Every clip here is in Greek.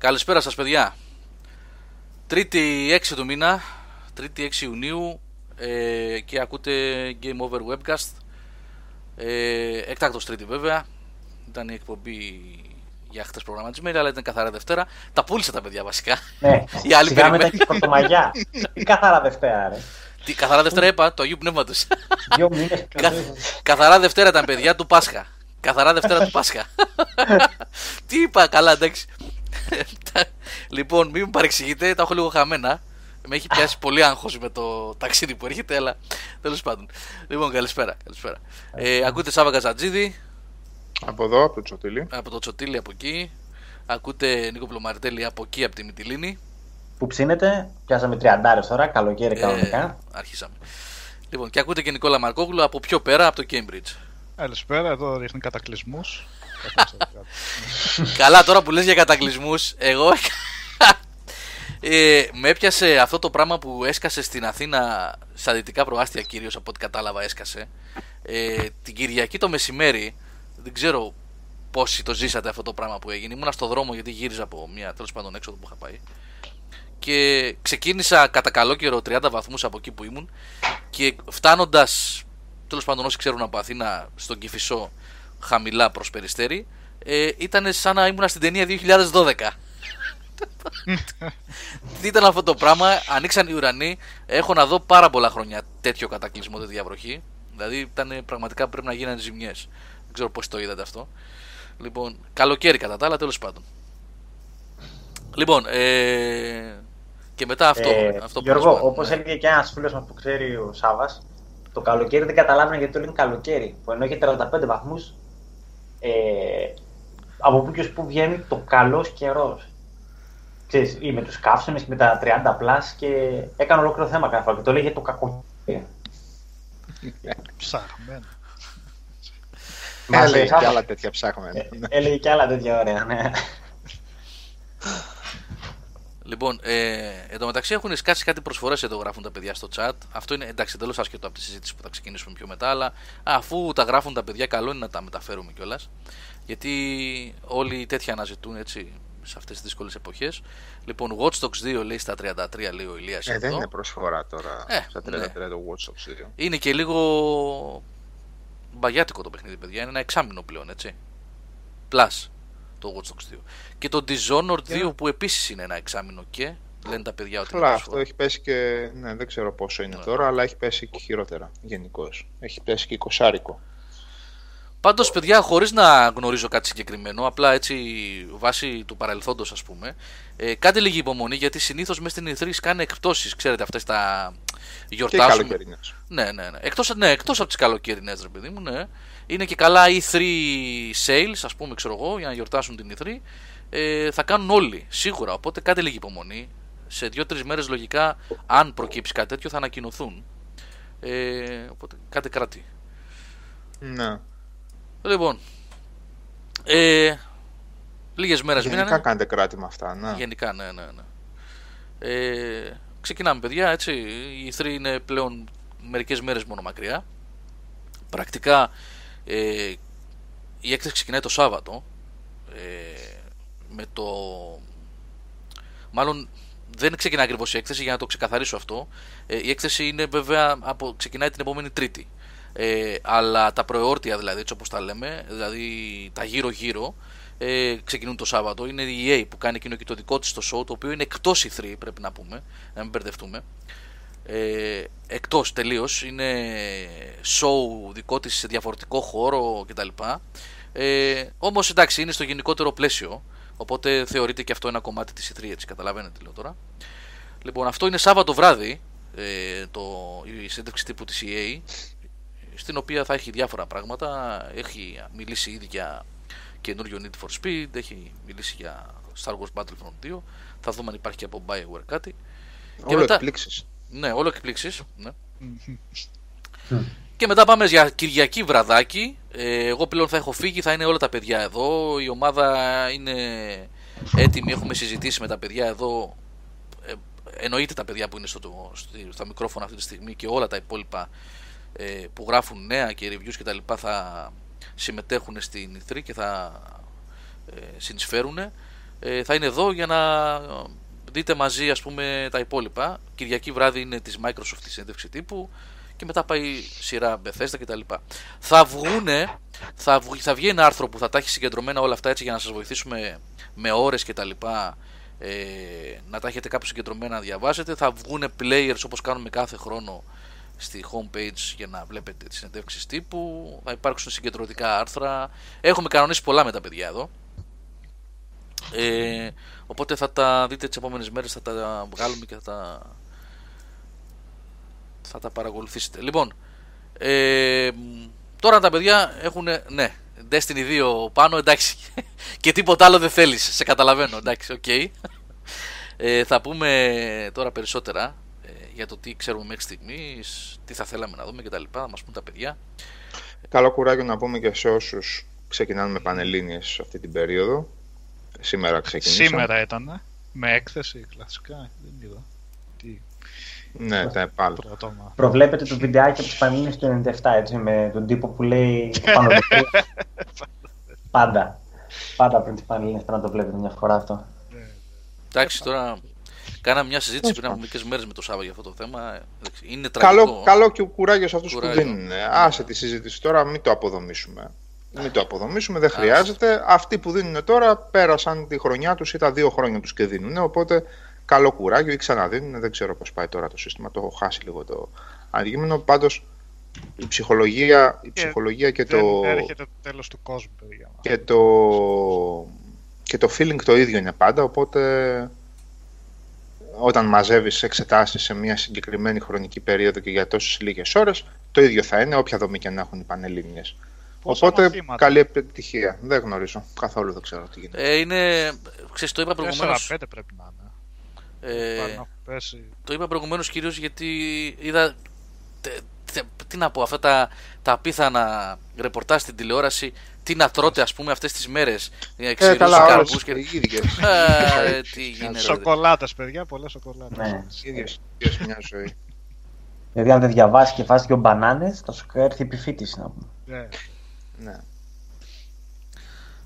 Καλησπέρα σας παιδιά. Τρίτη 6 του μήνα, τρίτη 6 Ιουνίου ε, και ακούτε Game Over Webcast. Ε, εκτάκτος τρίτη βέβαια. Ήταν η εκπομπή για χτες προγραμματισμένη, αλλά ήταν καθαρά Δευτέρα. Τα πούλησα τα παιδιά βασικά. Ναι, Οι άλλοι σιγά μετά περιμένουν. και πρωτομαγιά. Τι καθαρά Δευτέρα, ρε. Τι, καθαρά Δευτέρα είπα, το Αγίου Πνεύματος. Δύο μήνες Κα- καθαρά Δευτέρα ήταν παιδιά του Πάσχα. Καθαρά Δευτέρα του Πάσχα. Τι είπα, καλά εντάξει. Λοιπόν, μην μου παρεξηγείτε, τα έχω λίγο χαμένα. Με έχει πιάσει πολύ άγχος με το ταξίδι που έρχεται, αλλά τέλος πάντων. Λοιπόν, καλησπέρα. καλησπέρα. Ε, ακούτε Σάβα Καζατζίδη Από εδώ, από το Τσοτήλι. από το Τσοτήλι από εκεί. Ακούτε Νίκο Πλωμαρτέλη από εκεί, από τη Μυτιλίνη. Που ψήνεται, πιάσαμε 30 τώρα, καλοκαίρι Ε, κανονικά. αρχίσαμε. Λοιπόν, και ακούτε και Νικόλα Μαρκόγλου από πιο πέρα, από το Cambridge. Καλησπέρα, εδώ ρίχνει κατακλυσμούς. Καλά, τώρα που λες για κατακλυσμούς, εγώ ε, με έπιασε αυτό το πράγμα που έσκασε στην Αθήνα, στα δυτικά προάστια κυρίως από ό,τι κατάλαβα έσκασε. Ε, την Κυριακή το μεσημέρι, δεν ξέρω πόσοι το ζήσατε αυτό το πράγμα που έγινε. Ήμουνα στο δρόμο γιατί γύριζα από μια τέλος πάντων έξοδο που είχα πάει. Και ξεκίνησα κατά καλό καιρό 30 βαθμούς από εκεί που ήμουν και φτάνοντας, τέλος πάντων όσοι ξέρουν από Αθήνα, στον Κηφισό χαμηλά προς Περιστέρι, ε, ήταν σαν να ήμουν στην ταινία 2012. Τι ήταν αυτό το πράγμα, ανοίξαν οι ουρανοί. Έχω να δω πάρα πολλά χρόνια τέτοιο κατακλυσμό, τέτοια βροχή. Δηλαδή ήταν πραγματικά πρέπει να γίνανε ζημιές. Δεν ξέρω πώς το είδατε αυτό. Λοιπόν, καλοκαίρι κατά τα άλλα, τέλος πάντων. Λοιπόν, ε, και μετά αυτό. Ε, αυτό που Γιώργο, μας είπαν, όπως ναι. έλεγε και ένας φίλος μα που ξέρει ο Σάβας, το καλοκαίρι δεν καταλάβαινε γιατί το λένε καλοκαίρι. Που ενώ έχει 35 βαθμούς, ε, από πού και ως πού βγαίνει το καλός καιρός. Ξέρεις, ή με τους καύσονες και με τα 30 πλάς και έκανε ολόκληρο θέμα κάθε φορά και το λέγε το κακοκαίρι. Ψάχμενο. Μας Έλεγε εσάς- και άλλα τέτοια ψάχνουμε. Ε, έλεγε και άλλα τέτοια ωραία, ναι. Λοιπόν, ε, εν τω μεταξύ έχουν σκάσει κάτι προσφορές εδώ, γράφουν τα παιδιά στο chat. Αυτό είναι εντάξει, εντελώς άσχετο από τη συζήτηση που θα ξεκινήσουμε πιο μετά. Αλλά αφού τα γράφουν τα παιδιά, καλό είναι να τα μεταφέρουμε κιόλας. Γιατί όλοι τέτοια αναζητούν έτσι σε αυτές τις δύσκολες εποχές. Λοιπόν, Watch Dogs 2 λέει στα 33, λέει ο Ηλίας Ε, δεν εδώ. είναι προσφορά τώρα Ε, στα 33 ναι. το Watch Dogs 2. Είναι και λίγο μπαγιάτικο το παιχνίδι, παιδιά. Είναι ένα εξάμεινο πλέον, έτσι. Plus το Watch Dogs 2. Και το Dishonored 2 που επίσης είναι ένα εξάμεινο και λένε τα παιδιά ότι είναι Καλά, προσφορά. αυτό έχει πέσει και. Ναι, δεν ξέρω πόσο είναι Ναι. τώρα, αλλά έχει πέσει και χειρότερα γενικώς. Έχει πέσει και 20 Πάντως, παιδιά, χωρίς να γνωρίζω κάτι συγκεκριμένο, απλά έτσι βάσει του παρελθόντος, ας πούμε, ε, κάντε λίγη υπομονή γιατί συνήθως μέσα στην E3 κάνει εκπτώσεις. Ξέρετε, αυτές τα Και γιορτάζουν. καλοκαιρινές. Ναι, ναι, ναι. Εκτός, ναι, εκτός από τις καλοκαιρινές, ρε παιδί μου, ναι. Είναι και καλά E3 sales, ας πούμε, ξέρω εγώ, για να γιορτάσουν την E3. Ε, θα κάνουν όλοι, σίγουρα. Οπότε κάντε λίγη υπομονή. Σε δύο-τρεις μέρες λογικά, αν προκύψει κάτι τέτοιο, θα ανακοινωθούν. Ε, οπότε κάντε κράτη. Ναι. Λοιπόν, ε, λίγες μέρες Γενικά μείνανε. κάνετε κράτη με αυτά. Ναι. Γενικά, ναι, ναι, ναι. Ε, ξεκινάμε, παιδιά, έτσι. Η E3 είναι πλέον μερικές μέρες μόνο μακριά. Πρακτικά, ε, η έκθεση ξεκινάει το Σάββατο. Ε, με το... Μάλλον δεν ξεκινάει ακριβώς η έκθεση για να το ξεκαθαρίσω αυτό. Ε, η έκθεση είναι βέβαια από, ξεκινάει την επόμενη Τρίτη. Ε, αλλά τα προεόρτια δηλαδή, έτσι όπως τα λέμε, δηλαδή τα γύρω-γύρω, ε, ξεκινούν το Σάββατο. Είναι η EA που κάνει εκείνο και το δικό της το show, το οποίο είναι εκτός E3, πρέπει να πούμε, να μην μπερδευτούμε. Ε, εκτός τελείως, είναι show δικό της σε διαφορετικό χώρο κτλ. Ε, όμως εντάξει, είναι στο γενικότερο πλαίσιο, οπότε θεωρείται και αυτό ένα κομμάτι της E3, έτσι καταλαβαίνετε τι λέω τώρα. Λοιπόν, αυτό είναι Σάββατο βράδυ, ε, το, η συνέντευξη τύπου της EA, στην οποία θα έχει διάφορα πράγματα. Έχει μιλήσει ήδη για καινούριο Need for Speed, έχει μιλήσει για Star Wars Battlefront 2. Θα δούμε αν υπάρχει και από Bioware κάτι. Όλο μετά- εκπλήξεις. Ναι, όλο εκπλήξεις. Ναι. Και μετά πάμε για Κυριακή βραδάκι. Ε, εγώ πλέον θα έχω φύγει, θα είναι όλα τα παιδιά εδώ. Η ομάδα είναι έτοιμη, έχουμε συζητήσει με τα παιδιά εδώ. Ε, εννοείται τα παιδιά που είναι στο, στη- στα μικρόφωνα αυτή τη στιγμή και όλα τα υπόλοιπα ε, που γράφουν νέα και reviews και τα λοιπά θα συμμετέχουν στην E3 και θα ε, συνεισφέρουν. ε, θα είναι εδώ για να δείτε μαζί ας πούμε τα υπόλοιπα. Κυριακή βράδυ είναι της Microsoft η συνέντευξη τύπου και μετά πάει σειρά Bethesda κτλ. Θα βγούνε, θα, βγ, θα βγει ένα άρθρο που θα τα έχει συγκεντρωμένα όλα αυτά έτσι για να σας βοηθήσουμε με ώρες κτλ. Ε, να τα έχετε κάπου συγκεντρωμένα να διαβάσετε. Θα βγούνε players όπως κάνουμε κάθε χρόνο στη homepage για να βλέπετε τις συνεντεύξεις τύπου. Θα υπάρξουν συγκεντρωτικά άρθρα. Έχουμε κανονίσει πολλά με τα παιδιά εδώ. Ε, οπότε θα τα δείτε τις επόμενες μέρες, θα τα βγάλουμε και θα τα, θα τα παρακολουθήσετε. Λοιπόν, ε, τώρα τα παιδιά έχουν, ναι, Destiny 2 πάνω, εντάξει, και τίποτα άλλο δεν θέλεις, σε καταλαβαίνω, εντάξει, οκ. Okay. Ε, θα πούμε τώρα περισσότερα ε, για το τι ξέρουμε μέχρι στιγμής, τι θα θέλαμε να δούμε κτλ. Θα μας πούν τα παιδιά. Καλό κουράγιο να πούμε και σε όσους ξεκινάνε με πανελλήνιες αυτή την περίοδο. Σήμερα ξεκινήσαμε. Σήμερα ήταν. Με έκθεση κλασικά. Δεν είδα. Τι... Ναι, τα πάλι. Προβλέπετε το βιντεάκι από τι Πανελλήνιες του 97, έτσι, με τον τύπο που λέει πάνω Πάντα. Πάντα πριν τις Πανελλήνιες πρέπει να το βλέπετε μια φορά αυτό. Εντάξει, τώρα κάναμε μια συζήτηση πριν από μερικές μέρες με το Σάββα για αυτό το θέμα. Είναι τραγικό. Καλό, καλό και κουράγιος σε αυτού που δίνουν. Άσε τη συζήτηση τώρα, μην το αποδομήσουμε. Μην το αποδομήσουμε, δεν χρειάζεται. Αυτοί που δίνουν τώρα πέρασαν τη χρονιά τους ή τα δύο χρόνια τους και δίνουν. Οπότε καλό κουράγιο ή ξαναδίνουν. Δεν ξέρω πώς πάει τώρα το σύστημα. Το έχω χάσει λίγο το αντικείμενο. Πάντως η ψυχολογία, η ψυχολογία και, το. Έρχεται το τέλος του κόσμου, παιδιά. Και το, και το feeling το ίδιο είναι πάντα. Οπότε όταν μαζεύεις εξετάσεις σε μια συγκεκριμένη χρονική περίοδο και για τόσες λίγες ώρες, το ίδιο θα είναι όποια δομή και να έχουν οι Πανελλήνιες. Οπότε μαθήματα. καλή επιτυχία. Δεν γνωρίζω. Καθόλου δεν ξέρω τι γίνεται. Ε, είναι. Ξέρεις, το είπα προηγουμένως. 4-5 πρέπει να είναι. Ε, το είπα προηγουμένως κυρίως γιατί είδα. τι να πω, αυτά τα, τα απίθανα ρεπορτάζ στην τηλεόραση τι να τρώτε ας πούμε αυτές τις μέρες ε, καλά, καρπούς και... ε, τι γίνεται Σοκολάτες παιδιά, πολλές σοκολάτες ναι. ίδιες, μια ζωή Δηλαδή αν δεν διαβάσεις και φας δύο μπανάνες θα σου έρθει επιφύτηση να πούμε ναι. ναι.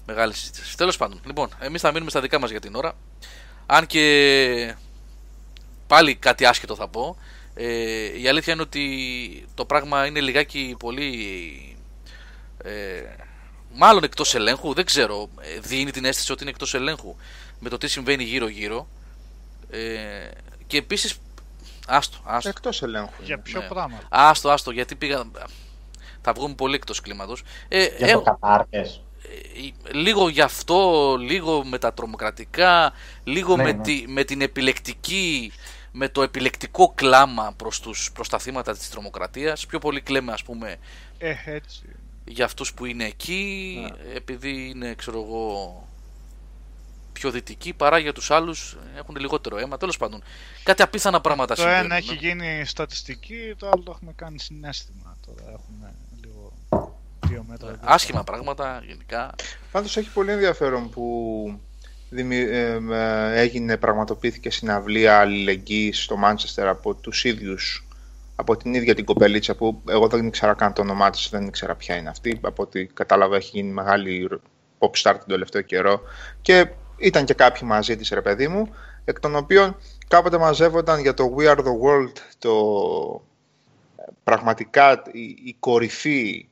Μεγάλη συζήτηση. Τέλος πάντων, λοιπόν, εμείς θα μείνουμε στα δικά μας για την ώρα. Αν και πάλι κάτι άσχετο θα πω. Ε, η αλήθεια είναι ότι το πράγμα είναι λιγάκι πολύ. Ε, μάλλον εκτός ελέγχου. Δεν ξέρω. Ε, δίνει την αίσθηση ότι είναι εκτός ελέγχου με το τι συμβαίνει γύρω-γύρω. Ε, και επίσης. Άστο, άστο. Εκτός ελέγχου. Για ποιο ναι. πράγμα. Άστο, άστο, γιατί πήγα. Θα βγούμε πολύ εκτός κλίματος. Ε, Για το κατάρκες λίγο γι' αυτό, λίγο με τα τρομοκρατικά, λίγο ναι, με, ναι. Τη, με την επιλεκτική, με το επιλεκτικό κλάμα προς, τους, προς τα θύματα της τρομοκρατίας. Πιο πολύ κλαίμε ας πούμε ε, έτσι. για αυτούς που είναι εκεί, ναι. επειδή είναι ξέρω εγώ πιο δυτικοί παρά για τους άλλους έχουν λιγότερο αίμα. Τέλος πάντων, κάτι απίθανα πράγματα το συμβαίνουν. Το ένα έχει γίνει στατιστική, το άλλο το έχουμε κάνει συνέστημα. Τώρα έχουμε λίγο δύο μέτρα. Ναι, άσχημα πράγματα γενικά. Πάντως έχει πολύ ενδιαφέρον που ε, έγινε, πραγματοποιήθηκε συναυλία αλληλεγγύης στο Μάντσεστερ από τους ίδιους από την ίδια την κοπελίτσα που εγώ δεν ήξερα καν το όνομά της, δεν ήξερα ποια είναι αυτή. Από ό,τι κατάλαβα έχει γίνει μεγάλη pop star τον τελευταίο καιρό και ήταν και κάποιοι μαζί της ρε παιδί μου, εκ των οποίων κάποτε μαζεύονταν για το We Are The World το πραγματικά η, η κορυφή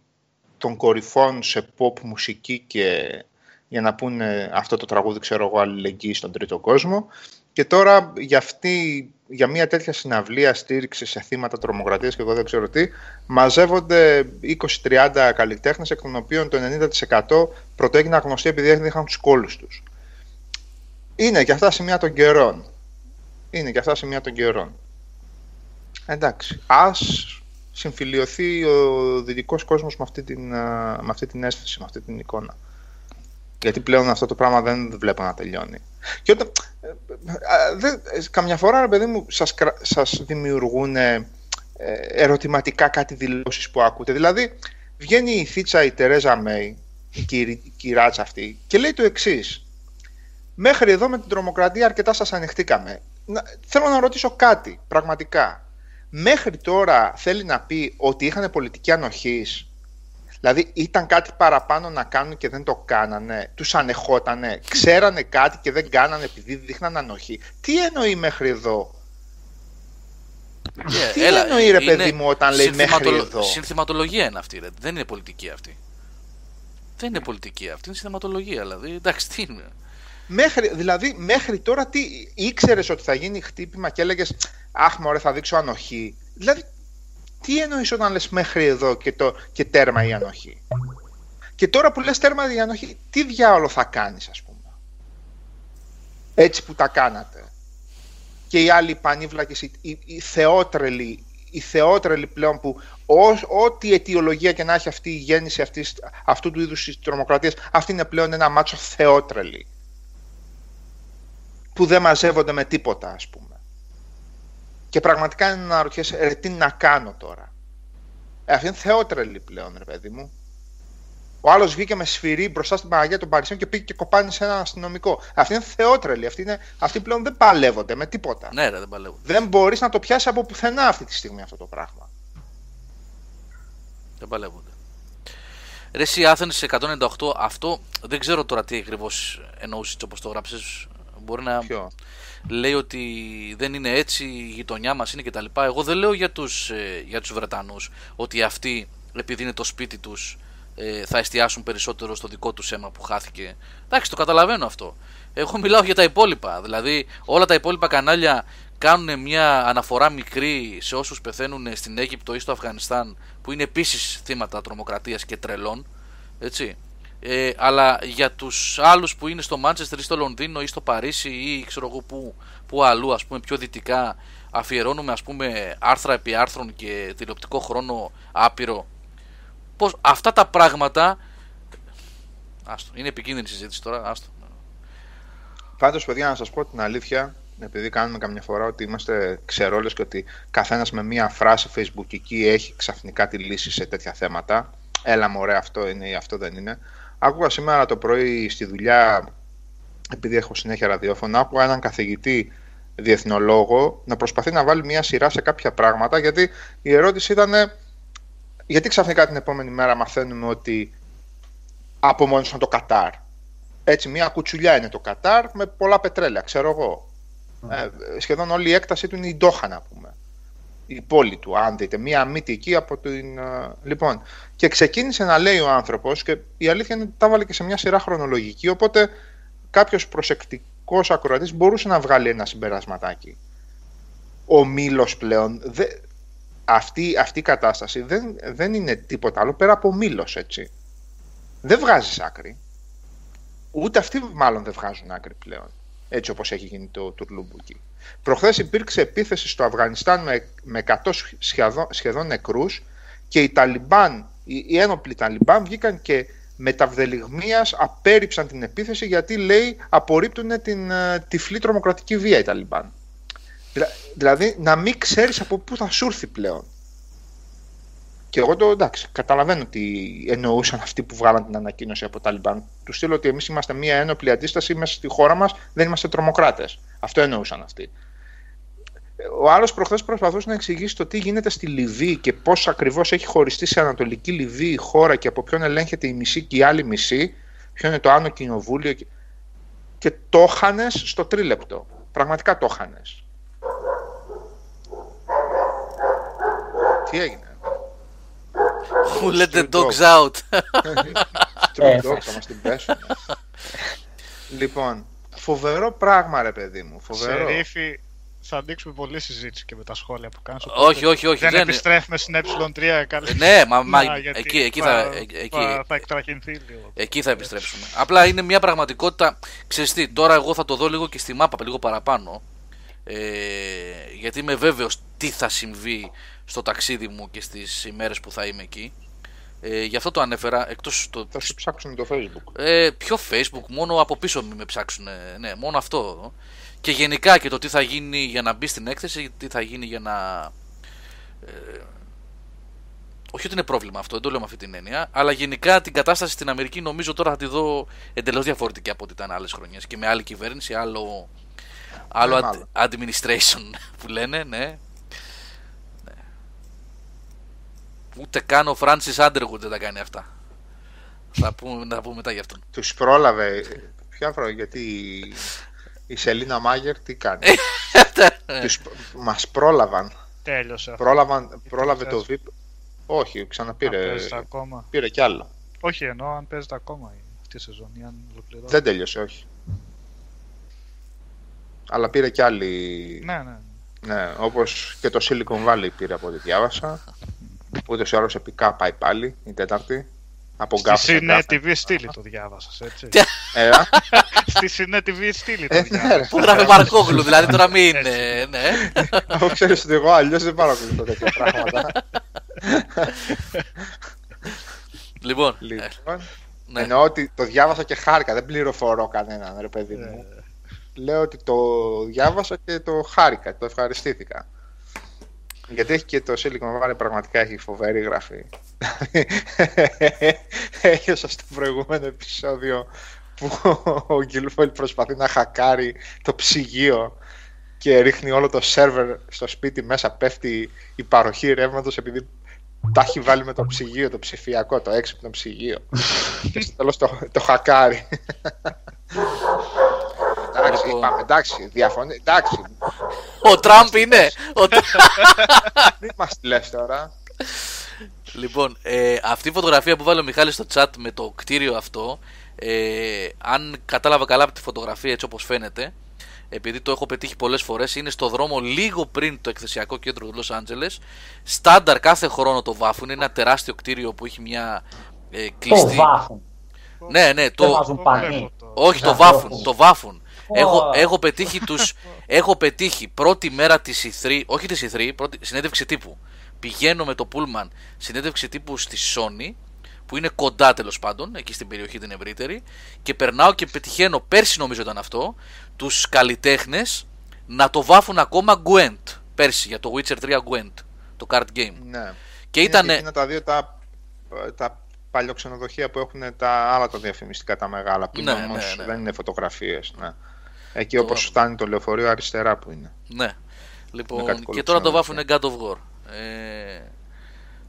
των κορυφών σε pop μουσική και για να πούνε αυτό το τραγούδι, ξέρω εγώ, αλληλεγγύη στον τρίτο κόσμο. Και τώρα για, αυτή, για μια τέτοια συναυλία στήριξη σε θύματα τρομοκρατίας και εγώ δεν ξέρω τι, μαζεύονται 20-30 καλλιτέχνες, εκ των οποίων το 90% πρωτόγυνα γνωστοί επειδή δεν είχαν τους κόλους τους. Είναι και αυτά σημεία των καιρών. Είναι και αυτά σημεία των καιρών. Εντάξει, ας συμφιλειωθεί ο δυτικός κόσμος με αυτή, την, με αυτή την αίσθηση, με αυτή την εικόνα. Γιατί πλέον αυτό το πράγμα δεν βλέπω να τελειώνει. Και όταν, ε, ε, δε, καμιά φορά, ρε παιδί μου, σας, σας δημιουργούν ε, ερωτηματικά κάτι δηλώσεις που ακούτε. Δηλαδή, βγαίνει η θίτσα η Τερέζα Μέη, η, η κυράτσα αυτή, και λέει το εξής. Μέχρι εδώ με την τρομοκρατία αρκετά σας ανεχτήκαμε. θέλω να ρωτήσω κάτι, πραγματικά μέχρι τώρα θέλει να πει ότι είχαν πολιτική ανοχής. Δηλαδή ήταν κάτι παραπάνω να κάνουν και δεν το κάνανε. Τους ανεχότανε. Ξέρανε κάτι και δεν κάνανε επειδή δείχναν ανοχή. Τι εννοεί μέχρι εδώ; Yeah, Τι έλα, εννοεί ρε είναι παιδί μου όταν λέει μέχρι συνθηματολο- εδώ; Συνθηματολογία είναι αυτή, ρε. Δεν είναι πολιτική αυτή. Δεν είναι πολιτική αυτή, είναι συνθηματολογία. Δηλαδή, εντάξει, τι είναι. Μέχρι, δηλαδή μέχρι τώρα τι ήξερες ότι θα γίνει χτύπημα και έλεγες Αχ μωρέ θα δείξω ανοχή. Δηλαδή τι εννοείς όταν λες μέχρι εδώ και, το, και τέρμα η ανοχή. Και τώρα που λες τέρμα η ανοχή, τι διάολο θα κάνεις ας πούμε; Έτσι που τα κάνατε. Και οι άλλοι πανίβλακες, οι, οι, οι θεότρελοι, οι θεότρελοι πλέον που ως, ό,τι αιτιολογία και να έχει αυτή η γέννηση αυτής, αυτού του είδους της τρομοκρατίας, αυτή είναι πλέον ένα μάτσο θεότρελοι που δεν μαζεύονται με τίποτα, ας πούμε. Και πραγματικά είναι να ρωτιέσαι, ρε, τι να κάνω τώρα; Ε, αυτή είναι θεότρελη πλέον, ρε παιδί μου. Ο άλλος βγήκε με σφυρί μπροστά στην Παναγία των Παρισίων και πήγε και κοπάνει σε έναν αστυνομικό. Αυτή είναι θεότρελη. Αυτή είναι, αυτοί πλέον δεν παλεύονται με τίποτα. Ναι, ρε, δεν παλεύω. Δεν μπορείς να το πιάσεις από πουθενά αυτή τη στιγμή αυτό το πράγμα. Δεν παλεύονται. Ρε εσύ Άθενες 198, αυτό δεν ξέρω τώρα τι ακριβώς εννοούσες όπως το γράψες. Μπορεί να Ποιο; λέει ότι δεν είναι έτσι, η γειτονιά μας είναι κτλ. Εγώ δεν λέω για τους για τους Βρετανούς ότι αυτοί επειδή είναι το σπίτι τους ε, θα εστιάσουν περισσότερο στο δικό τους αίμα που χάθηκε. Εντάξει, το καταλαβαίνω αυτό. Εγώ μιλάω για τα υπόλοιπα. Δηλαδή, όλα τα υπόλοιπα κανάλια κάνουν μια αναφορά μικρή σε όσους πεθαίνουν στην Αίγυπτο ή στο Αφγανιστάν που είναι επίσης θύματα τρομοκρατίας και τρελών έτσι ε, αλλά για τους άλλους που είναι στο Μάντσεστερ ή στο Λονδίνο ή στο Παρίσι ή ξέρω εγώ που, που αλλού ας πούμε πιο δυτικά αφιερώνουμε ας πούμε άρθρα επί άρθρων και τηλεοπτικό χρόνο άπειρο πως αυτά τα πράγματα άστο, είναι επικίνδυνη συζήτηση τώρα άστο. Πάντως, παιδιά, να σας πω την αλήθεια, επειδή κάνουμε καμιά φορά ότι είμαστε ξερόλες και ότι καθένας με μία φράση facebookική έχει ξαφνικά τη λύση σε τέτοια θέματα. Έλα μωρέ, αυτό είναι ή αυτό δεν είναι. Άκουγα σήμερα το πρωί στη δουλειά, επειδή έχω συνέχεια ραδιόφωνο, άκουγα έναν καθηγητή διεθνολόγο να προσπαθεί να βάλει μία σειρά σε κάποια πράγματα, γιατί η ερώτηση ήταν γιατί ξαφνικά την επόμενη μέρα μαθαίνουμε ότι απομόνωσαν το Κατάρ. Έτσι, μια κουτσουλιά είναι το Κατάρ με πολλά πετρέλαια, ξέρω εγώ. Ε, σχεδόν όλη η έκταση του είναι η Ντόχα, να πούμε. Η πόλη του, αν δείτε. Μία μύτη εκεί από την. ε, Λοιπόν, και ξεκίνησε να λέει ο άνθρωπος, και η αλήθεια είναι ότι τα βάλε και σε μια σειρά χρονολογική, οπότε κάποιος προσεκτικός ακροατής μπορούσε να βγάλει ένα συμπερασματάκι. Ο Μήλος πλέον. Δε, αυτή, αυτή η κατάσταση δεν, δεν είναι τίποτα άλλο πέρα από Μήλος, έτσι. Δεν βγάζεις άκρη. Ούτε αυτοί μάλλον δεν βγάζουν άκρη πλέον. Έτσι όπως έχει γίνει το τουρλούμπουκι. Προχθές υπήρξε επίθεση στο Αφγανιστάν με, με 100 σχεδόν, σχεδόν νεκρούς και οι Ταλιμπάν, οι, οι ένοπλοι Ταλιμπάν βγήκαν και μεταβδελιγμίας απέρριψαν την επίθεση γιατί λέει απορρίπτουν την ε, τυφλή τρομοκρατική βία οι Ταλιμπάν. Δηλα- Δηλαδή να μην ξέρεις από πού θα σου έρθει πλέον. Και εγώ το εντάξει, καταλαβαίνω τι εννοούσαν αυτοί που βγάλαν την ανακοίνωση από τα Ταλιμπάν. Του στείλω ότι εμείς είμαστε μια ένοπλη αντίσταση μέσα στη χώρα μας, δεν είμαστε τρομοκράτες. Αυτό εννοούσαν αυτοί. Ο άλλος προχθές προσπαθούσε να εξηγήσει το τι γίνεται στη Λιβύη και πώς ακριβώς έχει χωριστεί σε Ανατολική Λιβύη η χώρα και από ποιον ελέγχεται η μισή και η άλλη μισή, ποιο είναι το Άνω Κοινοβούλιο. Και, και το χάνες στο τρίλεπτο. Πραγματικά το χάνες. Τι έγινε; Who let the Street dogs dog. out; Ε, Street dog, θα μας την πέσουν. λοιπόν, φοβερό πράγμα ρε παιδί μου. Φοβερό. Σερίφη, θα ανοίξουμε πολλή συζήτηση και με τα σχόλια που κάνεις. όχι, όχι, όχι. Δεν, δεν- επιστρέφουμε στην ε3 καλή. Ναι, μα, μα Να, γιατί εκεί, εκεί, θα, ε- εκεί, θα, θα εκτραχυνθεί λίγο. εκεί θα επιστρέψουμε. Απλά είναι μια πραγματικότητα. Ξέρεις τι, τώρα εγώ θα το δω λίγο και στη μάπα λίγο παραπάνω. Ε, γιατί είμαι βέβαιος τι θα συμβεί στο ταξίδι μου και στις ημέρες που θα είμαι εκεί. Ε, γι' αυτό το ανέφερα. Εκτός το, Θα σου ψάξουν το facebook. Ε, πιο facebook, μόνο από πίσω μην με ψάξουν. Ναι, μόνο αυτό. Και γενικά και το τι θα γίνει για να μπει στην έκθεση, τι θα γίνει για να. Ε, όχι ότι είναι πρόβλημα αυτό, δεν το λέω με αυτή την έννοια, αλλά γενικά την κατάσταση στην Αμερική νομίζω τώρα θα τη δω εντελώς διαφορετική από ό,τι ήταν άλλες χρονιές και με άλλη κυβέρνηση, άλλο, άλλο Ναι, ad- μάλλον. administration που λένε, ναι. Ούτε καν ο Φράνσις Άντεργουντ δεν τα κάνει αυτά. θα πούμε, να πούμε μετά γι' αυτόν. Τους πρόλαβε. Ποια προ... γιατί η- η Σελίνα Μάγερ τι κάνει; Τους... Μας πρόλαβαν. Τέλειωσε αυτό. Πρόλαβαν, πρόλαβε Χθες. το Veep. Όχι, Αν ξαναπήρε. παίζεται ακόμα. Πήρε κι άλλο. Όχι, εννοώ αν παίζεται ακόμα η- αυτή η σεζόν ή αν ολοκληρώνει. Δεν τέλειωσε, όχι. Αλλά πήρε κι άλλη. Ναι, ναι. Ναι, όπως και το Silicon Valley πήρε από ό,τι διάβασα. Ούτως ή άλλως επικά πάει πάλι η τέταρτη. Από Στη γκάφα σε γκάφα Cine. TV στήλη το διάβασες, έτσι. Τι- Ε, α, Στη Cine TV στήλη το ε, ναι, ρε. διάβασες. Που γράφει Μαρκόγλου, δηλαδή τώρα μην. ε, ναι. Αφού ξέρεις ότι εγώ αλλιώς δεν παρακολουθώ τέτοια πράγματα. Λοιπόν, ε, Λοιπόν, ναι. εννοώ ότι το διάβασα και χάρηκα, δεν πληροφορώ κανέναν, ρε παιδί μου. Ε, Λέω ότι το διάβασα και το χάρηκα, το ευχαριστήθηκα. Γιατί έχει και το Silicon Valley πραγματικά έχει φοβερή γραφή. Έχασα στο προηγούμενο επεισόδιο που ο Γκίλφολ προσπαθεί να χακάρει το ψυγείο και ρίχνει όλο το σερβερ στο σπίτι μέσα, πέφτει η παροχή ρεύματος επειδή τα έχει βάλει με το ψυγείο, το ψηφιακό, το έξυπνο ψυγείο. και στο τέλος το, το χακάρει. εντάξει, Λοιπόν. είπαμε, εντάξει, διαφωνεί, εντάξει, Ο Τραμπ είναι. Ο Τρα- μην μας τη λες τώρα. Λοιπόν, ε, αυτή η φωτογραφία που βάλε ο Μιχάλης στο chat με το κτίριο αυτό, ε, αν κατάλαβα καλά από τη φωτογραφία έτσι όπως φαίνεται, επειδή το έχω πετύχει πολλές φορές, είναι στο δρόμο λίγο πριν το εκθεσιακό κέντρο του Λος Άντζελες. Στάνταρ κάθε χρόνο το βάφουν, είναι ένα τεράστιο κτίριο που έχει μια ε, Το κλειστή... βάφουν. Ναι, ναι, Δεν το... βάζουν το πανί. βλέπω το- Όχι, το Να βάφουν, το το βάφουν. Έχω, Ω. έχω πετύχει τους, έχω πετύχει πρώτη μέρα της E3, όχι της E3, πρώτη, συνέντευξη τύπου. Πηγαίνω με το Pullman συνέντευξη τύπου στη Sony, που είναι κοντά τέλος πάντων, εκεί στην περιοχή την ευρύτερη, και περνάω και πετυχαίνω, πέρσι νομίζω ήταν αυτό, τους καλλιτέχνες να το βάφουν ακόμα Gwent, πέρσι για το Witcher 3 Gwent, το card game. Ναι. Και Είναι ήταν, και εκείνα τα δύο τα, τα παλιοξενοδοχεία που έχουν τα άλλα τα διαφημιστικά τα μεγάλα που είναι Ναι, όμως, ναι, ναι. δεν είναι φωτογραφίες. Ναι. Εκεί Το όπως βάφουν. φτάνει το λεωφορείο αριστερά που είναι. Ναι. Με Λοιπόν, κάτι και τώρα το βάφουν κολοψιανό, God of War. Ε,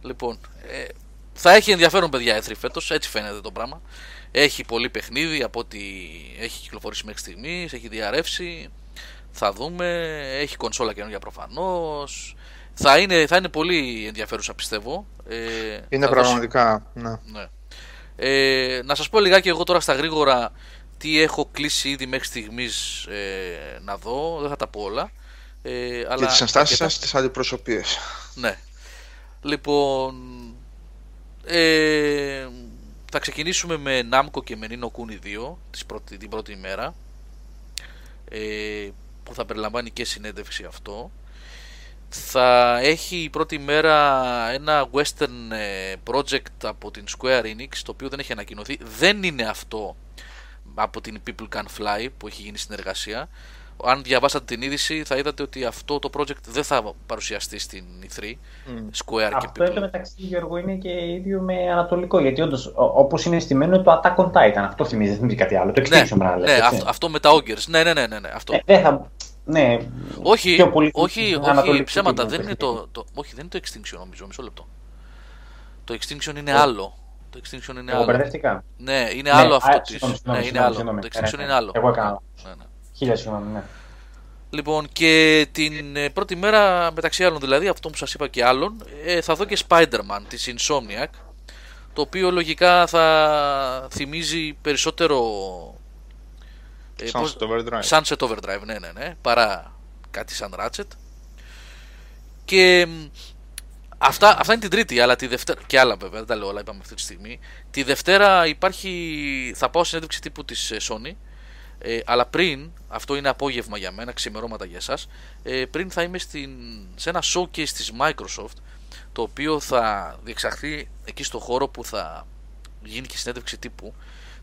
λοιπόν, ε, θα έχει ενδιαφέρον παιδιά E3 φέτος, έτσι φαίνεται το πράγμα. Έχει πολύ παιχνίδι από ό,τι έχει κυκλοφορήσει μέχρι στιγμής, έχει διαρρεύσει. Θα δούμε, έχει κονσόλα καινούργια προφανώς. Θα είναι, θα είναι πολύ ενδιαφέρουσα πιστεύω. Ε, Είναι θα δώσει- πραγματικά, ναι. ναι. Ε, να σας πω λιγάκι εγώ τώρα στα γρήγορα τι έχω κλείσει ήδη μέχρι στιγμής ε, να δω. Δεν θα τα πω όλα. Ε, αλλά Και τις ενστάσεις αρκετά. σας στις αντιπροσωπείες. Ναι. Λοιπόν, ε, θα ξεκινήσουμε με Namco και με Nino Kuni 2 της πρώτη, την πρώτη ημέρα ε, που θα περιλαμβάνει και συνέντευξη αυτό. Θα έχει η πρώτη μέρα ένα western ε, project από την Square Enix το οποίο δεν έχει ανακοινωθεί. Δεν είναι αυτό από την People Can Fly που έχει γίνει συνεργασία. Αν διαβάσατε την είδηση θα είδατε ότι αυτό το project δεν θα παρουσιαστεί στην E3 Μμ. Square και Αυτό People. το μεταξύ Γιώργο είναι και ίδιο με Ανατολικό. Γιατί όντως, όπως είναι στημένο το Attack on Titan. Αυτό θυμίζει, δεν θυμίζει κάτι άλλο. Το Ναι, Extinction πρέπει να ναι, λέτε, έτσι. αυτό, αυτό με τα Ogres. Ναι, ναι, ναι, ναι, ναι, αυτό. Ε, δεν θα. Ναι, όχι, πιο πολύ όχι, όχι, ανατολικό ψέματα. τύπο Δεν είναι παιχνίδι. το, το, όχι, δεν είναι το Extinction νομίζω, μισό λεπτό. Το Extinction είναι άλλο. Το Extinction είναι Εγώ άλλο. μπερδεύτηκα. Ναι, είναι Ναι, άλλο α, αυτό της. συγγνώμη, Ναι, συγγνώμη, είναι άλλο. συγγνώμη, Το ναι, Extinction ναι, είναι άλλο. εγώ έκανα. Ναι, ναι. Χίλια συγγνώμη, ναι. Λοιπόν, και την ε, πρώτη μέρα, μεταξύ άλλων δηλαδή, αυτό που σας είπα και άλλων, ε, θα δω και Spider-Man της Insomniac, το οποίο λογικά θα θυμίζει περισσότερο... ε, Sunset πώς- Overdrive. Sunset Overdrive, ναι, ναι, ναι, παρά κάτι σαν Ratchet. Και μ, αυτά, αυτά είναι την Τρίτη, αλλά τη Δευτέρα. και άλλα βέβαια, δεν τα λέω όλα, είπαμε αυτή τη στιγμή. Τη Δευτέρα υπάρχει. Θα πάω συνέντευξη τύπου της Sony. Ε, αλλά πριν, αυτό είναι απόγευμα για μένα, ξημερώματα για εσάς, ε, πριν θα είμαι στην, σε ένα showcase της Microsoft, το οποίο θα διεξαχθεί εκεί στο χώρο που θα γίνει και συνέντευξη τύπου,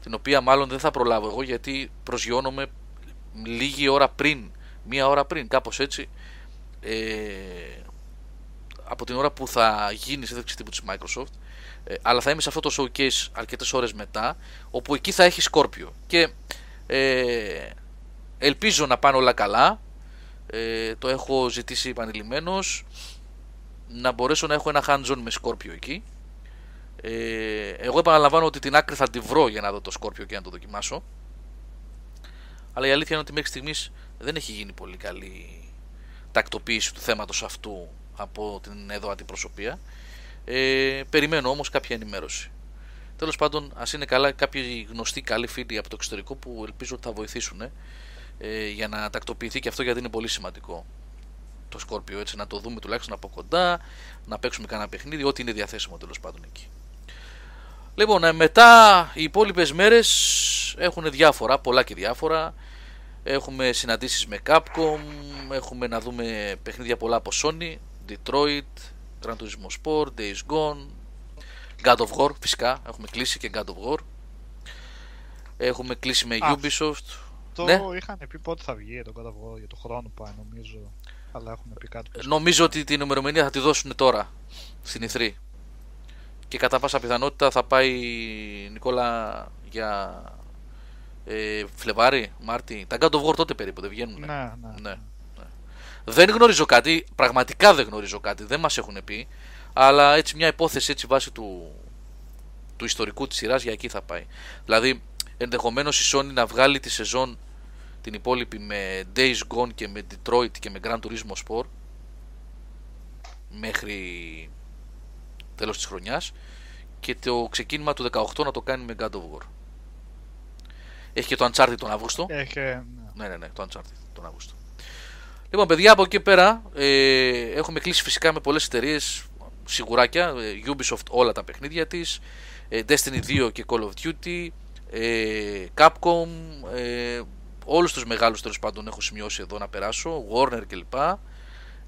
την οποία μάλλον δεν θα προλάβω εγώ γιατί προσγειώνομαι λίγη ώρα πριν, μία ώρα πριν, κάπως έτσι, ε, από την ώρα που θα γίνει η συνέντευξη τύπου της Microsoft, ε, αλλά θα είμαι σε αυτό το showcase αρκετές ώρες μετά, όπου εκεί θα έχει Σκόρπιο. Και ε, ελπίζω να πάνε όλα καλά. Ε, το έχω ζητήσει επανειλημμένως. να μπορέσω να έχω ένα hands-on με Σκόρπιο εκεί. Ε, εγώ επαναλαμβάνω ότι την άκρη θα τη βρω για να δω το Σκόρπιο και να το δοκιμάσω. Αλλά η αλήθεια είναι ότι μέχρι στιγμής δεν έχει γίνει πολύ καλή τακτοποίηση του θέματος αυτού από την εδώ αντιπροσωπεία. Ε, περιμένω όμως κάποια ενημέρωση. Τέλος πάντων, ας είναι καλά κάποιοι γνωστοί καλοί φίλοι από το εξωτερικό που ελπίζω ότι θα βοηθήσουν ε, για να τακτοποιηθεί και αυτό γιατί είναι πολύ σημαντικό το Σκόρπιο έτσι να το δούμε τουλάχιστον από κοντά να παίξουμε κανένα παιχνίδι ό,τι είναι διαθέσιμο τέλος πάντων εκεί λοιπόν ε, μετά οι υπόλοιπες μέρες έχουν διάφορα πολλά και διάφορα έχουμε συναντήσεις με Capcom έχουμε να δούμε παιχνίδια πολλά από Sony Detroit Gran Turismo Sport Days Gone God of War φυσικά έχουμε κλείσει και God of War έχουμε κλείσει με Ubisoft το ναι. είχαν πει πότε θα βγει το God of War για το χρόνο πάει νομίζω. Αλλά έχουμε πει κάτι. Νομίζω ότι την ημερομηνία θα τη δώσουν τώρα στην Ιθρή. Και κατά πάσα πιθανότητα θα πάει Νικόλα για ε, Φλεβάρι, Μάρτι. Τα God of War τότε περίπου δεν βγαίνουν. Ναι, ναι, ναι. Ναι. Δεν γνωρίζω κάτι, πραγματικά δεν γνωρίζω κάτι, δεν μας έχουν πει. Αλλά έτσι μια υπόθεση έτσι βάσει του, του ιστορικού της σειράς για εκεί θα πάει. Δηλαδή ενδεχομένως η Sony να βγάλει τη σεζόν την υπόλοιπη με Days Gone και με Detroit και με Gran Turismo Sport μέχρι τέλος της χρονιάς και το ξεκίνημα του 18 να το κάνει με God of War. Έχει και το Uncharted τον Αύγουστο. Έχει, ναι. ναι, ναι, ναι, το Uncharted τον Αύγουστο. Λοιπόν, παιδιά, από εκεί πέρα ε, έχουμε κλείσει φυσικά με πολλές εταιρείες σιγουράκια. Ε, Ubisoft όλα τα παιχνίδια της. Ε, Destiny 2 και Call of Duty. Ε, Capcom. Ε, όλους τους μεγάλους τέλος πάντων έχω σημειώσει εδώ να περάσω, Warner κλπ.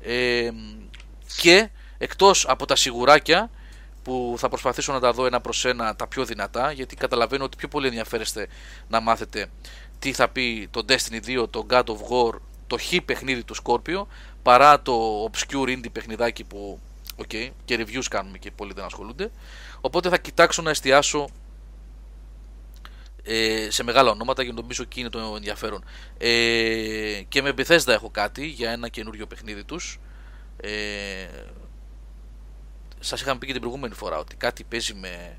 Ε, και εκτός από τα σιγουράκια που θα προσπαθήσω να τα δω ένα προς ένα τα πιο δυνατά γιατί καταλαβαίνω ότι πιο πολύ ενδιαφέρεστε να μάθετε τι θα πει το Destiny 2, το God of War, το χ παιχνίδι του Scorpio παρά το obscure indie παιχνιδάκι που okay, και reviews κάνουμε και πολλοί δεν ασχολούνται οπότε θα κοιτάξω να εστιάσω ε, σε μεγάλα ονόματα γιατί νομίζω εκεί είναι το ενδιαφέρον. Ε, και με Bethesda έχω κάτι για ένα καινούριο παιχνίδι τους. Ε, σας είχαμε πει και την προηγούμενη φορά ότι κάτι παίζει με...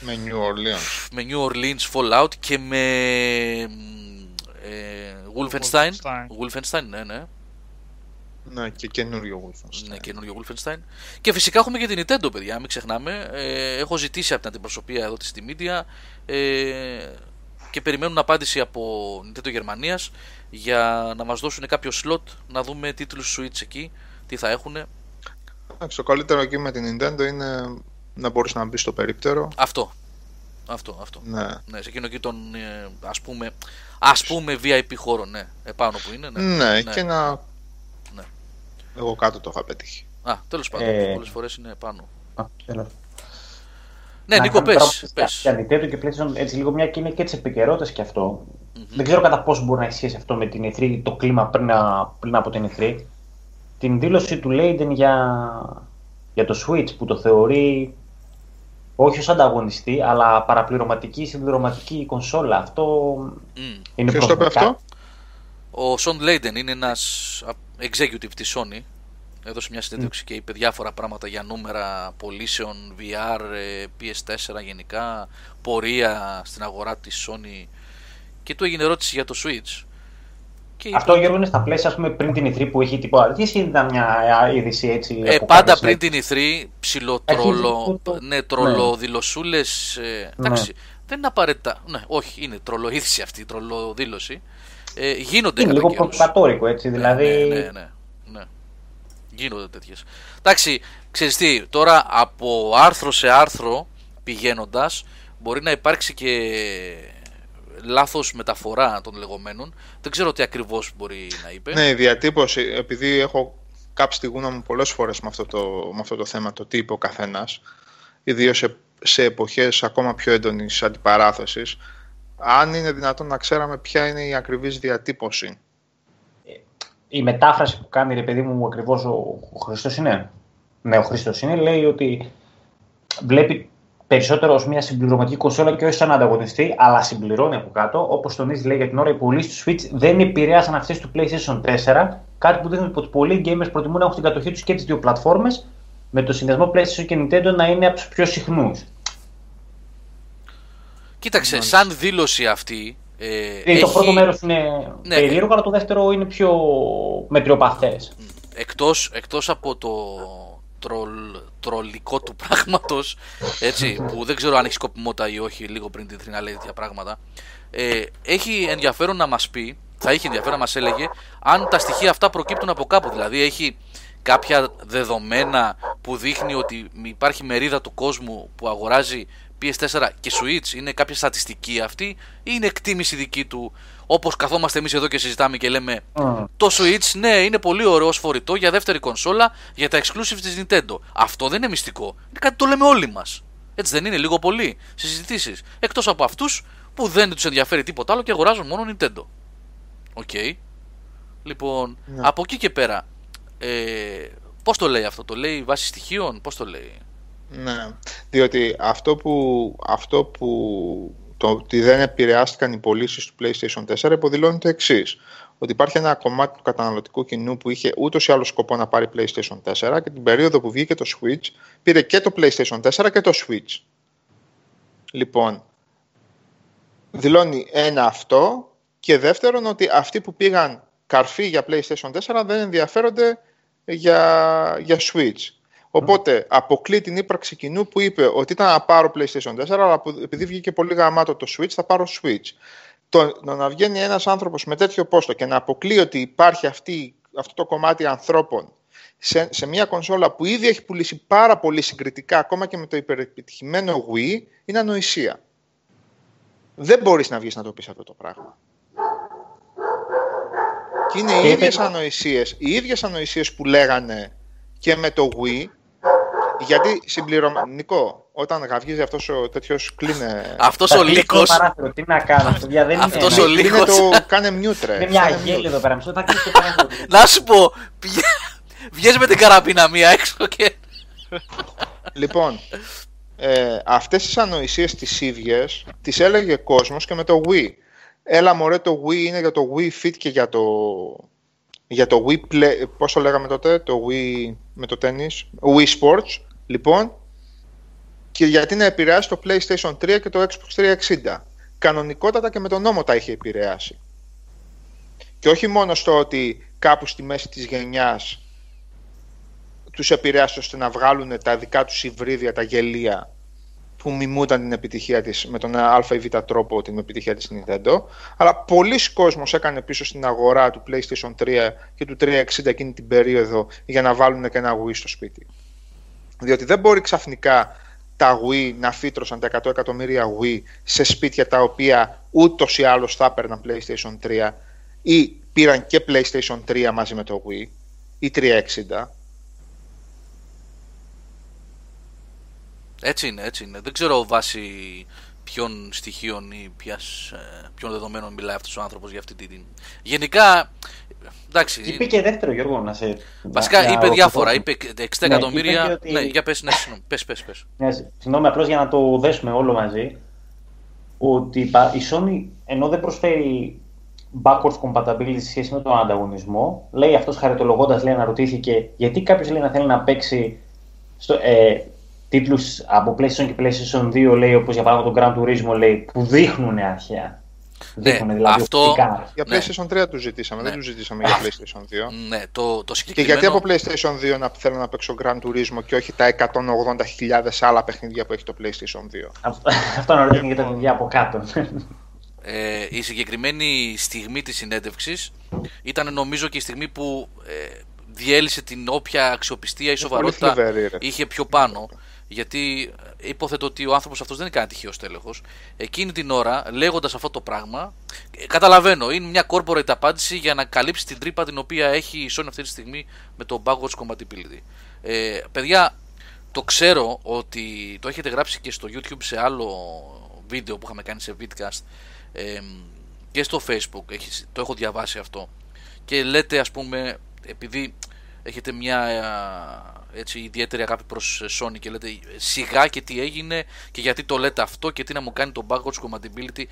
Με New Orleans. Με New Orleans Fallout και με... Ε, Wolfenstein. Wolfenstein, ναι, ναι. Ναι, και καινούριο Wolfenstein. Ναι, καινούριο Wolfenstein. Και φυσικά έχουμε και την Nintendo, παιδιά, μην ξεχνάμε. Ε, έχω ζητήσει από την αντιπροσωπεία εδώ της Media ε, και περιμένουν απάντηση από Nintendo Γερμανίας για να μας δώσουν κάποιο slot να δούμε τίτλους Switch εκεί, τι θα έχουν. Το καλύτερο εκεί με την Nintendo είναι να μπορείς να μπεις στο περίπτερο. Αυτό. Αυτό, αυτό. Ναι. ναι σε εκείνο εκεί τον ε, ας πούμε, ας πούμε VIP χώρο, ναι, επάνω που είναι. Ναι, ναι, ναι. και να εγώ κάτω το είχα πετύχει. Α, τέλος πάντων. Ε... Πολλές φορές είναι πάνω. Α, Ναι, Νίκο, πες. Για Nintendo και PlayStation, έτσι λίγο μια και είναι και τη επικαιρότητα και αυτό. Mm-hmm. Δεν ξέρω κατά πόσο μπορεί να ισχύσει αυτό με την E3, το κλίμα πριν, πριν από την E3. Την δήλωση του Leiden για, για το Switch που το θεωρεί όχι ως ανταγωνιστή, αλλά παραπληρωματική συμπληρωματική κονσόλα. Αυτό mm. είναι Ποιος το αυτό; Ο Σον Λέιντεν είναι ένας executive της Sony έδωσε μια συνέντευξη mm. και είπε διάφορα πράγματα για νούμερα πωλήσεων VR, ε, PS4 γενικά, πορεία στην αγορά της Sony και του έγινε ερώτηση για το Switch. Και Αυτό Γιώργο είναι στα πλαίσια ας πούμε, πριν την E3 που έχει τύπο ή ήταν μια είδηση έτσι. Ε, πάντα πριν την E3 ψιλοτρολο, ναι, τρολοδηλωσούλες, ε, ναι. εντάξει, δεν είναι απαραίτητα, ναι, όχι είναι τρολοείδηση αυτή η τρολοδήλωση. Ε, γίνονται Είναι λίγο προκατόρικο έτσι, ναι, δηλαδή. Ναι, ναι, ναι, ναι. Γίνονται τέτοιες. Εντάξει, ξέρεις τι, τώρα από άρθρο σε άρθρο πηγαίνοντας, μπορεί να υπάρξει και λάθος μεταφορά των λεγόμενων. Δεν ξέρω τι ακριβώς μπορεί να είπε. Ναι, η διατύπωση, επειδή έχω κάψει τη γούνα μου πολλές φορές με αυτό το, με αυτό το θέμα, το τι είπε ο καθένας, ιδίως σε, σε εποχές ακόμα πιο έντονης αντιπαράθεσης, αν είναι δυνατόν να ξέραμε ποια είναι η ακριβής διατύπωση. Η μετάφραση που κάνει, ρε παιδί μου, ακριβώς ο, ο Χριστός είναι. Ναι, ο Χριστός είναι, λέει ότι βλέπει περισσότερο ως μια συμπληρωματική κονσόλα και όχι σαν ανταγωνιστή, αλλά συμπληρώνει από κάτω. Όπως τονίζει λέει για την ώρα, οι πωλήσει του Switch δεν επηρέασαν αυτές του PlayStation 4. Κάτι που δείχνει ότι πολλοί gamers προτιμούν να έχουν την κατοχή τους και τις δύο πλατφόρμες, με το συνδυασμό PlayStation και Nintendo να είναι από τους πιο συχνούς. Κοίταξε, σαν δήλωση αυτή. Ε, έχει... Το πρώτο μέρος είναι ναι, περίεργο, αλλά το δεύτερο είναι πιο μετριοπαθές. Εκτός, εκτός από το τρολ, τρολικό του πράγματος έτσι, που δεν ξέρω αν έχει σκοπιμότητα ή όχι λίγο πριν την να λέει τέτοια πράγματα. Ε, έχει ενδιαφέρον να μας πει θα είχε ενδιαφέρον να μας έλεγε αν τα στοιχεία αυτά προκύπτουν από κάπου. Δηλαδή έχει κάποια δεδομένα που δείχνει ότι υπάρχει μερίδα του κόσμου που αγοράζει PS4 και Switch. Είναι κάποια στατιστική αυτή ή είναι εκτίμηση δική του Όπως καθόμαστε εμείς εδώ και συζητάμε και λέμε Το Switch, ναι, είναι πολύ ωραίο ως φορητό για δεύτερη κονσόλα για τα exclusive της Nintendo. Αυτό δεν είναι μυστικό. Είναι κάτι το λέμε όλοι μας. Έτσι δεν είναι, λίγο πολύ στις συζητήσεις. Εκτός από αυτούς που δεν τους ενδιαφέρει τίποτα άλλο και αγοράζουν μόνο Nintendo. OK. Okay. Λοιπόν, ναι. από εκεί και πέρα. Ε, Πώς το λέει αυτό, το λέει βάσει στοιχείων, πώς το λέει; Ναι, διότι αυτό που, αυτό που το ότι δεν επηρεάστηκαν οι πωλήσεις του PlayStation 4 υποδηλώνει το εξής. Ότι υπάρχει ένα κομμάτι του καταναλωτικού κοινού που είχε ούτως ή άλλως σκοπό να πάρει PlayStation 4 και την περίοδο που βγήκε το Switch πήρε και το PlayStation 4 και το Switch. Λοιπόν, δηλώνει ένα αυτό και δεύτερον ότι αυτοί που πήγαν καρφί για PlayStation 4 δεν ενδιαφέρονται για, για Switch. Οπότε αποκλεί την ύπαρξη κοινού που είπε ότι ήταν να πάρω PlayStation 4, αλλά επειδή βγήκε πολύ γαμάτο το Switch, θα πάρω Switch. Το, να βγαίνει ένας άνθρωπος με τέτοιο πόστο και να αποκλεί ότι υπάρχει αυτή, αυτό το κομμάτι ανθρώπων σε, σε μια κονσόλα που ήδη έχει πουλήσει πάρα πολύ συγκριτικά, ακόμα και με το υπερεπιτυχημένο Wii, είναι ανοησία. Δεν μπορείς να βγεις να το πεις αυτό το πράγμα. Και είναι οι ίδιες ανοησίες, οι ίδιες ανοησίες που λέγανε και με το Wii γιατί συμπληρωματικό, όταν γαυγίζει αυτός ο τέτοιος κλείνε. Αυτός ο λύκος. Τι να κάνω, αυτό δεν είναι. Αυτό ο λύκος. το κάνε μιούτρε. Είναι μια γέλη εδώ πέρα. Θα κλείσει το Να σου πω, βγαίνει με την καραμπίνα μία έξω και. Λοιπόν, ε, αυτές τις ανοησίες τις ίδιες τις έλεγε κόσμος και με το Wii. Έλα μωρέ το Wii είναι για το Wii Fit και για το για το Wii Play, πώς το λέγαμε τότε, το Wii με το tennis, Wii Sports, λοιπόν, και γιατί να επηρεάσει το PlayStation 3 και το Xbox 360. Κανονικότατα και με τον νόμο τα είχε επηρεάσει. Και όχι μόνο στο ότι κάπου στη μέση της γενιάς τους επηρεάσει ώστε να βγάλουν τα δικά τους υβρίδια, τα γελία που μιμούνταν την επιτυχία της με τον α ή β τρόπο την επιτυχία της Nintendo αλλά πολλοί κόσμος έκανε πίσω στην αγορά του PlayStation 3 και του 360 εκείνη την περίοδο για να βάλουν και ένα Wii στο σπίτι διότι δεν μπορεί ξαφνικά τα Wii να φύτρωσαν τα 100 εκατομμύρια Wii σε σπίτια τα οποία ούτως ή άλλως θα έπαιρναν PlayStation 3 ή πήραν και PlayStation 3 μαζί με το Wii ή 360 Έτσι είναι, έτσι είναι. Δεν ξέρω βάσει ποιων στοιχείων ή ποιας, ε, ποιων δεδομένων μιλάει αυτός ο άνθρωπος για αυτή την... Γενικά, εντάξει... Είπε και δεύτερο Γιώργο να σε... Βασικά είπε διάφορα, είπε 60 ναι, εκατομμύρια... Ναι, για πες, ναι, πες, πες, πες. Ναι, συγγνώμη, απλώς για να το δέσουμε όλο μαζί, ότι η Sony ενώ δεν προσφέρει backwards compatibility σε σχέση με τον ανταγωνισμό, λέει αυτός χαριτολογώντας, λέει, αναρωτήθηκε γιατί κάποιος λέει να θέλει να παίξει στο, ε, τίτλους από PlayStation και PlayStation 2, λέει, όπως για παράδειγμα τον Grand Turismo, λέει, που δείχνουν αρχαία. Ναι, δείχνουν, δηλαδή, αυτό... Για ναι. PlayStation 3 τους ζητήσαμε, ναι. δεν τους ζητήσαμε για PlayStation 2. Ναι, το, το συγκεκριμένο... Και γιατί από PlayStation 2 να θέλω να παίξω Grand Turismo και όχι τα 180.000 άλλα παιχνίδια που έχει το PlayStation 2. Αυτό, αυτό αναρωτήθηκα για τα παιδιά από κάτω. Ε, η συγκεκριμένη στιγμή της συνέντευξης ήταν νομίζω και η στιγμή που ε, διέλυσε την όποια αξιοπιστία ή σοβαρότητα είχε πιο πάνω γιατί υποθέτω ότι ο άνθρωπος αυτός δεν είναι κανένα τυχαίο τέλεχο. Εκείνη την ώρα, λέγοντας αυτό το πράγμα, ε, καταλαβαίνω, είναι μια corporate απάντηση για να καλύψει την τρύπα την οποία έχει η Sony αυτή τη στιγμή με το backwards compatibility. Ε, παιδιά, το ξέρω ότι το έχετε γράψει και στο YouTube σε άλλο βίντεο που είχαμε κάνει σε vidcast ε, και στο facebook, το έχω διαβάσει αυτό και λέτε ας πούμε επειδή έχετε μια ε, έτσι, ιδιαίτερη αγάπη προς ε, Sony και λέτε σιγά και τι έγινε και γιατί το λέτε αυτό και τι να μου κάνει το backwards compatibility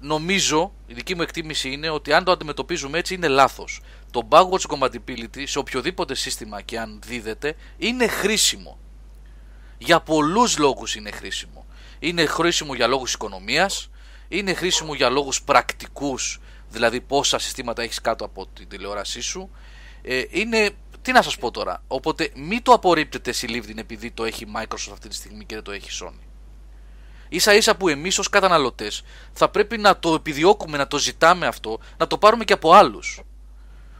νομίζω, η δική μου εκτίμηση είναι ότι αν το αντιμετωπίζουμε έτσι είναι λάθος. Το backwards compatibility σε οποιοδήποτε σύστημα και αν δίδεται είναι χρήσιμο. Για πολλούς λόγους είναι χρήσιμο. Είναι χρήσιμο για λόγους οικονομίας, είναι χρήσιμο για λόγους πρακτικούς, δηλαδή πόσα συστήματα έχεις κάτω από την τηλεόρασή σου. Ε, είναι, τι να σας πω τώρα, οπότε μην το απορρίπτετε συλλήβδιν επειδή το έχει Microsoft αυτή τη στιγμή και δεν το έχει Sony. Ίσα ίσα που εμείς ως καταναλωτές θα πρέπει να το επιδιώκουμε, να το ζητάμε αυτό, να το πάρουμε και από άλλους.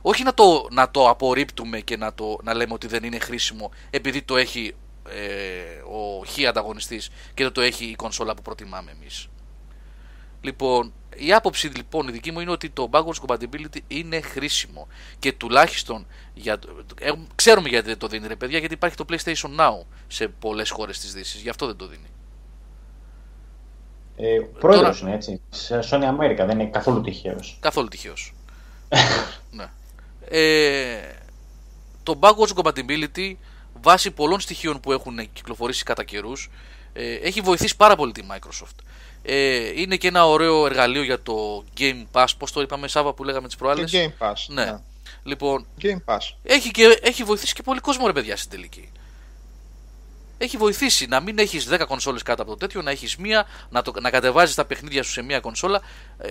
Όχι να το, να το απορρίπτουμε και να, το, να λέμε ότι δεν είναι χρήσιμο επειδή το έχει ε, ο χ ανταγωνιστής και δεν το έχει η κονσόλα που προτιμάμε εμείς. Λοιπόν, η άποψη λοιπόν η δική μου είναι ότι το backwards compatibility είναι χρήσιμο και τουλάχιστον για, ε, ξέρουμε γιατί δεν το δίνει ρε παιδιά γιατί υπάρχει το PlayStation Now σε πολλές χώρες της Δύσης, γι' αυτό δεν το δίνει. Ε, πρόεδρος είναι έτσι, σε Sony America, δεν είναι καθόλου τυχαίος. Καθόλου τυχαίος. ναι. Ε, το backwards compatibility βάσει πολλών στοιχείων που έχουν κυκλοφορήσει κατά καιρούς, ε, έχει βοηθήσει πάρα πολύ τη Microsoft. Ε, είναι και ένα ωραίο εργαλείο για το Game Pass. Πώς το είπαμε, Σάβα, που λέγαμε τις προάλλες; Το Game Pass. Ναι. ναι. Λοιπόν, Game Pass. Έχει, και, έχει βοηθήσει και πολύ κόσμο, ρε παιδιά, στην τελική. Έχει βοηθήσει να μην έχεις 10 κονσόλες κάτω από το τέτοιο, να έχεις μία, να, το, να κατεβάζεις τα παιχνίδια σου σε μία κονσόλα. Ε,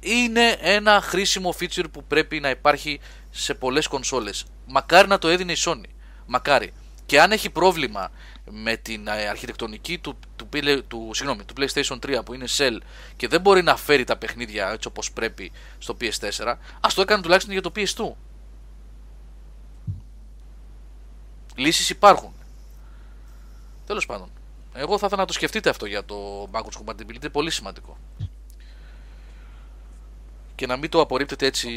είναι ένα χρήσιμο feature που πρέπει να υπάρχει σε πολλές κονσόλες. Μακάρι να το έδινε η Sony. Μακάρι. Και αν έχει πρόβλημα με την ε, αρχιτεκτονική του, του, του, συγγνώμη, του PlayStation 3 που είναι Cell και δεν μπορεί να φέρει τα παιχνίδια έτσι όπως πρέπει στο PS4, ας το έκανε τουλάχιστον για το PS2. Λύσεις υπάρχουν. Τέλος πάντων. Εγώ θα ήθελα να το σκεφτείτε αυτό για το backwards compatibility, είναι πολύ σημαντικό και να μην το απορρίπτετε έτσι.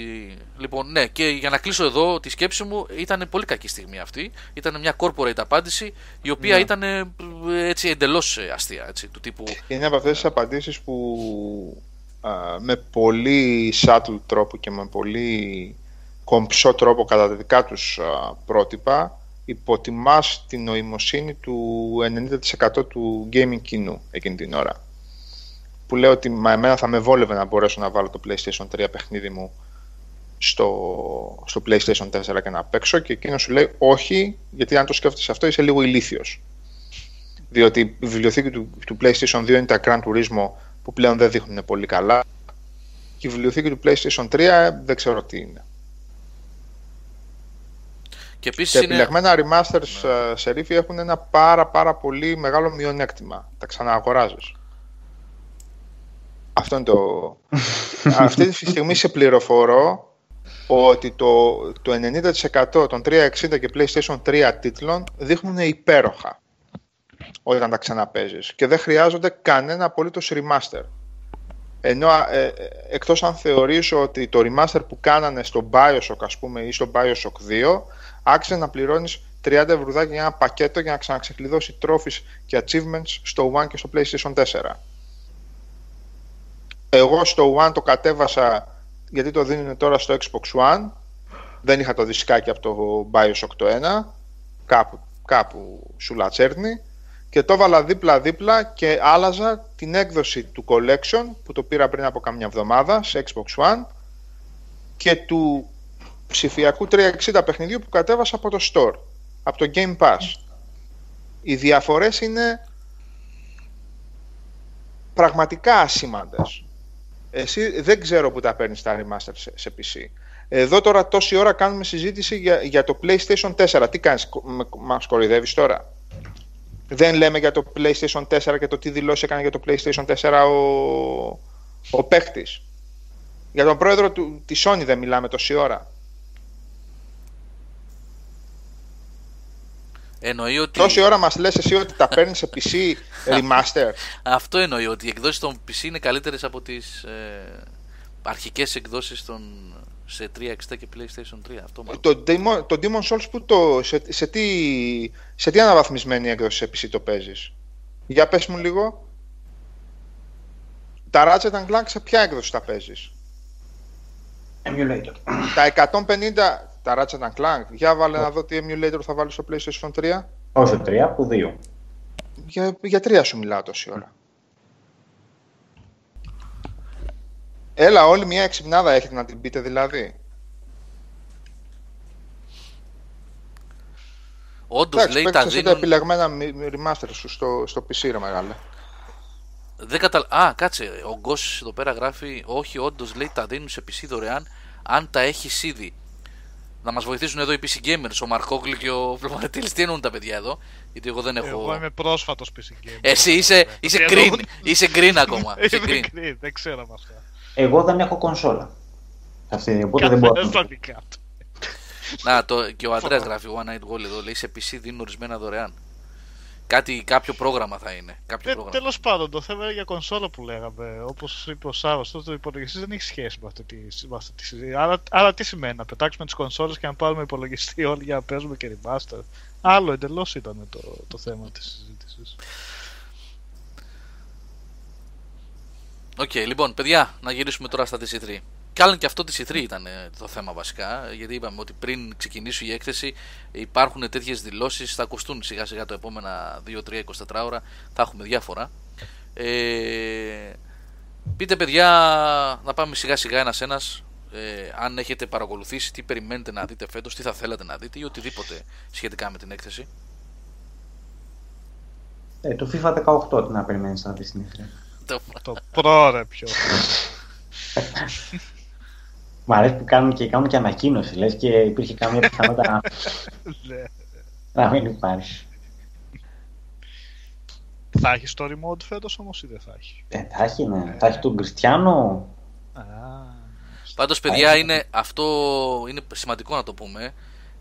Λοιπόν, ναι, και για να κλείσω εδώ τη σκέψη μου, ήταν πολύ κακή στιγμή αυτή. Ήταν μια corporate απάντηση, η οποία ναι. ήταν ε, έτσι εντελώς ε, αστεία. Έτσι, του τύπου... Είναι από αυτές τις απαντήσεις που α, με πολύ subtle τρόπο και με πολύ κομψό τρόπο κατά τα δικά τους πρότυπα υποτιμάς την νοημοσύνη του 90% του gaming κοινού εκείνη την ώρα που λέω ότι μα εμένα θα με βόλευε να μπορέσω να βάλω το PlayStation 3 παιχνίδι μου στο, στο PlayStation 4 και να παίξω και εκείνος σου λέει όχι, γιατί αν το σκέφτεσαι αυτό είσαι λίγο ηλίθιος. Διότι η βιβλιοθήκη του, του PlayStation 2 είναι τα Gran Turismo που πλέον δεν δείχνουν πολύ καλά και η βιβλιοθήκη του PlayStation 3 δεν ξέρω τι είναι. Και, επίσης και επιλεγμένα remasters ναι. σε ρίφη έχουν ένα πάρα πάρα πολύ μεγάλο μειονέκτημα. Τα ξανααγοράζεις. Αυτό είναι το... Αυτή τη στιγμή σε πληροφορώ ότι το, το 90% των 360 και PlayStation 3 τίτλων δείχνουν υπέροχα όταν τα ξαναπέζεις και δεν χρειάζονται κανένα απολύτως remaster. Ενώ ε, εκτός αν θεωρήσω ότι το remaster που κάνανε στο Bioshock ας πούμε ή στο Bioshock 2 άξιζε να πληρώνεις 30 ευρώ για ένα πακέτο για να ξαναξεκλειδώσει trophies και achievements στο One και στο PlayStation 4. Εγώ στο One το κατέβασα γιατί το δίνουν τώρα στο Xbox One. Δεν είχα το δισκάκι από το Bioshock το 1. Κάπου, κάπου σου λατσέρνει. Και το έβαλα δίπλα-δίπλα και άλλαζα την έκδοση του Collection που το πήρα πριν από καμιά εβδομάδα σε Xbox One και του ψηφιακού 360 παιχνιδιού που κατέβασα από το Store, από το Game Pass. Οι διαφορές είναι πραγματικά ασήμαντες. Εσύ δεν ξέρω που τα παίρνεις τα remaster σε, σε PC. Εδώ τώρα τόση ώρα κάνουμε συζήτηση για, για το PlayStation 4. Τι κάνεις, μας κοροϊδεύεις τώρα; Δεν λέμε για το PlayStation 4 και το τι δηλώσει έκανε για το PlayStation 4 ο, ο παίχτης. Για τον πρόεδρο του, της Sony δεν μιλάμε τόση ώρα. Εννοεί ότι... Τόση ώρα μας λες εσύ ότι τα παίρνεις σε PC remaster. Αυτό εννοεί ότι οι εκδόσεις των PC είναι καλύτερες από τις ε, αρχικές εκδόσεις των, σε 360 και PlayStation 3. Αυτό το, Demon, το Demon Souls που το, σε, σε, τι, σε τι αναβαθμισμένη έκδοση σε PC το παίζεις; Για πες μου λίγο. Τα Ratchet Clank σε ποια έκδοση τα παίζεις; Emulator. Τα 150, τα Ratchet Clank. Για βάλε να δω τι emulator θα βάλεις στο PlayStation 3. Όχι 3, από 2. Για, για τρία σου μιλάω τόση ώρα. Έλα, όλη μια εξυπνάδα έχετε να την πείτε δηλαδή. Όντως Εντάξει, λέει τα παίξτε τα δίνουν. επιλεγμένα μι- μι- remaster σου στο, στο PC ρε μεγάλε. Δεν κατα... Α, κάτσε. Ο Γκος εδώ πέρα γράφει. Όχι, όντως λέει τα δίνουν σε PC δωρεάν αν τα έχεις ήδη. Να μας βοηθήσουν εδώ οι PC gamers, ο Μαρκόγλου και ο Βλωματήλη. Τι εννοούν τα παιδιά εδώ, γιατί εγώ δεν έχω. Εγώ είμαι πρόσφατος PC gamer. Εσύ είσαι, είσαι Τι green, εννοούν. είσαι green ακόμα. είσαι Είμαι green. green, δεν ξέρω με αυτά. Εγώ δεν έχω κονσόλα. Αυτή, οπότε δεν μπορώ. Καθένας τα δικά του. Να, το, και ο Αντρέας γράφει One Night Wall εδώ, λέει σε PC δίνουν ορισμένα δωρεάν. Κάτι, κάποιο πρόγραμμα θα είναι. Κάποιο πρόγραμμα. Τέλος πάντων, το θέμα είναι για κονσόλα που λέγαμε. Όπως είπε ο Σάβα, τότε ο υπολογιστή δεν έχει σχέση με αυτή τη, με αυτή τη συζήτηση. Άρα, άρα τι σημαίνει, να πετάξουμε τις κονσόλες και να πάρουμε υπολογιστή όλοι για να παίζουμε και remaster. Άλλο εντελώς ήταν το, το θέμα της συζήτησης. Οκ, λοιπόν, παιδιά, να γυρίσουμε τώρα στα της E3. Μάλλον και αυτό της E3 ήταν ε, το θέμα βασικά, γιατί είπαμε ότι πριν ξεκινήσει η έκθεση υπάρχουν τέτοιες δηλώσεις, θα ακουστούν σιγά σιγά τα επόμενα 2-3 24ωρα, θα έχουμε διάφορα. Ε, πείτε παιδιά, να πάμε σιγά σιγά ένας ένας, ε, αν έχετε παρακολουθήσει τι περιμένετε να δείτε φέτος, τι θα θέλατε να δείτε ή οτιδήποτε σχετικά με την έκθεση. Ε, το FIFA 18 τι να περιμένεις να δεις στην ήθρη. Το- Το πρόρε πιο. Μ' αρέσει που κάνουν και, κάνουν και ανακοίνωση, λες και υπήρχε καμία πιθανότητα να, Ναι. να μην υπάρχει. Θα έχει story mode φέτος όμως ή δεν θα έχει; Ε, θα έχει, ναι. Θα έχει τον Κριστιανό. Α, Πάντως παιδιά είναι, αυτό είναι σημαντικό να το πούμε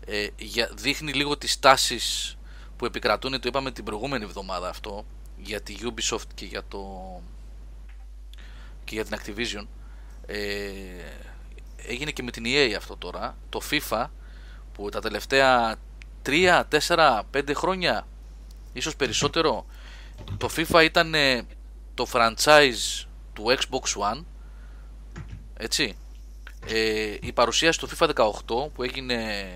ε, για, δείχνει λίγο τις τάσεις που επικρατούν το είπαμε την προηγούμενη εβδομάδα αυτό για τη Ubisoft και για το και για την Activision ε, έγινε και με την EA αυτό τώρα το FIFA που τα τελευταία 3, 4, 5 χρόνια ίσως περισσότερο το FIFA ήταν ε, το franchise του Xbox One έτσι ε, η παρουσίαση του FIFA 18 που έγινε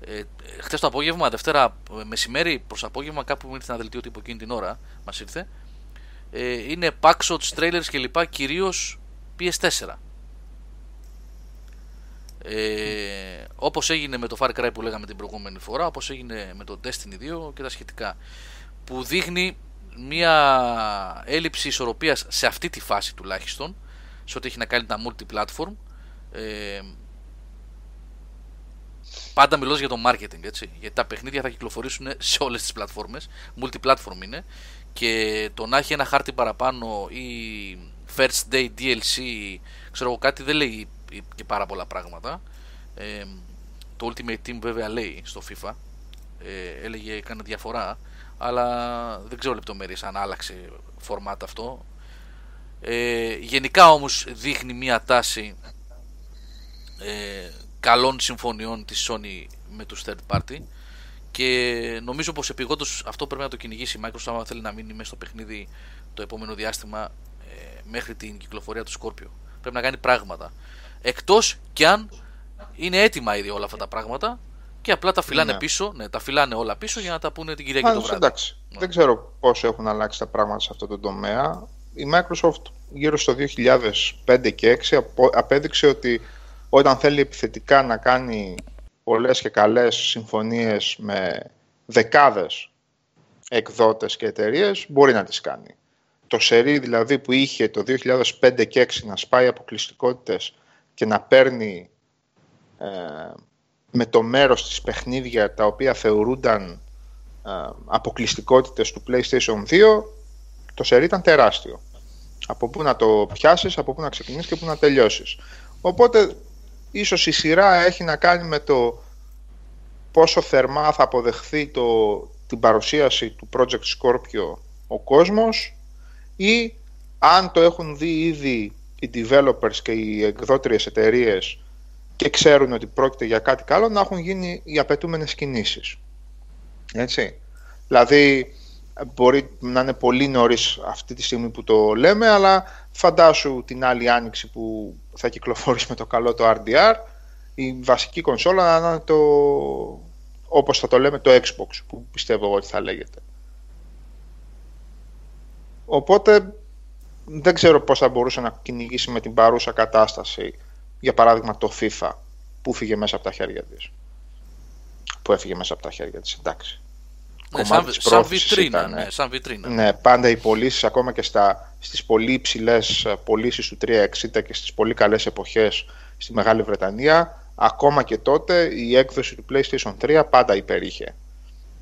ε, χθες το απόγευμα, Δευτέρα ε, μεσημέρι προς απόγευμα, κάπου μου ήρθε ένα δελτίο τύπου εκείνη την ώρα, μας ήρθε. Ε, είναι backshots, trailers κλπ. Κυρίως PS4. Ε, όπως έγινε με το Far Cry που λέγαμε την προηγούμενη φορά, όπως έγινε με το Destiny 2 και τα σχετικά. Που δείχνει μια έλλειψη ισορροπίας σε αυτή τη φάση τουλάχιστον, σε ό,τι έχει να κάνει τα multi-platform. Ε, πάντα μιλώ για το marketing, έτσι. Γιατί τα παιχνίδια θα κυκλοφορήσουν σε όλες τις πλατφόρμες. Multi-platform είναι. Και το να έχει ένα χάρτη παραπάνω ή first day DLC, ξέρω εγώ κάτι, δεν λέει και πάρα πολλά πράγματα. Ε, το Ultimate Team βέβαια λέει στο FIFA. Ε, έλεγε έκανε διαφορά. Αλλά δεν ξέρω λεπτομέρειες αν άλλαξε format αυτό. Ε, γενικά όμως δείχνει μια τάση ε, καλών συμφωνιών της Sony με τους third party και νομίζω πως επιγόντως αυτό πρέπει να το κυνηγήσει η Microsoft αν θέλει να μείνει μέσα στο παιχνίδι το επόμενο διάστημα ε, μέχρι την κυκλοφορία του Scorpio. Πρέπει να κάνει πράγματα. Εκτός κι αν είναι έτοιμα ήδη όλα αυτά τα πράγματα και απλά τα φυλάνε Ναι. πίσω, ναι, τα φυλάνε όλα πίσω για να τα πούνε την Κυριακή το Πάντως, βράδυ. εντάξει, Ναι. δεν ξέρω πώς έχουν αλλάξει τα πράγματα σε αυτό το τομέα. Η Microsoft γύρω στο 2005 και 2006 απο- απέδειξε ότι όταν θέλει επιθετικά να κάνει πολλές και καλές συμφωνίες με δεκάδες εκδότες και εταιρείες μπορεί να τις κάνει. Το σερί δηλαδή που είχε το 2005 και 2006 να σπάει αποκλειστικότητες και να παίρνει ε, με το μέρος της παιχνίδια τα οποία θεωρούνταν ε, αποκλειστικότητες του PlayStation 2 το σερί ήταν τεράστιο. Από πού να το πιάσεις, από πού να ξεκινήσεις και πού να τελειώσεις. Οπότε ίσως η σειρά έχει να κάνει με το πόσο θερμά θα αποδεχθεί το, την παρουσίαση του Project Scorpio ο κόσμος ή αν το έχουν δει ήδη οι developers και οι εκδότριες εταιρείες και ξέρουν ότι πρόκειται για κάτι καλό να έχουν γίνει οι απαιτούμενες κινήσεις. Έτσι. Δηλαδή μπορεί να είναι πολύ νωρίς αυτή τη στιγμή που το λέμε αλλά φαντάσου την άλλη άνοιξη που θα κυκλοφορήσει με το καλό το RDR η βασική κονσόλα να είναι το, όπως θα το λέμε, το Xbox, που πιστεύω εγώ ότι θα λέγεται. Οπότε δεν ξέρω πώς θα μπορούσε να κυνηγήσει με την παρούσα κατάσταση, για παράδειγμα το FIFA, που φύγε μέσα από τα χέρια της. Που έφυγε μέσα από τα χέρια της, εντάξει. Ναι, Κομμάτι σαν, της σαν πρόθεσης βιτρίνα, ήταν, ναι, σαν βιτρίνα. Ναι, πάντα οι πωλήσεις ακόμα και στα, στις πολύ υψηλές πωλήσεις του 360 και στις πολύ καλές εποχές στη Μεγάλη Βρετανία, ακόμα και τότε η έκδοση του PlayStation 3 πάντα υπερήχε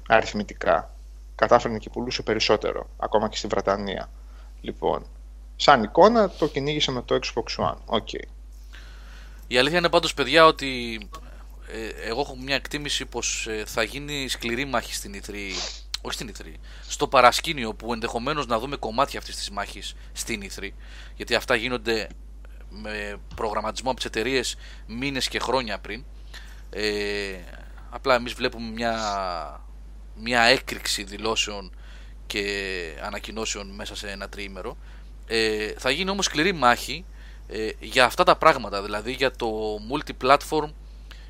αριθμητικά. Κατάφερνε και πουλούσε περισσότερο, ακόμα και στη Βρετανία. Λοιπόν, σαν εικόνα το κυνήγησε με το Xbox One. OK. Η αλήθεια είναι πάντως παιδιά ότι ε, εγώ έχω μια εκτίμηση πως ε, θα γίνει σκληρή μάχη στην Ιτρή όχι στην Ιτρή, στο παρασκήνιο που ενδεχομένως να δούμε κομμάτια αυτής της μάχης στην E3 γιατί αυτά γίνονται με προγραμματισμό από τις εταιρείες μήνες και χρόνια πριν ε, απλά εμείς βλέπουμε μια, μια έκρηξη δηλώσεων και ανακοινώσεων μέσα σε ένα τριήμερο ε, θα γίνει όμως σκληρή μάχη ε, για αυτά τα πράγματα δηλαδή για το multi-platform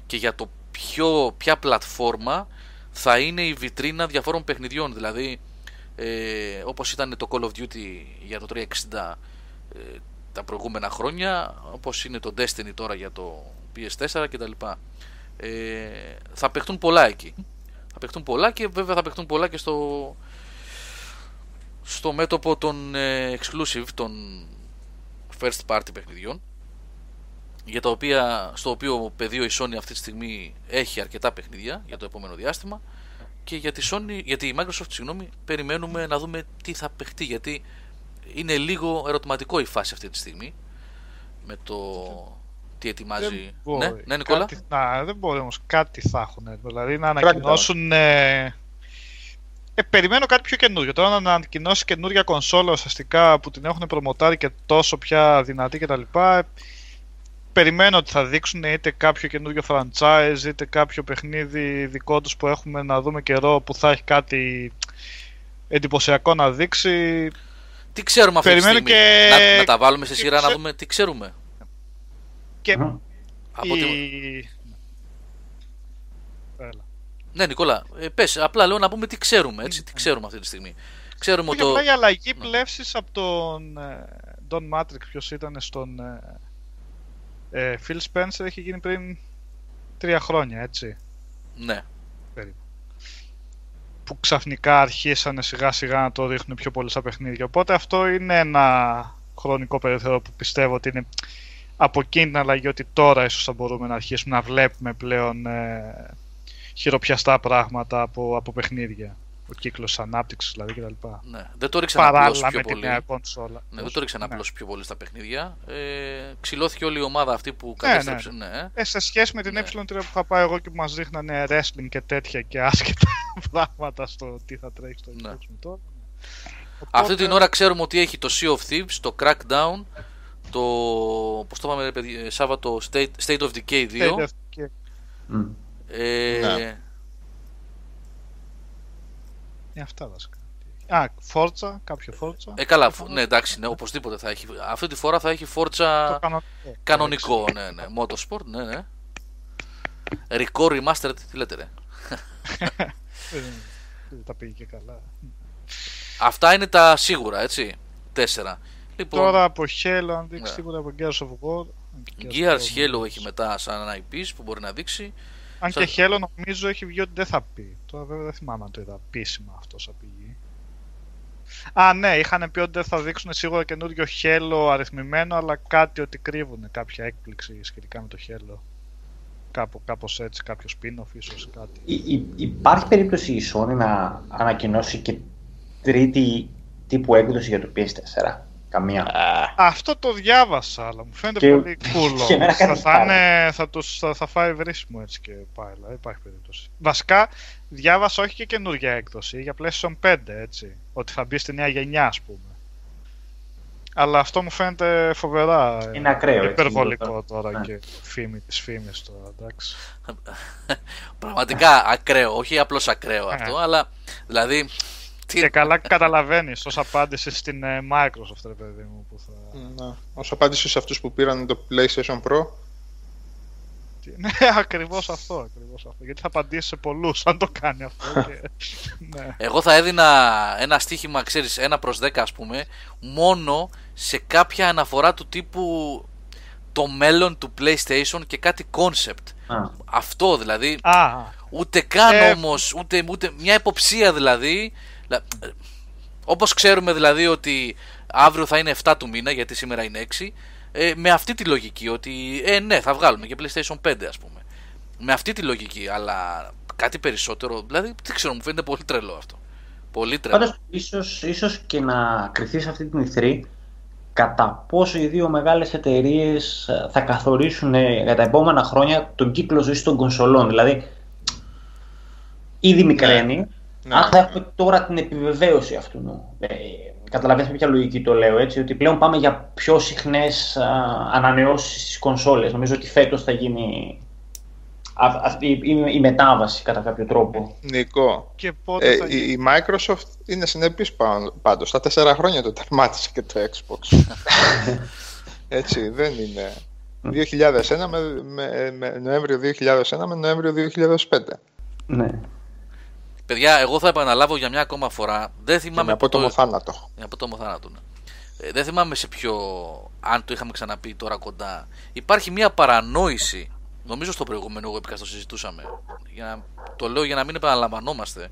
και για το ποιο, ποια πλατφόρμα θα είναι η βιτρίνα διαφόρων παιχνιδιών. Δηλαδή, ε, όπως ήταν το Call of Duty για το 360 ε, τα προηγούμενα χρόνια, όπως είναι το Destiny τώρα για το PS4 κτλ. Ε, θα παιχτούν πολλά εκεί. Θα παιχτούν πολλά και βέβαια θα παιχτούν πολλά και στο, στο μέτωπο των ε, exclusive, των first party παιχνιδιών για τα οποία, στο οποίο πεδίο η Sony αυτή τη στιγμή έχει αρκετά παιχνίδια για το επόμενο διάστημα και για τη, Sony, για τη Microsoft συγγνώμη, περιμένουμε να δούμε τι θα παιχτεί γιατί είναι λίγο ερωτηματικό η φάση αυτή τη στιγμή με το τι ετοιμάζει. μπορεί. Ναι, ναι, Νικόλα; Κάτι, να, δεν μπορεί όμως κάτι θα έχουν. Δηλαδή να ανακοινώσουν. Ε, ε, περιμένω κάτι πιο καινούριο. Τώρα να ανακοινώσει καινούρια κονσόλα ουσιαστικά που την έχουν προμοτάρει και τόσο πια δυνατή κτλ. Ε, περιμένω ότι θα δείξουν είτε κάποιο καινούριο franchise είτε κάποιο παιχνίδι δικό τους που έχουμε να δούμε καιρό που θα έχει κάτι εντυπωσιακό να δείξει. Τι ξέρουμε αυτή τη Περιμένω στιγμή; και- Να, να τα βάλουμε σε και σειρά να ξέ- δούμε τι ξέρουμε. Και Μμμ. Από η... τι... Έλα. Ναι, Νικόλα, ε, πες, απλά λέω να πούμε τι ξέρουμε, έτσι, τι ξέρουμε αυτή τη στιγμή. Ξέρουμε Όχι ότι. απλά η αλλαγή Ναι. πλεύσης από τον ε, Don Matrix, ποιος ήταν στον ε, ε, Phil Spencer, έχει γίνει πριν τρία χρόνια, έτσι. Ναι, περίπου. Που ξαφνικά αρχίσανε σιγά σιγά να το ρίχνουν πιο πολύ στα παιχνίδια. Οπότε αυτό είναι ένα χρονικό περιθώριο που πιστεύω ότι είναι από εκείνη την αλλαγή ότι τώρα ίσως θα μπορούμε να αρχίσουμε να βλέπουμε πλέον ε, χειροπιαστά πράγματα από, από παιχνίδια. Ο κύκλος ανάπτυξης δηλαδή κτλ. ναι. Δεν το ρίξαν απλώ Παράλληλα πιο με τη πολύ. νέα κονσόλα. Ναι, δεν το ρίξαν Ναι. απλώ πιο πολύ στα παιχνίδια. Ε, ξυλώθηκε όλη η ομάδα αυτή που Ναι, κατέστρεψε. Ναι, ε. Ε, σε σχέση με την Ναι. ε3 που είχα πάει εγώ και που μας δείχνανε wrestling και τέτοια και άσχετα πράγματα στο τι θα τρέχει στο Ναι. Xbox μου τώρα. Αυτή Οπότε- την ώρα ξέρουμε ότι έχει το Sea of Thieves, το Crackdown, το. Πώς το είπαμε, ρε παιδί, ε, Σάββατο, State, State of Decay 2. State of Decay. Μμ. Ε, Ναι. Ε, αυτά βασικά. Α, Forza, κάποιο Forza. ε, καλά, φ- ναι, εντάξει, ναι, οπωσδήποτε θα έχει. Αυτή τη φορά θα έχει το Forza κανονικό. κανονικό, ναι, ναι. Motorsport, ναι, ναι. Record Remastered, τι λέτε, ρε. Δεν, δεν τα πήγε και καλά. Αυτά είναι τα σίγουρα, έτσι. Τέσσερα. Λοιπόν, Τώρα από Halo, αν δείξει Ναι. τίποτα από Gears of War. Gears Halo έχει μετά σαν IPs που μπορεί να δείξει. Αν Σαν- και Halo νομίζω έχει βγει ότι δεν θα πει. Τώρα βέβαια δεν θυμάμαι αν το είδα επίσημα αυτό σαν πηγή. Α, ναι, είχαν πει ότι δεν θα δείξουν σίγουρα καινούριο Halo αριθμημένο, αλλά κάτι ότι κρύβουν κάποια έκπληξη σχετικά με το Halo. Κάπου, κάπως έτσι, κάποιο spin-off ίσως κάτι. Υ- υ- υπάρχει περίπτωση η Sony να ανακοινώσει και τρίτη τύπου έκδοση για το PS4. Καμία. Αυτό το διάβασα, αλλά μου φαίνεται Και- πολύ cool. και εμένα όμως. θα, κάτι θα, πάρει. είναι, θα, τους, θα, θα φάει βρίσιμο έτσι και πάει, δηλαδή υπάρχει περίπτωση. Βασικά, διάβασα όχι και καινούργια έκδοση, για PlayStation 5, έτσι. Ότι θα μπει στη νέα γενιά, ας πούμε. Αλλά αυτό μου φαίνεται φοβερά ε, Είναι ακραίο, έτσι, υπερβολικό το- τώρα ναι. και φήμη της φήμης τώρα, εντάξει. Πραγματικά ακραίο, όχι απλώς ακραίο αυτό, αλλά δηλαδή. Τι... Και καλά καταλαβαίνεις ως απάντηση στην ε, Microsoft, ρε παιδί μου, που θα... Ναι. Όσο απάντηση σε αυτούς που πήραν το PlayStation Pro, Ναι, ακριβώς αυτό, ακριβώς αυτό. Γιατί θα απαντήσει σε πολλούς αν το κάνει αυτό. Και... ναι. Εγώ θα έδινα ένα στοίχημα, ξέρεις, ένα προς 10 ας πούμε, μόνο σε κάποια αναφορά του τύπου το μέλλον του PlayStation και κάτι concept. Αυτό δηλαδή. Α. Ούτε καν ε... όμως, ούτε, ούτε μια υποψία δηλαδή. Όπως ξέρουμε δηλαδή ότι αύριο θα είναι 7 του μήνα, γιατί σήμερα είναι 6 ε, με αυτή τη λογική ότι ε, ναι θα βγάλουμε και PlayStation 5 ας πούμε. Με αυτή τη λογική αλλά κάτι περισσότερο δηλαδή δεν ξέρω μου φαίνεται πολύ τρελό αυτό. Πολύ τρελό. Πάντως ίσως, ίσως και να κρυθεί σε αυτή την ηθρή κατά πόσο οι δύο μεγάλες εταιρείες ε, θα καθορίσουν ε, για τα επόμενα χρόνια τον κύκλο ζωής των κονσολών. Δηλαδή ήδη μικραίνει ναι. Ναι. αν θα έχουμε τώρα την επιβεβαίωση αυτού ε, καταλαβαίνετε ποια λογική το λέω έτσι, ότι πλέον πάμε για πιο συχνές ανανεώσεις στις κονσόλες. Νομίζω ότι φέτος θα γίνει αυτή η, μετάβαση κατά κάποιο τρόπο. Νικό, και πότε ε, θα η, η, Microsoft είναι συνεπής πάντως. Στα τέσσερα χρόνια το τερμάτισε και το Xbox. έτσι, δεν είναι. 2001 με, με, με Νοέμβριο 2001 με Νοέμβριο 2005. Ναι. Παιδιά, εγώ θα επαναλάβω για μια ακόμα φορά. Δεν θυμάμαι. από το θάνατο. Από το θάνατο, ναι. Ε, δεν θυμάμαι σε ποιο. Αν το είχαμε ξαναπεί τώρα κοντά. Υπάρχει μια παρανόηση. Νομίζω στο προηγούμενο εγώ το συζητούσαμε. Για να, το λέω για να μην επαναλαμβανόμαστε.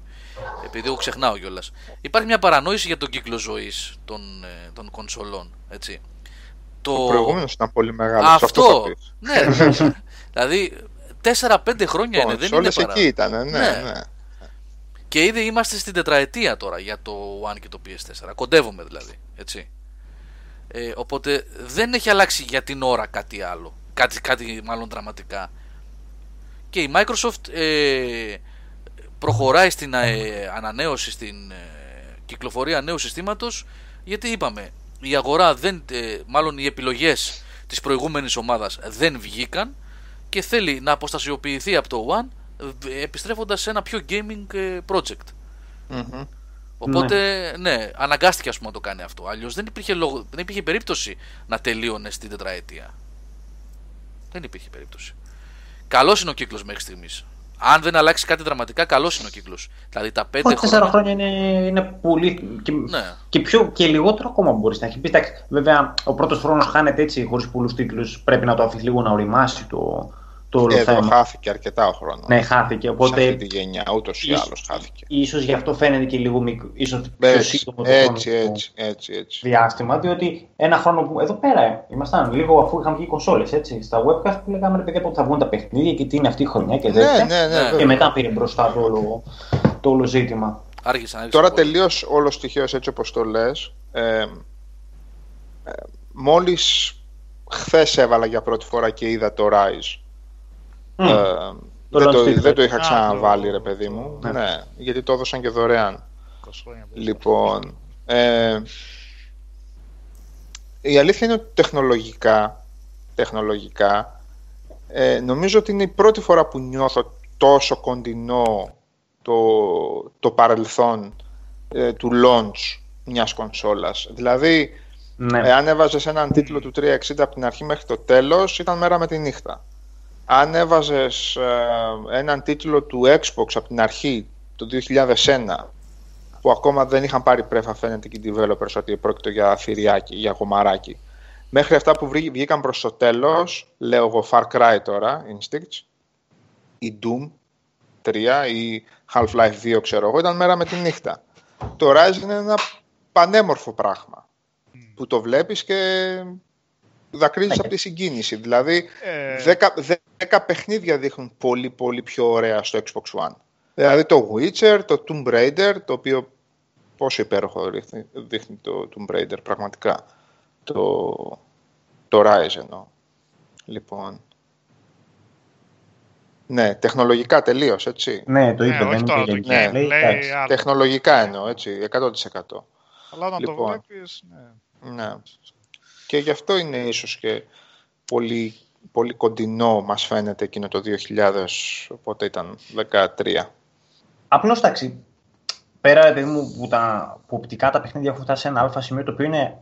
Επειδή εγώ ξεχνάω κιόλας. Υπάρχει μια παρανόηση για τον κύκλο ζωής των, ε, των κονσολών. Έτσι. Το, το προηγούμενος ήταν πολύ μεγάλος. Αυτό. αυτό ναι, δηλαδή 4-5 χρόνια είναι. Δεν είναι παρά... εκεί ήταν. ναι. ναι. ναι. Και ήδη είμαστε στην τετραετία τώρα για το One και το PS4. Κοντεύουμε δηλαδή. Έτσι. Ε, οπότε δεν έχει αλλάξει για την ώρα κάτι άλλο. Κάτι, κάτι μάλλον δραματικά. Και η Microsoft ε, προχωράει στην ε, ανανέωση, στην ε, κυκλοφορία νέου συστήματος γιατί είπαμε η αγορά δεν, ε, μάλλον οι επιλογές της προηγούμενης ομάδας δεν βγήκαν και θέλει να αποστασιοποιηθεί από το One επιστρέφοντας σε ένα πιο gaming ε, project. mm Οπότε, ναι. ναι, αναγκάστηκε ας πούμε, να το κάνει αυτό. Αλλιώς δεν, υπήρχε λόγο, δεν υπήρχε περίπτωση να τελείωνε στην τετραετία. Δεν υπήρχε περίπτωση. Καλός είναι ο κύκλος μέχρι στιγμής. Αν δεν αλλάξει κάτι δραματικά, καλός είναι ο κύκλος. Δηλαδή τα πέντε χρόνια. Τέσσερα χρόνια είναι, είναι πολύ. Και, ναι. και, πιο, και λιγότερο ακόμα μπορείς να έχεις πει. Βέβαια, ο πρώτος χρόνος χάνεται έτσι χωρίς πολλούς τίτλους. Πρέπει να το αφήσεις λίγο να οριμάσει το, το όλο Εδώ θέμα. χάθηκε αρκετά ο χρόνος. Ναι, χάθηκε. Οπότε... Σε αυτή τη γενιά, ούτως ή άλλως χάθηκε. Ίσως γι' αυτό φαίνεται και λίγο μικρό. Ίσως πιο σύντομο το έτσι, έτσι, έτσι, έτσι. διάστημα. Διότι ένα χρόνο που. Εδώ πέρα ήμασταν λίγο αφού είχαμε βγει κονσόλες. Στα webcast που λέγαμε ρε παιδιά πότε θα βγουν τα παιχνίδια και τι είναι αυτή η χρονιά και τέτοια. Ναι, ναι, ναι, και μετά πήρε μπροστά το όλο, το όλο ζήτημα. Άργησα, άργησα Τώρα τελείως όλο στοιχείο έτσι όπως το λες. Ε, ε, Μόλις χθες έβαλα για πρώτη φορά και είδα το Rise Mm. Ε, δεν, το, δεν το είχα ξαναβάλει, ρε παιδί μου. Ναι. ναι. γιατί το έδωσαν και δωρεάν. Λοιπόν, ε, η αλήθεια είναι ότι τεχνολογικά, τεχνολογικά ε, νομίζω ότι είναι η πρώτη φορά που νιώθω τόσο κοντινό το, το παρελθόν ε, του launch μιας κονσόλας. Δηλαδή, ναι. εάν έβαζες έναν τίτλο του 360 από την αρχή μέχρι το τέλος, ήταν μέρα με τη νύχτα αν έβαζες ε, έναν τίτλο του Xbox από την αρχή το 2001 που ακόμα δεν είχαν πάρει πρέφα φαίνεται και οι developers ότι πρόκειται για θηριάκι, για γομαράκι μέχρι αυτά που βγήκαν προς το τέλος λέω εγώ Far Cry τώρα Instincts η Doom 3 ή Half-Life 2 ξέρω εγώ ήταν μέρα με τη νύχτα το Rise είναι ένα πανέμορφο πράγμα που το βλέπεις και δακρύζεις okay. από τη συγκίνηση. Δηλαδή, ε... 10, παιχνίδια δείχνουν πολύ πολύ πιο ωραία στο Xbox One. Δηλαδή το Witcher, το Tomb Raider, το οποίο πόσο υπέροχο δείχνει, δείχνει το Tomb Raider πραγματικά. Το, το Rise εννοώ. Λοιπόν, ναι, τεχνολογικά τελείως, έτσι. Ναι, το είπε, ναι, δεν είναι ναι, λέει, λέει, τεχνολογικά εννοώ, έτσι, 100%. Αλλά να λοιπόν, το βλέπεις, ναι. ναι. Και γι' αυτό είναι ίσως και πολύ, πολύ κοντινό μας φαίνεται εκείνο το 2000, οπότε ήταν 13. Απλώς, εντάξει, πέρα παιδί μου που, τα, που οπτικά τα παιχνίδια έχουν φτάσει σε ένα αλφα σημείο το οποίο είναι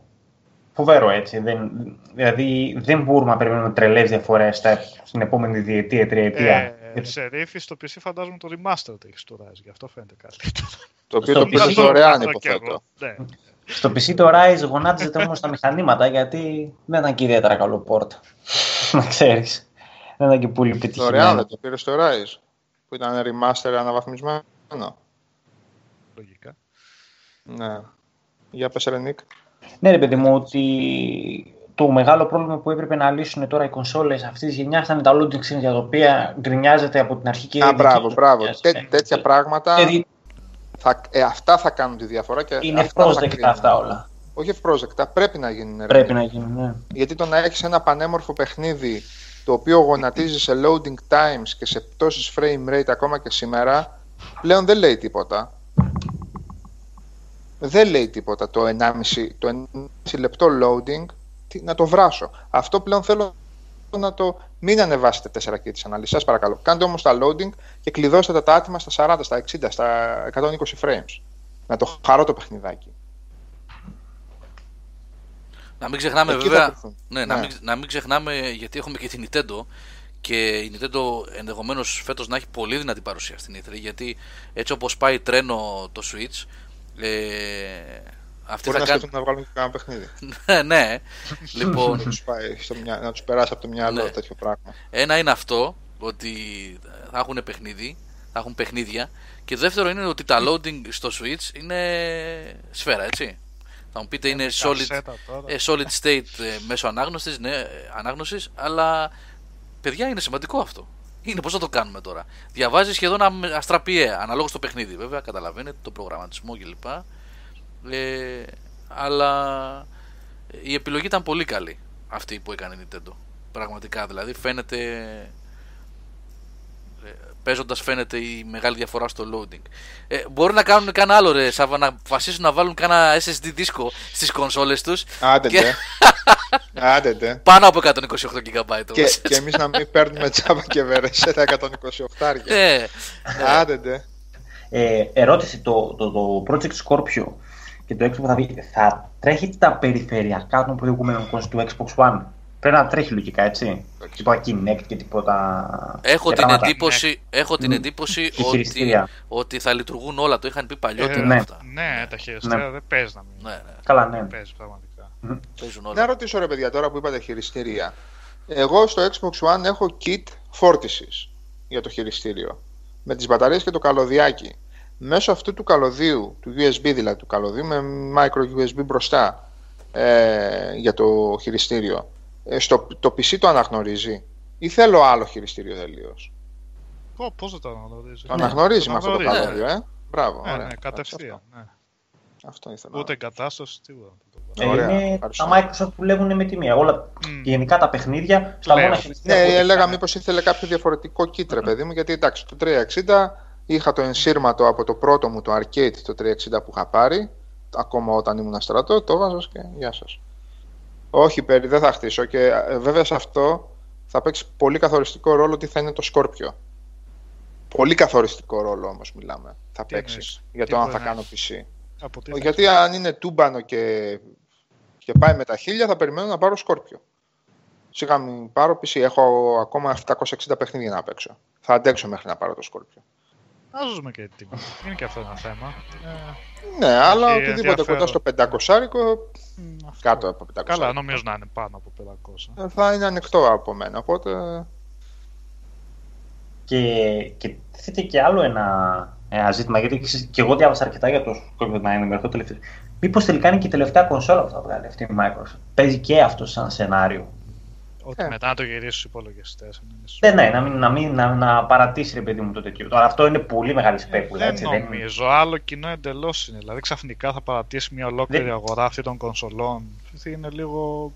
φοβερό έτσι. Δεν, δηλαδή δεν μπορούμε να περιμένουμε τρελές διαφορές στην επόμενη διετία, τριετία. Ε, σε ρίφη στο PC φαντάζομαι το remaster έχεις στο Rise, γι' αυτό φαίνεται καλύτερο. Το οποίο το PC δωρεάν υποθέτω. Ναι. Στο PC το Rise γονάτιζεται όμω τα μηχανήματα γιατί δεν ήταν και ιδιαίτερα καλό port. να ξέρεις. Δεν ήταν και πολύ πετυχημένο. Δωρεάν δεν το πήρε στο Rise που ήταν remaster αναβαθμισμένο. Λογικά. Ναι. Για πες Ρενίκ. Ναι ρε παιδί μου, ότι το μεγάλο πρόβλημα που έπρεπε να λύσουν τώρα οι κονσόλες αυτής της γενιάς ήταν τα loading screens για τα οποία γκρινιάζεται από την αρχική Α, μπράβο, μπράβο. Τέ, τέτοια πράγματα, δηλαδή, θα, ε, αυτά θα κάνουν τη διαφορά. Και είναι ευπρόσδεκτα αυτά όλα. Όχι ευπρόσδεκτα, πρέπει να γίνουν. Πρέπει να γίνουν, ναι. Γιατί το να έχεις ένα πανέμορφο παιχνίδι το οποίο γονατίζει σε loading times και σε πτώσεις frame rate ακόμα και σήμερα, πλέον δεν λέει τίποτα δεν λέει τίποτα το 1,5, το 1,5 λεπτό loading να το βράσω. Αυτό πλέον θέλω να το μην ανεβάσετε 4 και τις αναλύσεις. Σας παρακαλώ. Κάντε όμως τα loading και κλειδώστε τα άτομα στα 40, στα 60, στα 120 frames. Να το χαρώ το παιχνιδάκι. Να μην ξεχνάμε Εκεί βέβαια, ναι, Να, ναι. μην, να μην ξεχνάμε γιατί έχουμε και την Nintendo και η Nintendo ενδεχομένως φέτος να έχει πολύ δυνατή παρουσία στην E3 γιατί έτσι όπως πάει τρένο το Switch ε, αυτή Μπορεί θα να κάνει... να βγάλουν και κανένα παιχνίδι. ναι, ναι. λοιπόν... να τους περάσει από το μυαλό ναι. τέτοιο πράγμα. Ένα είναι αυτό, ότι θα έχουν παιχνίδι, θα έχουν παιχνίδια. Και δεύτερο είναι ότι τα loading στο Switch είναι σφαίρα, έτσι. Θα μου πείτε είναι solid, ε, solid state ε, μέσω ανάγνωσης, ναι, ανάγνωσης, αλλά παιδιά είναι σημαντικό αυτό είναι πώς θα το κάνουμε τώρα; Διαβάζει σχεδόν αστραπιαία, αναλόγως στο παιχνίδι βέβαια, καταλαβαίνετε, το προγραμματισμό κλπ. Ε, αλλά η επιλογή ήταν πολύ καλή αυτή που έκανε η Nintendo. Πραγματικά δηλαδή φαίνεται. Ε, Παίζοντας φαίνεται η μεγάλη διαφορά στο loading. Ε, μπορεί να κάνουν κανένα άλλο ρε, Σάβα, να αποφασίσουν να βάλουν κανένα SSD δίσκο στις κονσόλες τους. Άντε, και... Άντε, Πάνω από 128 GB. Και, και εμείς να μην παίρνουμε τσάπα και βερεσέ τα 128. Ε, Άντε, ε, ερώτηση, το, το, το Project Scorpio και το Xbox θα, θα τρέχει τα περιφερειακά των προηγούμενων του Xbox One. Πρέπει να τρέχει λογικά, έτσι. Τίποτα Kinect και τίποτα. Έχω την εντύπωση, έχω την εντύπωση ότι, ότι θα λειτουργούν όλα. Το είχαν πει παλιότερα. Ε, ναι. Αυτά. ναι, τα χειριστήρια ναι. δεν παίζει να μην. Ναι, ναι. Καλά, ναι. Δεν παίζει πραγματικά. Παίζουν όλα. Να ρωτήσω ρε παιδιά τώρα που είπατε χειριστήρια. Εγώ στο Xbox One έχω kit φόρτισης για το χειριστήριο. Με τις μπαταρίες και το καλωδιάκι. Μέσω αυτού του καλωδίου, του USB δηλαδή του καλωδίου, με micro USB μπροστά ε, για το χειριστήριο ε, στο, το PC το αναγνωρίζει ή θέλω άλλο χειριστήριο τελείως; Πώ δεν το αναγνωρίζει; Το αναγνωρίζει με αυτό το καλώδιο, ε. Μπράβο. Ναι, ναι, κατευθείαν. Ναι. Αυτό ήθελα. Ούτε εγκατάσταση, τίποτα. Ε, είναι τα Microsoft που λέγουν με τη μία. Όλα, mm. γενικά τα παιχνίδια στα μόνα Ναι, έλεγα μήπως ήθελε κάποιο διαφορετικό κίτρε, παιδί μου, γιατί εντάξει, το 360 είχα το ενσύρματο από το πρώτο μου το arcade το 360 που είχα πάρει, ακόμα όταν ήμουν στρατό, το βάζω και γεια σας. Όχι, περί, δεν θα χτίσω. Και ε, βέβαια σε αυτό θα παίξει πολύ καθοριστικό ρόλο τι θα είναι το Σκόρπιο. Πολύ καθοριστικό ρόλο όμως μιλάμε. Θα παίξεις για το αν θα κάνω PC. Γιατί αν είναι τούμπανο και, και πάει με τα χίλια θα περιμένω να πάρω Σκόρπιο. Σιγά μην πάρω PC. Έχω ακόμα 760 παιχνίδια να παίξω. Θα αντέξω μέχρι να πάρω το Σκόρπιο. Α ζούμε και τιμή. Είναι και αυτό ένα θέμα. Ε, ναι, αλλά οτιδήποτε κοντά στο 500 άρικο, κάτω από 500. Καλά, νομίζω να είναι πάνω από 500. Ε, θα είναι ανοιχτό από μένα, οπότε... Και, και θέτει και άλλο ένα, ένα ζήτημα, γιατί και εγώ διάβασα αρκετά για το Scorpio να ενημερωθώ τελευταίο. Μήπως τελικά είναι και η τελευταία κονσόλα που θα βγάλει αυτή η Microsoft. Παίζει και αυτό σαν σενάριο. Ότι ε. μετά να το γυρίσει στους υπολογιστέ. Ναι, ναι, να, μην, να, μην, να, να παρατήσει ρε παιδί μου το τέτοιο. Τώρα αυτό είναι πολύ μεγάλη σπέκουλα. Ε, δεν έτσι, νομίζω. Δεν... Άλλο κοινό εντελώς είναι. Δηλαδή ξαφνικά θα παρατήσει μια ολόκληρη δεν... αγορά αυτή των κονσολών. Είναι λίγο.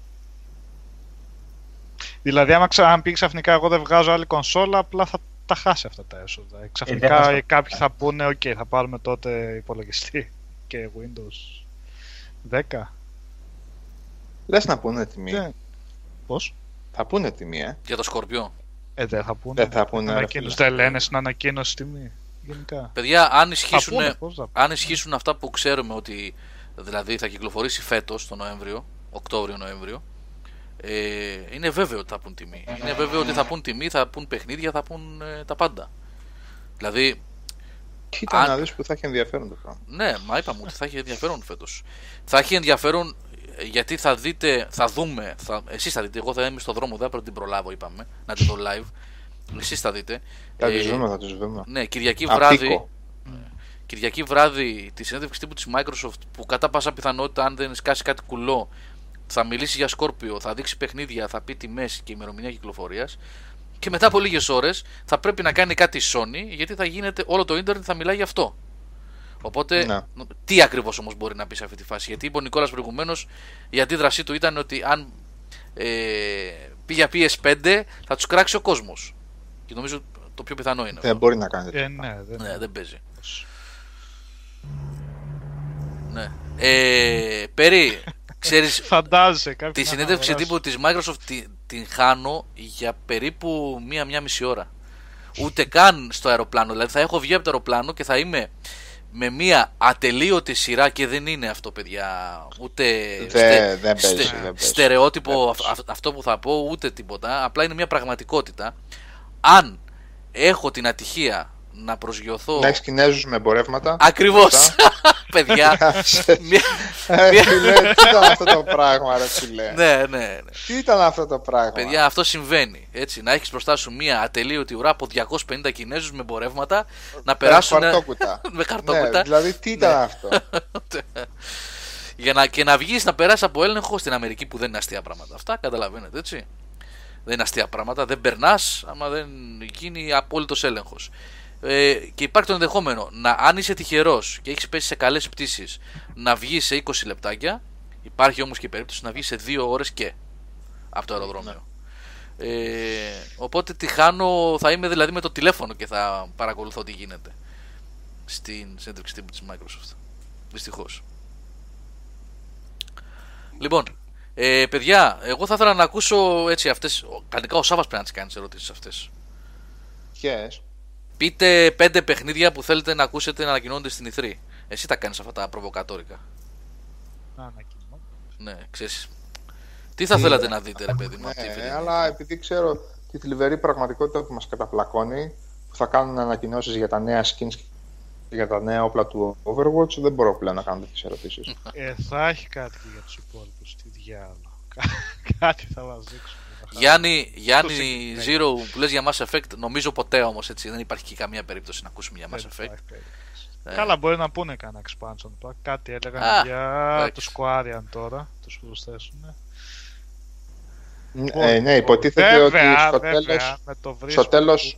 Δηλαδή, άμα ξα... αν πει ξαφνικά εγώ δεν βγάζω άλλη κονσόλα, απλά θα τα χάσει αυτά τα έσοδα. Ε, ξαφνικά ε, κάποιοι θα πούνε, OK, θα πάρουμε τότε υπολογιστή και Windows 10. Λες να πούνε τιμή. Ναι. Πώς; Θα πούνε τιμή, ε. Για το Σκορπιό. Ε, δεν θα πούνε. Δεν θα πούνε. Ανακοίνωση, δεν λένε στην ανακοίνωση τιμή. Γενικά. Παιδιά, αν ισχύσουν, αν ισχύσουν αυτά που ξέρουμε ότι δηλαδή θα κυκλοφορήσει φέτος τον Νοέμβριο, Οκτώβριο-Νοέμβριο. Ε, είναι βέβαιο ότι θα πούν τιμή. Είναι βέβαιο ότι θα πούν τιμή, θα πούν παιχνίδια, θα πούν ε, τα πάντα. Δηλαδή, Κοίτα Αν- να δεις που θα έχει ενδιαφέρον το πράγμα. ναι, μα είπαμε ότι θα έχει ενδιαφέρον φέτος. Θα έχει ενδιαφέρον ε, γιατί θα δείτε, θα δούμε. Θα, εσείς θα δείτε, εγώ θα είμαι στο δρόμο, δεν θα πρέπει να την προλάβω, είπαμε, να τη δω live. Εσείς θα δείτε. Θα Ε, τις δούμε, θα τις δούμε. Ναι, Κυριακή Απίκο. βράδυ. Κυριακή βράδυ τη συνέντευξη τύπου της Microsoft που κατά πάσα πιθανότητα αν δεν σκάσει κάτι κουλό θα μιλήσει για Σκόρπιο, θα δείξει παιχνίδια, θα πει τιμές και ημερομηνία κυκλοφορίας και μετά από λίγες ώρες θα πρέπει να κάνει κάτι η Sony γιατί θα γίνεται όλο το ίντερνετ θα μιλάει γι' αυτό. Οπότε, Ναι. τι ακριβώς όμως μπορεί να πει σε αυτή τη φάση; Γιατί είπε ο Νικόλας προηγουμένως, η αντίδρασή του ήταν ότι αν ε, πει για PS5 θα τους κράξει ο κόσμος. Και νομίζω το πιο πιθανό είναι. Δεν αυτό. μπορεί να κάνει τέτοιο. Ε, ναι, δεν Ναι, δεν παίζει. Ναι. Ε, Περί, ξέρεις, Φαντάζεσαι κάποιο. τη συνέντευξη τύπου της Microsoft την, την χάνω για περίπου μία-μία μισή ώρα. Ούτε καν στο αεροπλάνο. Δηλαδή θα έχω βγει από το αεροπλάνο και θα είμαι με μία ατελείωτη σειρά και δεν είναι αυτό, παιδιά. Ούτε Δεν- δεν παίζει, δεν παίζει. στερεότυπο Δεν αυ- παίζει. αυ- αυτό που θα πω, ούτε τίποτα. Απλά είναι μια πραγματικότητα. Αν έχω την ατυχία να προσγειωθώ. Να έχεις Κινέζους με εμπορεύματα. Ακριβώς. Αυτά. Παιδιά. μια- Ε, μια- φίλε, τι ήταν αυτό το πράγμα, ρε φίλε. ναι, ναι, ναι. Τι ήταν αυτό το πράγμα; Παιδιά, αυτό συμβαίνει. Έτσι, να έχεις μπροστά σου μία ατελείωτη ουρά από 250 Κινέζους με εμπορεύματα να περάσουν. χαρτόκουτα. με χαρτόκουτα. Ναι, δηλαδή, τι ήταν Ναι. αυτό; για να, και να βγεις να περάσεις από έλεγχο στην Αμερική που δεν είναι αστεία πράγματα. Αυτά καταλαβαίνετε, έτσι. Δεν είναι αστεία πράγματα. Δεν περνάς άμα δεν γίνει απόλυτος έλεγχος. Ε, και υπάρχει το ενδεχόμενο να, αν είσαι τυχερός και έχεις πέσει σε καλές πτήσεις, να βγεις σε 20 λεπτάκια. Υπάρχει όμως και η περίπτωση να βγεις σε 2 ώρες και από το αεροδρόμιο. Ε, οπότε τη χάνω, θα είμαι δηλαδή με το τηλέφωνο και θα παρακολουθώ τι γίνεται στην συνέντευξη τύπου της Microsoft. Δυστυχώς. Λοιπόν, ε, παιδιά, εγώ θα ήθελα να ακούσω έτσι αυτές, ο- κανονικά ο Σάβας πρέπει να τις κάνεις τις ερωτήσεις αυτές. Yes. Πείτε πέντε παιχνίδια που θέλετε να ακούσετε να ανακοινώνονται στην E3. Εσύ τα κάνεις αυτά τα προβοκατόρικα. Να ανακοινώ. Ναι, ξέρεις. Τι θα θέλατε να δείτε ρε παιδί μου αυτή η Ναι, φίλη. αλλά επειδή ξέρω τη θλιβερή πραγματικότητα που μας καταπλακώνει, που θα κάνουν ανακοινώσεις για τα νέα skins και για τα νέα όπλα του Overwatch, δεν μπορώ πλέον να κάνω τέτοιες ερωτήσεις. Ε, θα έχει κάτι και για τους υπόλοιπους. Τι διάλογο. κάτι θα μας δείξουν. Γιάννη, Γιάννη συγκεκριμένο. Zero που λες για Mass Effect, νομίζω ποτέ όμως έτσι, δεν υπάρχει και καμία περίπτωση να ακούσουμε για Mass Δεν Effect. υπάρχει περίπτωση. Ε, Καλά, μπορεί να πούνε κανένα expansion pack. Κάτι έλεγαν Α, για εντάξει. τους Quarian τώρα, τους προσθέσουν. Ε, ναι, υποτίθεται βέβαια, ότι στο βέβαια, τέλος, με το στο βρίσκω. τέλος,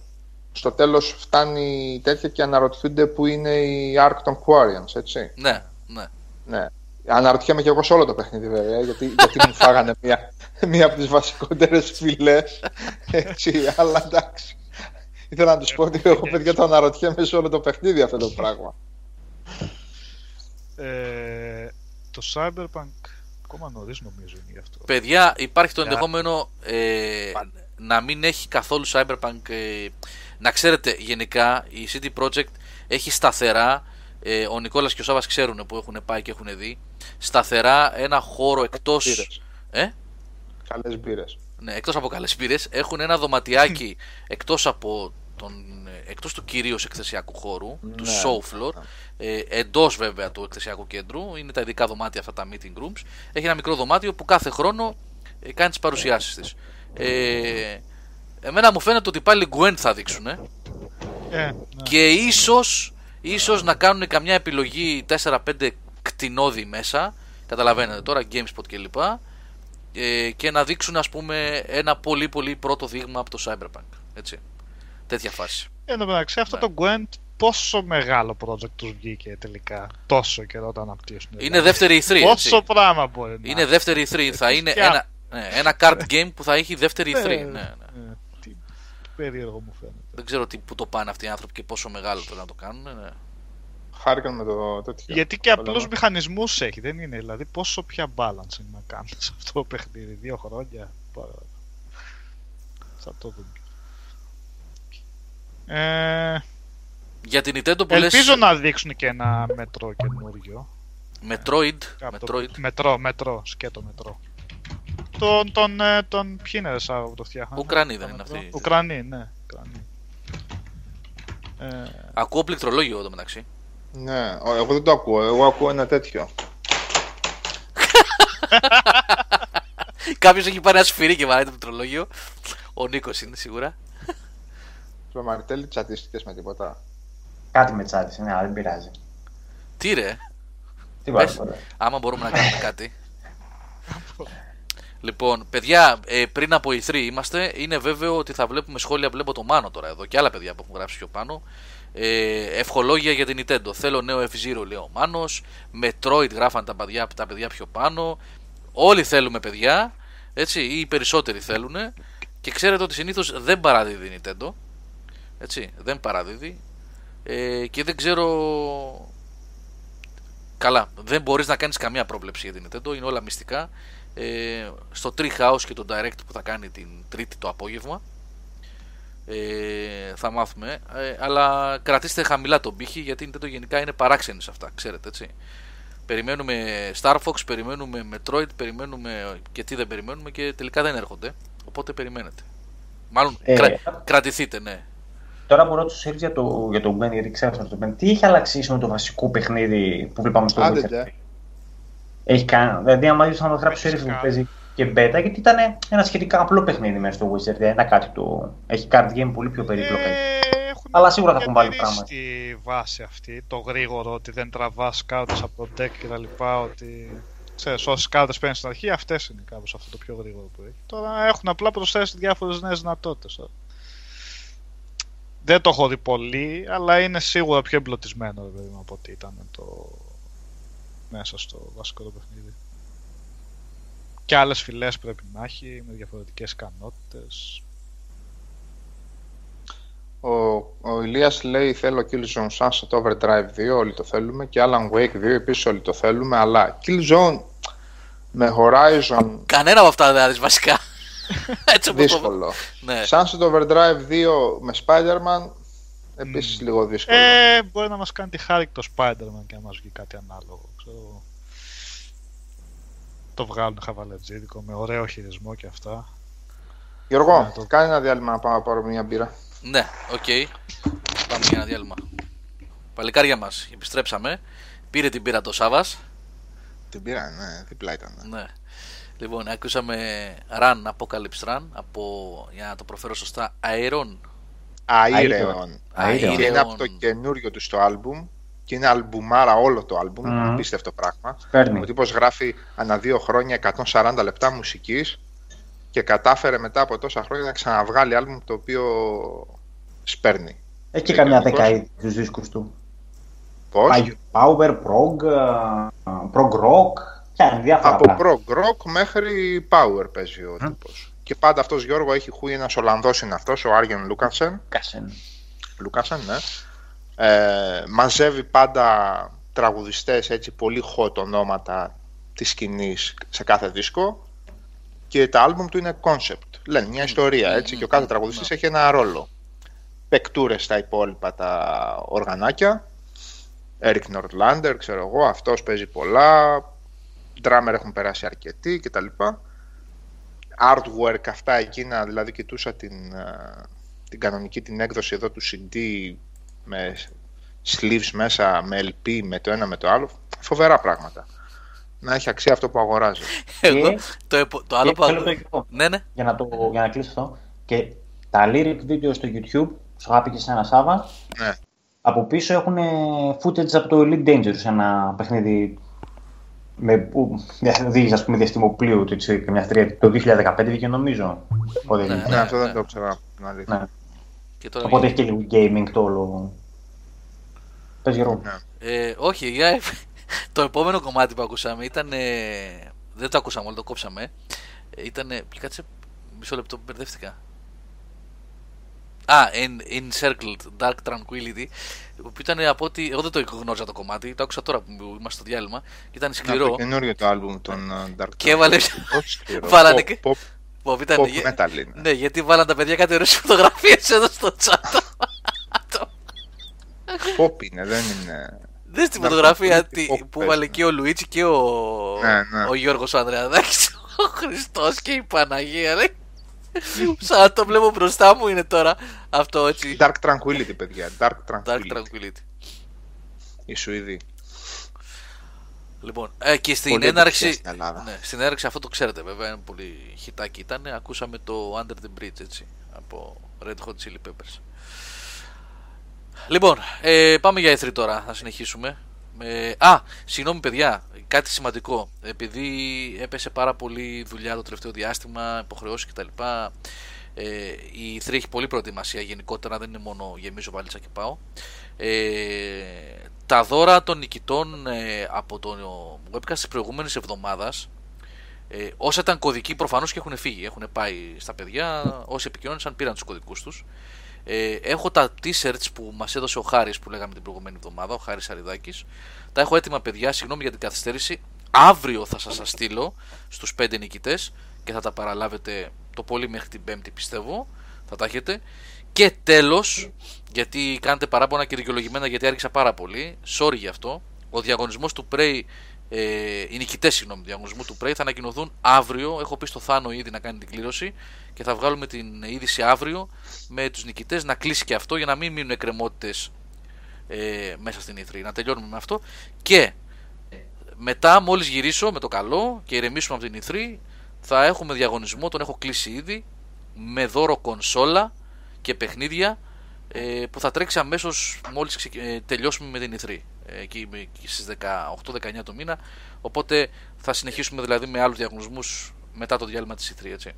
στο τέλος φτάνει τέτοια και αναρωτιούνται που είναι η Ark των Quarians, έτσι. Ναι, ναι. Ναι. Αναρωτιέμαι και εγώ σε όλο το παιχνίδι βέβαια, γιατί, γιατί μου φάγανε μία, μία από τις βασικότερες φυλές, έτσι, αλλά εντάξει. Ήθελα να τους πω ότι εγώ παιδιά το αναρωτιέμαι σε όλο το παιχνίδι αυτό το πράγμα. Ε, το Cyberpunk ακόμα νωρίς νομίζω είναι γι' αυτό. Παιδιά, υπάρχει το Για- ενδεχόμενο ε, να μην έχει καθόλου Cyberpunk. ε, να ξέρετε, γενικά η City Project έχει σταθερά. Ε, ο Νικόλας και ο Σάβας ξέρουν που έχουν πάει και έχουν δει. Σταθερά ένα χώρο εκτός Μπύρες. Ε; Καλές μπύρες. Ναι, εκτός από καλές πύρες, έχουν ένα δωματιάκι εκτός από τον, ε, εκτός του κυρίως εκθεσιακού χώρου, του Ναι. show floor, ε, εντός βέβαια του εκθεσιακού κέντρου, είναι τα ειδικά δωμάτια αυτά τα meeting rooms, έχει ένα μικρό δωμάτιο που κάθε χρόνο ε, κάνει τις παρουσιάσεις της. Ε, εμένα μου φαίνεται ότι πάλι Gwen θα δείξουν ε, Ε, ναι. και ίσως, ίσως να κάνουν καμιά επιλογή 4-5 κτηνόδη μέσα, καταλαβαίνετε τώρα, GameSpot κλπ. Ε, και να δείξουν ας πούμε ένα πολύ πολύ πρώτο δείγμα από το Cyberpunk. Έτσι. Τέτοια φάση. Εν τω μεταξύ, αυτό Ναι. το Gwent πόσο μεγάλο project τους βγήκε τελικά. Τόσο καιρό το αναπτύσσουν. Είναι δεύτερη E3. Πόσο Έτσι. πράγμα μπορεί να Είναι δεύτερη E3. Θα είναι Ποια- ένα, ναι, ένα card game που θα έχει δεύτερη E3. Ε, Ναι, ναι. ε, Τι περίεργο μου φαίνεται. Δεν ξέρω τι, που το πάνε αυτοί οι άνθρωποι και πόσο μεγάλο το να το κάνουν. Ναι. Χάρηκαν με το τέτοιο. Γιατί και Όλα απλούς μας. μηχανισμούς έχει, δεν είναι. Δηλαδή, πόσο πια balancing να κάνεις σε αυτό το παιχνίδι. Δύο χρόνια. Πα- Θα το δούμε. Ε, Για την Nintendo που λες... ελπίζω να δείξουν και ένα μετρό καινούριο. Metroid. Από το Metroid. μετρό, μετρό, σκέτο μετρό. Τον, τον, ε, τον, ποιοι είναι ρε Σάβα που το φτιάχνανε; Ουκρανοί δεν το είναι μετρό; αυτοί. Ουκρανοί, ναι. Ουκρανοί. Ε, Ακούω πληκτρολόγιο εδώ μεταξύ. Ναι, ο- εγώ δεν το ακούω. Εγώ ακούω ένα τέτοιο. Κάποιος έχει πάρει ένα σφυρί και βαράει το πληκτρολόγιο. Ο Νίκος είναι σίγουρα. Στο Μαριτέλη τσατίστηκες με τίποτα. Κάτι με τσάτισε, ναι, αλλά δεν πειράζει. Τι ρε, Τι Πες. βάλει τώρα. άμα μπορούμε να κάνουμε κάτι. Λοιπόν, παιδιά, ε, πριν από οι 3 είμαστε. Είναι βέβαιο ότι θα βλέπουμε σχόλια. Βλέπω το Μάνο τώρα εδώ και άλλα παιδιά που έχουν γράψει πιο πάνω. Ε, ευχολόγια για την Nintendo. Θέλω νέο F-Zero, λέει ο Μάνος. Metroid γράφαν τα παιδιά, τα παιδιά πιο πάνω. Όλοι θέλουμε παιδιά. Έτσι, ή οι περισσότεροι θέλουν. Και ξέρετε ότι συνήθως δεν παραδίδει η Nintendo. Έτσι, δεν παραδίδει. Ε, και δεν ξέρω Καλά, δεν μπορείς να κάνεις καμία πρόβλεψη για την Nintendo, είναι όλα μυστικά. Ε, στο Treehouse και το Direct που θα κάνει την Τρίτη το απόγευμα ε, θα μάθουμε. Ε, αλλά κρατήστε χαμηλά τον πύχη γιατί η Nintendo γενικά είναι παράξενη σε αυτά, ξέρετε έτσι. Περιμένουμε Star Fox, περιμένουμε Metroid, περιμένουμε και τι δεν περιμένουμε και τελικά δεν έρχονται. Οπότε περιμένετε. Μάλλον Ε, κρα- κρατηθείτε, ναι. Τώρα που ρώτησε ο Σέρις για το, για το Ben, γιατί ξέρω αυτό το Ben, τι έχει αλλάξει με το βασικό παιχνίδι που βλέπαμε στο Άντε, Witcher ντε. 3? Έχει κάνει, δηλαδή άμα δεις να το γράψει ο Σέρις που Φυσικά. παίζει και beta, γιατί ήταν ένα σχετικά απλό παιχνίδι μέσα στο Witcher 3, δεν ήταν κάτι το... Έχει card game πολύ πιο περίπλοκα. Ε, έχουν Αλλά σίγουρα θα έχουν βάλει διατηρήσει πράγματα. τη βάση αυτή, το γρήγορο, ότι δεν τραβάς σκάουτε από το deck και τα λοιπά, ότι ξέρεις, όσες σκάουτε παίρνεις στην αρχή, αυτές είναι κάπως αυτό το πιο γρήγορο που έχει. Τώρα έχουν απλά προσθέσει διάφορες νέες δυνατότητες. Δεν το έχω δει πολύ, αλλά είναι σίγουρα πιο εμπλωτισμένο ρε παιδί μου, από ό,τι ήταν το... μέσα στο βασικό το παιχνίδι. Και άλλες φυλές πρέπει να έχει, με διαφορετικές ικανότητες. Ο, ο Ηλίας λέει θέλω Killzone Sunset Overdrive 2, όλοι το θέλουμε και Alan Wake 2 επίσης όλοι το θέλουμε αλλά Killzone με Horizon Κανένα από αυτά δεν θα δεις βασικά. Έτσι όπως το δύσκολο. Ναι. Sunset Overdrive 2 με Spider-Man επίσης λίγο δύσκολο. Ε, μπορεί να μας κάνει τη χάρη το Spider-Man και να μας βγει κάτι ανάλογο. Ξέρω. Το βγάλουν χαβαλετζίδικο με ωραίο χειρισμό και αυτά. Γιώργο, να το- κάνε ένα διάλειμμα να πάω να πάρω μια μπύρα. Ναι, οκ. Πάμε για ένα διάλειμμα. Παλικάρια μας, επιστρέψαμε. Πήρε την πύρα το Σάβας. Την πήρα, ναι, διπλά ήταν. Ναι. Λοιπόν, ακούσαμε Run, Apocalypse Run από, για να το προφέρω σωστά, Aeron. Αήρεον. Αήρεον. Και είναι από το καινούριο του στο άλμπουμ και είναι αλμπουμάρα όλο το άλμπουμ, Μμμ. απίστευτο πράγμα. Παίρνει. Ο τύπος γράφει ανά δύο χρόνια 140 λεπτά μουσικής και κατάφερε μετά από τόσα χρόνια να ξαναβγάλει άλμπουμ το οποίο σπέρνει. Έχει και Ε, καμιά γενικώς. δεκαετία στους δίσκους του. Πώς; Power, prog, ε, prog rock, πιάνει διάφορα Από πράγματα. prog rock μέχρι power παίζει ο τύπος. Και πάντα αυτός Γιώργο έχει χούει ένας Ολλανδός είναι αυτός, ο Άργεν Λούκανσεν. Κάσεν. Λούκασεν, ναι. Ε, μαζεύει πάντα τραγουδιστές έτσι πολύ hot ονόματα της σκηνής σε κάθε δίσκο και τα άλμπουμ του είναι concept. Λένε μια ιστορία έτσι και ο κάθε τραγουδιστής έχει ένα ρόλο. Πεκτούρες στα υπόλοιπα τα οργανάκια. Eric Nordlander, ξέρω εγώ, αυτός παίζει πολλά. Drummer έχουν περάσει αρκετοί κτλ. Artwork, αυτά εκείνα, δηλαδή κοιτούσα την, ε, την κανονική την έκδοση εδώ του CD με sleeves μέσα, με LP, με το ένα με το άλλο. Φοβερά πράγματα. Να έχει αξία αυτό που αγοράζει. Εγώ, το, επο- το άλλο και που θέλω ακού- το εξηγώ. Ναι, ναι. για να, το, για να κλείσω αυτό. Και τα lyric video στο YouTube, σου είχα πει και σε ένα Σάβα, Ναι. από πίσω έχουν footage από το Elite Dangerous, ένα παιχνίδι με που διήγησε ας πούμε διαστημοπλίου του έτσι, καμιά τρία, το 2015 βγήκε νομίζω. Οπότε, Ναι. Ναι, αυτό δεν το ήξερα. την αλήθεια. ναι. Και τώρα Οπότε έχει και λίγο gaming το όλο. Πες Γιώργο. Ναι. Ε, όχι, για... το επόμενο κομμάτι που ακούσαμε ήταν. ε, δεν το ακούσαμε όλο, το κόψαμε. Ε, ήταν. Κάτσε μισό λεπτό, μπερδεύτηκα. Α, en, Encircled Dark Tranquility. Που ήταν από ότι. Εγώ δεν το γνώριζα το κομμάτι, το άκουσα τώρα που είμαστε στο διάλειμμα. Και ήταν Είναι σκληρό. το καινούριο το άλμπουμ των ε, Dark Και έβαλε. Pop, σκληρό. Βάλανε Pop, και- pop, Πω, ήταν, pop γε- metal είναι. Ναι, γιατί βάλαν τα παιδιά κάτι ωραίες φωτογραφίες εδώ στο chat. Pop είναι, δεν είναι... Δες τη Να φωτογραφία πω, τι- τι που πες, βάλε ναι. και ο Λουίτσι και ο, Ναι, ναι. ο Γιώργος Ανδρεαδάκης, ο Χριστός και η Παναγία. λέει. Σαν να το βλέπω μπροστά μου είναι τώρα αυτό έτσι. Dark Tranquility, παιδιά. Dark Dark Tranquility. Tranquility. Οι Σουηδοί. Λοιπόν, ε, και στην Πολύ έναρξη. επιτυχία στην Ελλάδα. Ναι, στην έναρξη αυτό το ξέρετε βέβαια, είναι πολύ χιτάκι ήταν. Ακούσαμε το Under the Bridge έτσι από Red Hot Chili Peppers. Λοιπόν, ε, πάμε για E3 τώρα, θα συνεχίσουμε. Ε, α, συγγνώμη παιδιά, κάτι σημαντικό. Επειδή έπεσε πάρα πολύ δουλειά το τελευταίο διάστημα, υποχρεώσει κτλ. Ε, η E3 έχει πολύ προετοιμασία γενικότερα, δεν είναι μόνο γεμίζω βαλίτσα και πάω. Ε, τα δώρα των νικητών ε, από το webcast της προηγούμενης εβδομάδας ε, όσα ήταν κωδικοί προφανώς και έχουν φύγει, έχουν πάει στα παιδιά, όσοι επικοινώνησαν πήραν τους κωδικούς τους. Ε, έχω τα t-shirts που μας έδωσε ο Χάρης που λέγαμε την προηγούμενη εβδομάδα, ο Χάρης Αριδάκης. Τα έχω έτοιμα παιδιά, συγγνώμη για την καθυστέρηση. Αύριο θα σας τα στείλω στους 5 νικητές και θα τα παραλάβετε το πολύ μέχρι την Πέμπτη πιστεύω. Θα τα έχετε. Και τέλος, γιατί κάνετε παράπονα και δικαιολογημένα γιατί άρχισα πάρα πολύ, sorry γι' αυτό, ο διαγωνισμός του Prey, ε, οι νικητές συγγνώμη, διαγωνισμού του Prey θα ανακοινωθούν αύριο, έχω πει στο Θάνο ήδη να κάνει την κλήρωση και θα βγάλουμε την είδηση αύριο με τους νικητές. Να κλείσει και αυτό για να μην μείνουν εκκρεμότητες ε, μέσα στην E3. Να τελειώνουμε με αυτό. Και μετά μόλις γυρίσω με το καλό και ηρεμήσουμε από την E3 θα έχουμε διαγωνισμό, τον έχω κλείσει ήδη με δώρο κονσόλα και παιχνίδια ε, που θα τρέξει αμέσως μόλις ξεκι- ε, τελειώσουμε με την E3 ε, εκεί με- εκεί στις 18-19 το μήνα οπότε θα συνεχίσουμε δηλαδή με άλλους διαγωνισμούς μετά το διάλειμμα της E3 έτσι.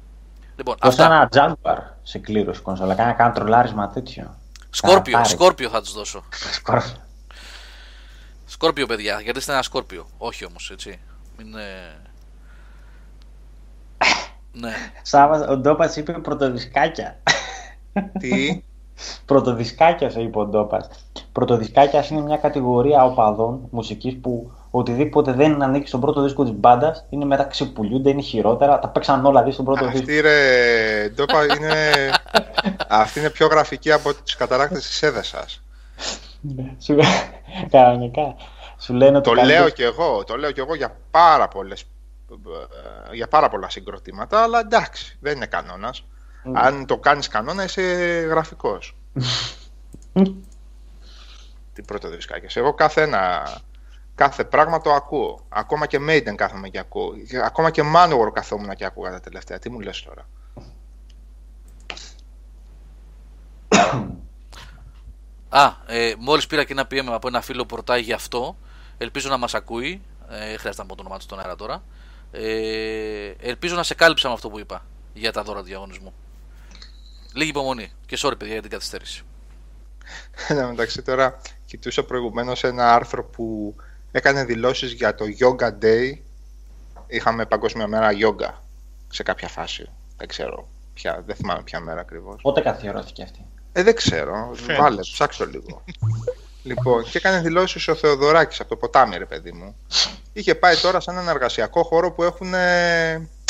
Λοιπόν, Δώσα αυτά. ένα Jaguar σε κλήρωση κονσόλα. Κάνα κάνα τρολάρισμα τέτοιο. Σκόρπιο, πάρει. σκόρπιο θα τους δώσω. Σκόρπιο. Σκόρπιο, παιδιά. Κερδίστε ένα σκόρπιο. Όχι όμως, έτσι. Μην. ε, ναι. Σάβα, ο Ντόπας είπε πρωτοδισκάκια. Τι; Πρωτοδισκάκια σε είπε ο Ντόπας. Πρωτοδισκάκια είναι μια κατηγορία οπαδών μουσικής που οτιδήποτε δεν ανήκει στον πρώτο δίσκο της μπάντας είναι μετά ξεπουλιούνται, είναι χειρότερα. Τα παίξαν όλα δει στον πρώτο δίσκο. Αυτή ρε ντόπα είναι... Αυτή είναι πιο γραφική από τις καταράκτες της έδεσας. Σου Κανονικά. Σου λένε ότι Το καλύτερο- λέω και εγώ, το λέω και εγώ για πάρα πολλές ε, για πάρα πολλά συγκροτήματα, αλλά εντάξει, δεν είναι κανόνας. Αν το κάνεις κανόνα είσαι γραφικός. Τι πρώτο δισκάκες. Εγώ κάθε ένα, κάθε πράγμα το ακούω. Ακόμα και Maiden κάθομαι και ακούω. Και Ακόμα και Manowar καθόμουν και ακούγα τα τελευταία. Τι μου λες τώρα; Α, ε, μόλις πήρα και ένα PM από ένα φίλο που ρωτάει γι' αυτό. Ελπίζω να μας ακούει. Ε, χρειάζεται να πω το όνομά του στον αέρα τώρα. Ε, ελπίζω να σε κάλυψα με αυτό που είπα για τα δώρα του διαγωνισμού. Λίγη υπομονή. Και sorry, παιδιά, για την καθυστέρηση. Εν τω μεταξύ τώρα κοιτούσα προηγουμένως ένα άρθρο που έκανε δηλώσεις για το Yoga Day. Είχαμε παγκόσμια μέρα yoga σε κάποια φάση. Δεν ξέρω ποια, δεν θυμάμαι ποια μέρα ακριβώς. Πότε καθιερώθηκε αυτή; Ε, δεν ξέρω. Φέτος. Βάλε, ψάξω λίγο. λοιπόν, και έκανε δηλώσεις ο Θεοδωράκης από το ποτάμι, ρε παιδί μου. Είχε πάει τώρα σε έναν εργασιακό χώρο που έχουν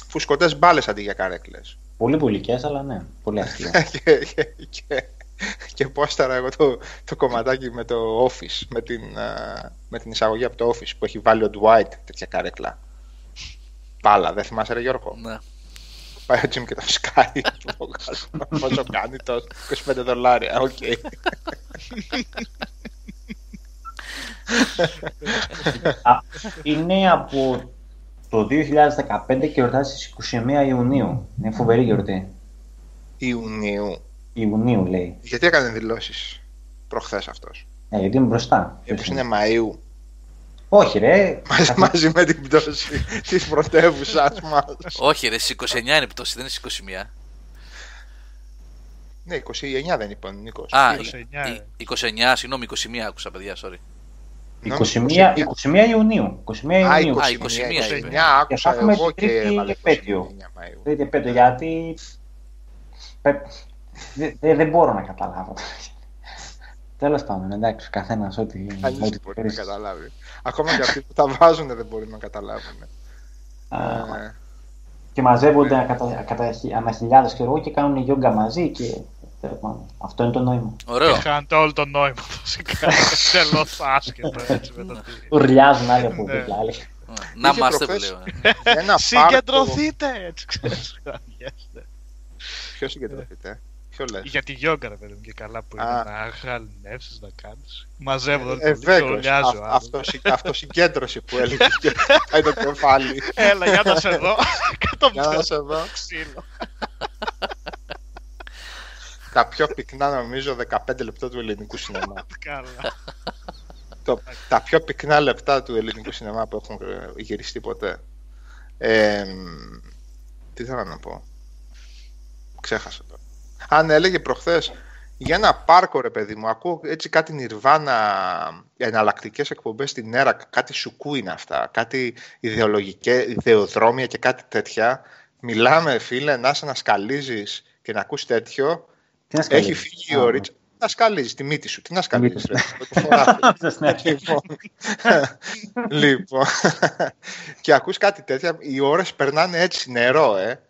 φουσκωτές μπάλες αντί για καρέκλες. Πολύ πουλικές, αλλά ναι. Πολύ αστεία. και, και, και, και πόσταρα εγώ το, το κομματάκι με το Office, με την, α, με την εισαγωγή από το Office που έχει βάλει ο Dwight τέτοια καρέκλα. Πάλα, δεν θυμάσαι ρε Γιώργο; Ναι. Πάει ο Jim και το σκάει. Πόσο κάνει το 25 δολάρια, οκ. Α, είναι από το 2015 και εορτάζει στις 21 Ιουνίου. Είναι φοβερή γιορτή. Ιουνίου. Ιουνίου λέει. Γιατί έκανε δηλώσεις προχθές αυτός; Ε, γιατί είμαι μπροστά. Μήπως είναι Μαΐου. Όχι ρε. Μαζί, μαζί με την πτώση της πρωτεύουσας μας. Όχι, ρε, στις 29 είναι πτώση, δεν είναι στις 21. Ναι, 29 δεν είπε ο Νίκος. Α, 29, η- η- 29, συγγνώμη, 21 άκουσα, παιδιά, sorry. 21, 21 Ιουνίου. 21 Α, Ιουνίου. 29, Α, 29 είπε. 29 άκουσα Και θα έχουμε εγώ την και τρίτη έβαλα επέτειο. 29 Μαΐου. Τρίτη επέτειο, γιατί πε- δε- δε- δεν μπορώ να καταλάβω. Τέλος πάντων, εντάξει, καθένας ό,τι. Κανείς ό,τι δεν μπορεί να θέλεις. καταλάβει. Ακόμα και αυτοί που τα βάζουν δεν μπορεί να καταλάβουν. Α, Ε, Και μαζεύονται κατά, κατά, χι- ανά χιλιάδες, ξέρω εγώ, και κάνουν γιόγκα μαζί και Τέλος πάντων. Αυτό είναι το νόημα. Ωραίο. Και χάνεται όλο το νόημα φυσικά. Τελώ άσχετο έτσι με το τι. Ουρλιάζουν άλλοι από Ναι. δίπλα. άλλοι. Να Είχε είμαστε που προχθές- λέω. Ένα πάρκο... Συγκεντρωθείτε! Έτσι ξέρεις. γελιέστε. Ποιος συγκεντρωθείτε. Ποιο λες; Για τη γιόγκα, ρε παιδί μου, και καλά που είναι Α. να χαλινεύσεις, να κάνεις. Μαζεύω Ε, όλοι πολύ και βέβαιος. ουρλιάζει ο Α- άλλος. αυτοσυ- Αυτοσυγκέντρωση που έλεγες και πάει το κεφάλι. Έλα, για να σε δω. Κάτω Για να από σε δω. ξύλο. Τα πιο πυκνά νομίζω 15 λεπτά του ελληνικού σινεμά. Καλά. το, τα πιο πυκνά λεπτά του ελληνικού σινεμά που έχουν ε, γυριστεί ποτέ. Ε, μ, τι θέλω να πω. Ξέχασα τώρα. Αν έλεγε προχθές για ένα πάρκο ρε παιδί μου, ακούω έτσι κάτι νιρβάνα, εναλλακτικές εκπομπές στην ΕΡΑ, κάτι σουκού είναι αυτά, κάτι ιδεολογικές, ιδεοδρόμια και κάτι τέτοια. Μιλάμε φίλε, να σε να σκαλίζεις και να ακούς τέτοιο, Τι να έχει σκαλίζεις. φύγει Α, ο Ρίτσα. Να σκαλίζεις τη μύτη σου. Τι να σκαλίζεις ρε. το φοράς. Αυτός, ναι. Λοιπόν, λοιπόν, και ακούς κάτι τέτοια, οι ώρες περνάνε έτσι νερό, ε.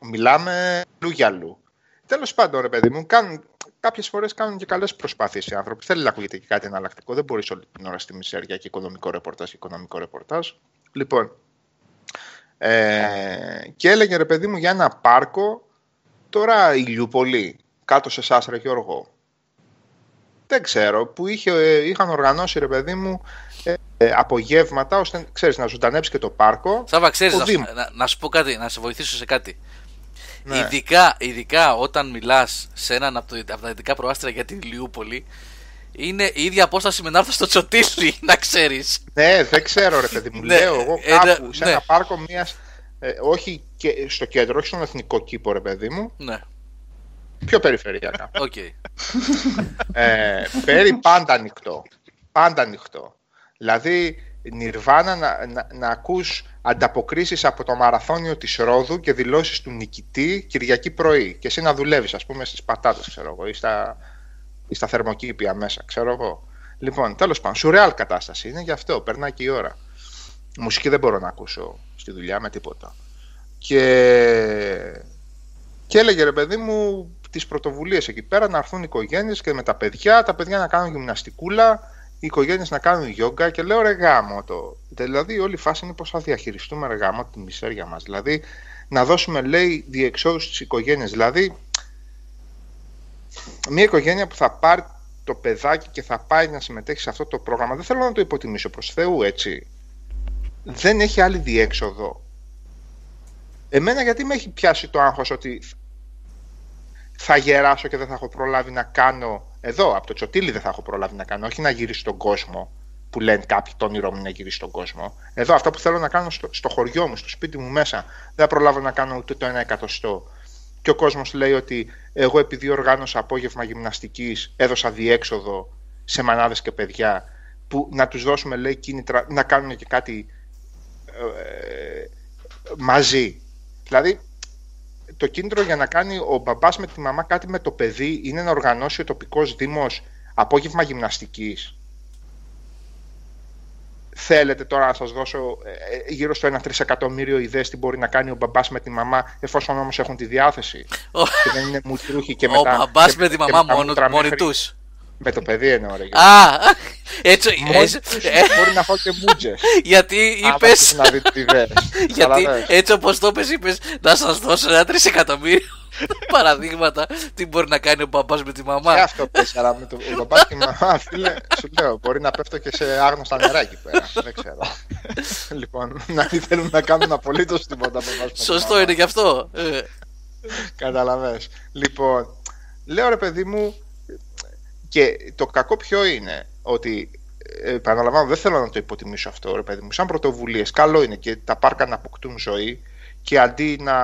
Μιλάμε λου για λου. Τέλος πάντων, ρε παιδί μου, κάνουν, κάποιες φορές κάνουν και καλές προσπάθειες οι άνθρωποι. Θέλει να ακούγεται και κάτι εναλλακτικό. Δεν μπορείς όλη την ώρα στη μισέρια και οικονομικό ρεπορτάζ και οικονομικό ρεπορτάζ. Λοιπόν, ε, και έλεγε ρε παιδί μου για ένα πάρκο, τώρα ηλιουπολί, κάτω σε εσάς ρε Γιώργο, δεν ξέρω, που είχε, ε, είχαν οργανώσει ρε παιδί μου ε, ε, απογεύματα ώστε ξέρεις, να ζωντανέψει και το πάρκο. Σάβα, ξέρεις, Ο να, σου- Δήμος. να, να σου πω κάτι, να σε βοηθήσω σε κάτι. Ναι. Ειδικά, ειδικά όταν μιλάς σε έναν από, το, από τα δυτικά προάστια για την Ηλιούπολη, είναι η ίδια απόσταση με να έρθω στο τσοτήσι, να ξέρεις. Ναι, δεν ξέρω ρε παιδί μου. Ναι, Λέω εγώ ε, κάπου ναι, σε ναι. ένα πάρκο μιας, ε, όχι και στο κέντρο, όχι στον εθνικό κήπο ρε παιδί μου, Ναι, πιο περιφερειακά. οκ. ε, Πέρι πάντα ανοιχτό. Πάντα ανοιχτό. Δηλαδή, Νιρβάνα να, να, να ακούς ανταποκρίσεις από το μαραθώνιο της Ρόδου και δηλώσεις του νικητή Κυριακή πρωί και εσύ να δουλεύεις ας πούμε στις πατάτες ξέρω εγώ ή στα, ή στα θερμοκήπια μέσα ξέρω εγώ. Λοιπόν, τέλος πάντων, σουρεάλ κατάσταση είναι γι' αυτό, περνάει και η ώρα. Μουσική δεν μπορώ να ακούσω στη δουλειά με τίποτα. Και, και έλεγε ρε παιδί μου τις πρωτοβουλίες εκεί πέρα να έρθουν οι οικογένειες και με τα παιδιά, τα παιδιά να κάνουν γυμναστικούλα, οι οικογένειες να κάνουν γιόγκα και λέω ρε γάμο το. Δηλαδή όλη η φάση είναι πώς θα διαχειριστούμε ρε γάμο τη μισέρια μας. Δηλαδή να δώσουμε λέει διεξόδους στις οικογένειες. Δηλαδή μια οικογένεια που θα πάρει το παιδάκι και θα πάει να συμμετέχει σε αυτό το πρόγραμμα, δεν θέλω να το υποτιμήσω προς Θεού έτσι, δεν έχει άλλη διέξοδο. Εμένα γιατί με έχει πιάσει το άγχος ότι θα γεράσω και δεν θα έχω προλάβει να κάνω εδώ, από το τσοτήλι δεν θα έχω προλάβει να κάνω, όχι να γυρίσω στον κόσμο που λένε κάποιοι το όνειρό μου είναι να γυρίσει στον κόσμο. Εδώ αυτό που θέλω να κάνω στο, στο χωριό μου, στο σπίτι μου μέσα, δεν θα προλάβω να κάνω ούτε το ένα εκατοστό. Και ο κόσμος λέει ότι εγώ επειδή οργάνωσα απόγευμα γυμναστικής έδωσα διέξοδο σε μανάδες και παιδιά που να τους δώσουμε λέει κίνητρα να κάνουν και κάτι ε, μαζί. Δηλαδή το κίνητρο για να κάνει ο μπαμπάς με τη μαμά κάτι με το παιδί είναι να οργανώσει ο τοπικός δήμος απόγευμα γυμναστικής. Θέλετε τώρα να σας δώσω ε, ε, γύρω στο 1 τρισεκατομμύριο ιδέες τι μπορεί να κάνει ο μπαμπάς με τη μαμά εφόσον όμως έχουν τη διάθεση Ο, και δεν είναι μουτρούχοι και ο μετά... μπαμπάς και- με τη και μαμά τα μόνο, μούτρα μόνοι μέχρι- τους. Με το παιδί εννοώ ρε. Α, έτσι. Μόνοι έτσι- τους ε, μπορεί να φάω και μούτζες. γιατί άμα είπε. θες να δείτε ιδέες. Γιατί Καταλαβαίνεις. έτσι όπως το είπες είπες να σας δώσω ένα τρισεκατομμύριο παραδείγματα τι μπορεί να κάνει ο μπαμπάς με τη Και μαμά. αυτό πες, αλλά με το, ο μπαμπάς και η μαμά, φίλε, σου λέω, μπορεί να πέφτω και σε άγνωστα νερά εκεί πέρα. Δεν ξέρω. λοιπόν, να μην θέλουν να κάνουν απολύτως τίποτα μπαμπάς με τη Σωστό μαμά. είναι γι' αυτό. Ε, Καταλαβες. Λοιπόν, λέω ρε παιδί μου, και το κακό ποιο είναι, ότι ε, επαναλαμβάνω, δεν θέλω να το υποτιμήσω αυτό, ρε παιδί μου. Σαν πρωτοβουλίες, καλό είναι και τα πάρκα να αποκτούν ζωή και αντί να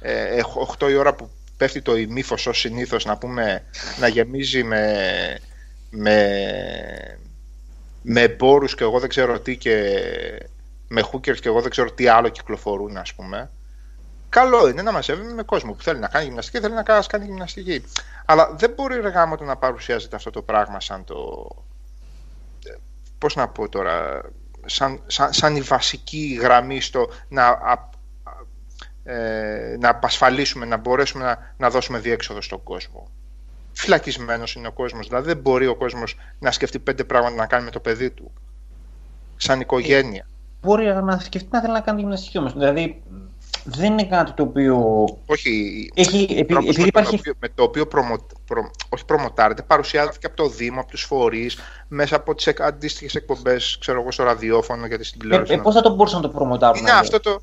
ε, έχω 8 η ώρα που πέφτει το ημίφος ως συνήθως να πούμε να γεμίζει με, με, με εμπόρου και εγώ δεν ξέρω τι και με hookers και εγώ δεν ξέρω τι άλλο κυκλοφορούν, ας πούμε. Καλό είναι να μαζεύει με κόσμο που θέλει να κάνει γυμναστική, θέλει να κάνει κάνει γυμναστική. Αλλά δεν μπορεί ρε γάμο το να παρουσιάζεται αυτό το πράγμα σαν το. ε, Πώς να πω τώρα. Σαν, σαν, σαν η βασική γραμμή στο να, α- ε, να απασφαλίσουμε, να μπορέσουμε να, να δώσουμε διέξοδο στον κόσμο. φυλακισμένος είναι ο κόσμος. Δηλαδή δεν μπορεί ο κόσμος να σκεφτεί πέντε πράγματα να κάνει με το παιδί του. Σαν οικογένεια. Μπορεί να σκεφτεί να θέλει να κάνει γυμναστική όμως. Δηλαδή δεν είναι κάτι το οποίο. Όχι. Έχει, ο επει- τρόπος επειδή με, υπάρχει- τον οποίο, με το οποίο προμο, προ, όχι προμοτάρεται, παρουσιάζεται από το Δήμο, από τους φορείς, μέσα από τις αντίστοιχες εκπομπές, ξέρω εγώ, στο ραδιόφωνο γιατί στην Ε, τηλεόραση. ε, Πώς θα το μπορούσαν να το προμοτάρουν. Είναι αυτό το.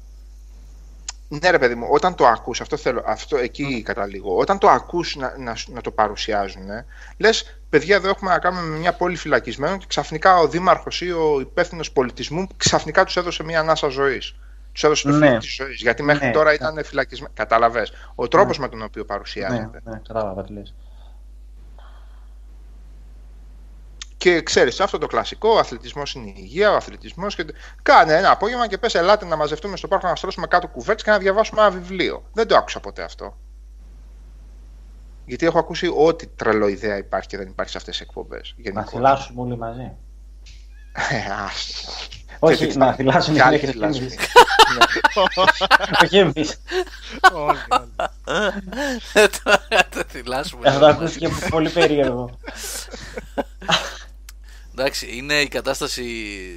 Ναι, ρε παιδί μου, όταν το ακούς, αυτό θέλω, αυτό εκεί καταλήγω. Όταν το ακούς να, να, να το παρουσιάζουν, ε, λες, παιδιά, εδώ έχουμε να κάνουμε με μια πόλη φυλακισμένων και ξαφνικά ο δήμαρχος ή ο υπεύθυνος πολιτισμού ξαφνικά τους έδωσε μια ανάσα ζωής. Τους έδωσε το Ναι. φίλο της ζωής. Γιατί μέχρι Ναι, τώρα ναι. ήταν φυλακισμένοι. Κατάλαβες. Ο τρόπος με τον οποίο παρουσιάζεται. Ναι, ναι, κατάλαβα τι λες. Και ξέρεις, αυτό το κλασικό, ο αθλητισμός είναι η υγεία, ο αθλητισμός. Και... Κάνε ένα απόγευμα και πες: Ελάτε να μαζευτούμε στο πάρκο να στρώσουμε κάτω κουβέρτες και να διαβάσουμε ένα βιβλίο. Δεν το άκουσα ποτέ αυτό. Γιατί έχω ακούσει ό,τι τρελό ιδέα υπάρχει και δεν υπάρχει σε αυτές τις εκπομπές. Να θυλάσουν όλοι μαζί. Και Όχι, τι να θα- θυλάσουν κι οι άλλοι γυναίκες θυλάσουν. εμείς. Όχι εμείς. Όλοι, όλοι. Δεν θυλάσουμε. Θα το ακούσει και πολύ περίεργο. Εντάξει, είναι η κατάσταση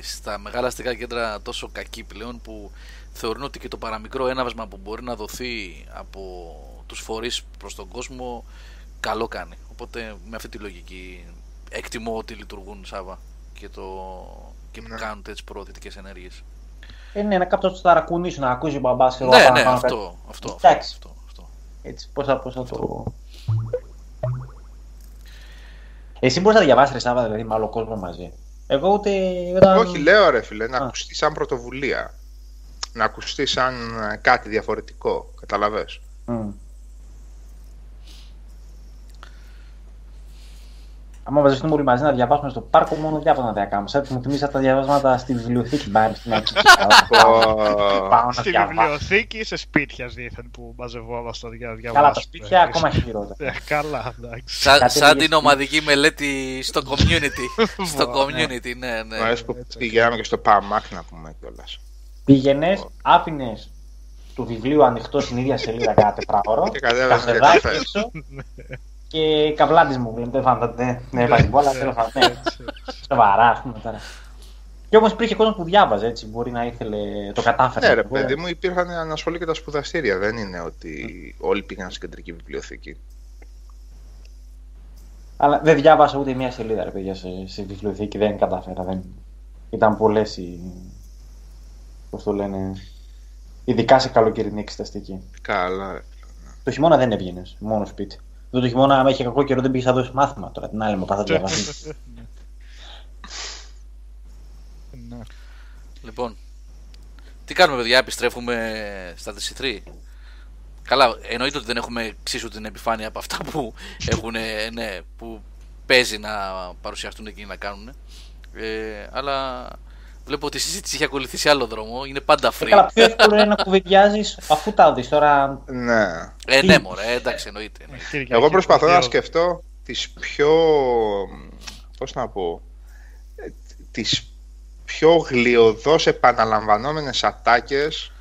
στα μεγάλα αστικά κέντρα τόσο κακή πλέον που θεωρούν ότι και το παραμικρό έναυσμα που μπορεί να δοθεί από τους φορείς προς τον κόσμο καλό κάνει. Οπότε με αυτή τη λογική εκτιμώ ότι λειτουργούν Σάβα και, το... και Ναι. κάνουν τέτοιες προωθητικές ενέργειες. Ε, ναι, να κάποιος το ταρακουνήσει, να ακούσει ο μπαμπάς και εγώ Ναι, πάνω ναι, πάνω αυτό, κάτι. αυτό, αυτό, Εντάξει. αυτό, αυτό. Έτσι, πώς θα, πώς θα το... Εσύ μπορείς να διαβάσεις ρε Σάβα, δηλαδή με άλλο κόσμο μαζί. Εγώ ούτε... Όταν... Όχι, λέω ρε φίλε, να Α. ακουστεί σαν πρωτοβουλία. Να ακουστεί σαν ε, κάτι διαφορετικό. Καταλαβες; Μμ. Άμα μαζευτούμε όλοι μαζί να διαβάσουμε στο πάρκο, μόνο διάβασμα δεν κάνουμε. Σαν μου θυμίζει τα διαβάσματα στη βιβλιοθήκη μπάρ στην αρχή. Πάω να Στη διαβάσω. βιβλιοθήκη ή σε σπίτια δίθεν που μαζευόμαστε για να διαβάσουμε. Καλά, τα σπίτια ακόμα χειρότερα. Ε, Καλά, εντάξει. Σαν, Κάτι σαν λίγες την ομαδική μελέτη στο community. στο Βα, community, ναι, ναι. Μου αρέσει που έτσι. πηγαίναμε και στο Παμάκ να πούμε κιόλα. Πήγαινε, άφηνε το βιβλίο ανοιχτό στην ίδια σελίδα κάθε τετράωρο. Και κατέβαζες για καφεδάκι καφέ. έξω και καβλάτης μου βλέπετε. Δεν φάνηκε. Ναι, βάζει μπόλα, θέλω να ναι. Σοβαρά, ας πούμε τώρα. Και όμως υπήρχε κόσμος που διάβαζε έτσι. Μπορεί να ήθελε. Το κατάφερε. Ναι, ρε παιδί μου, υπήρχαν ανασχολεί και τα σπουδαστήρια. Δεν είναι ότι όλοι πήγαν στην κεντρική βιβλιοθήκη. Αλλά δεν διάβασα ούτε μία σελίδα, ρε παιδιά, σε, σε βιβλιοθήκη. Δεν κατάφερα. Δεν... Ήταν πολλές οι. Πώς το λένε. Ειδικά σε καλοκαιρινή εξεταστική. Καλά. ρε. Το χειμώνα δεν έβγαινες, μόνο σπίτι. Εδώ το χειμώνα, άμα είχε κακό καιρό, δεν πήγες να δώσεις μάθημα τώρα. Την άλλη μου πάθα διαβάσεις. Ναι. Λοιπόν, τι κάνουμε παιδιά, επιστρέφουμε στα DC3. Καλά, εννοείται ότι δεν έχουμε εξίσου την επιφάνεια από αυτά που, έχουν, ναι, που παίζει να παρουσιαστούν εκεί να κάνουν. Ε, αλλά βλέπω ότι η συζήτηση έχει ακολουθήσει σε άλλο δρόμο. Είναι πάντα Ε, free. καλά, πιο εύκολο είναι να κουβεντιάζεις αφού τα δεις τώρα. Ναι. Ε, ναι, μωρέ, εντάξει, εννοείται. εννοείται. Κυριακή, Εγώ προσπαθώ να δύο- σκεφτώ τις πιο... Πώς να πω... ε, Τις πιο γλιωδώς επαναλαμβανόμενες ατάκες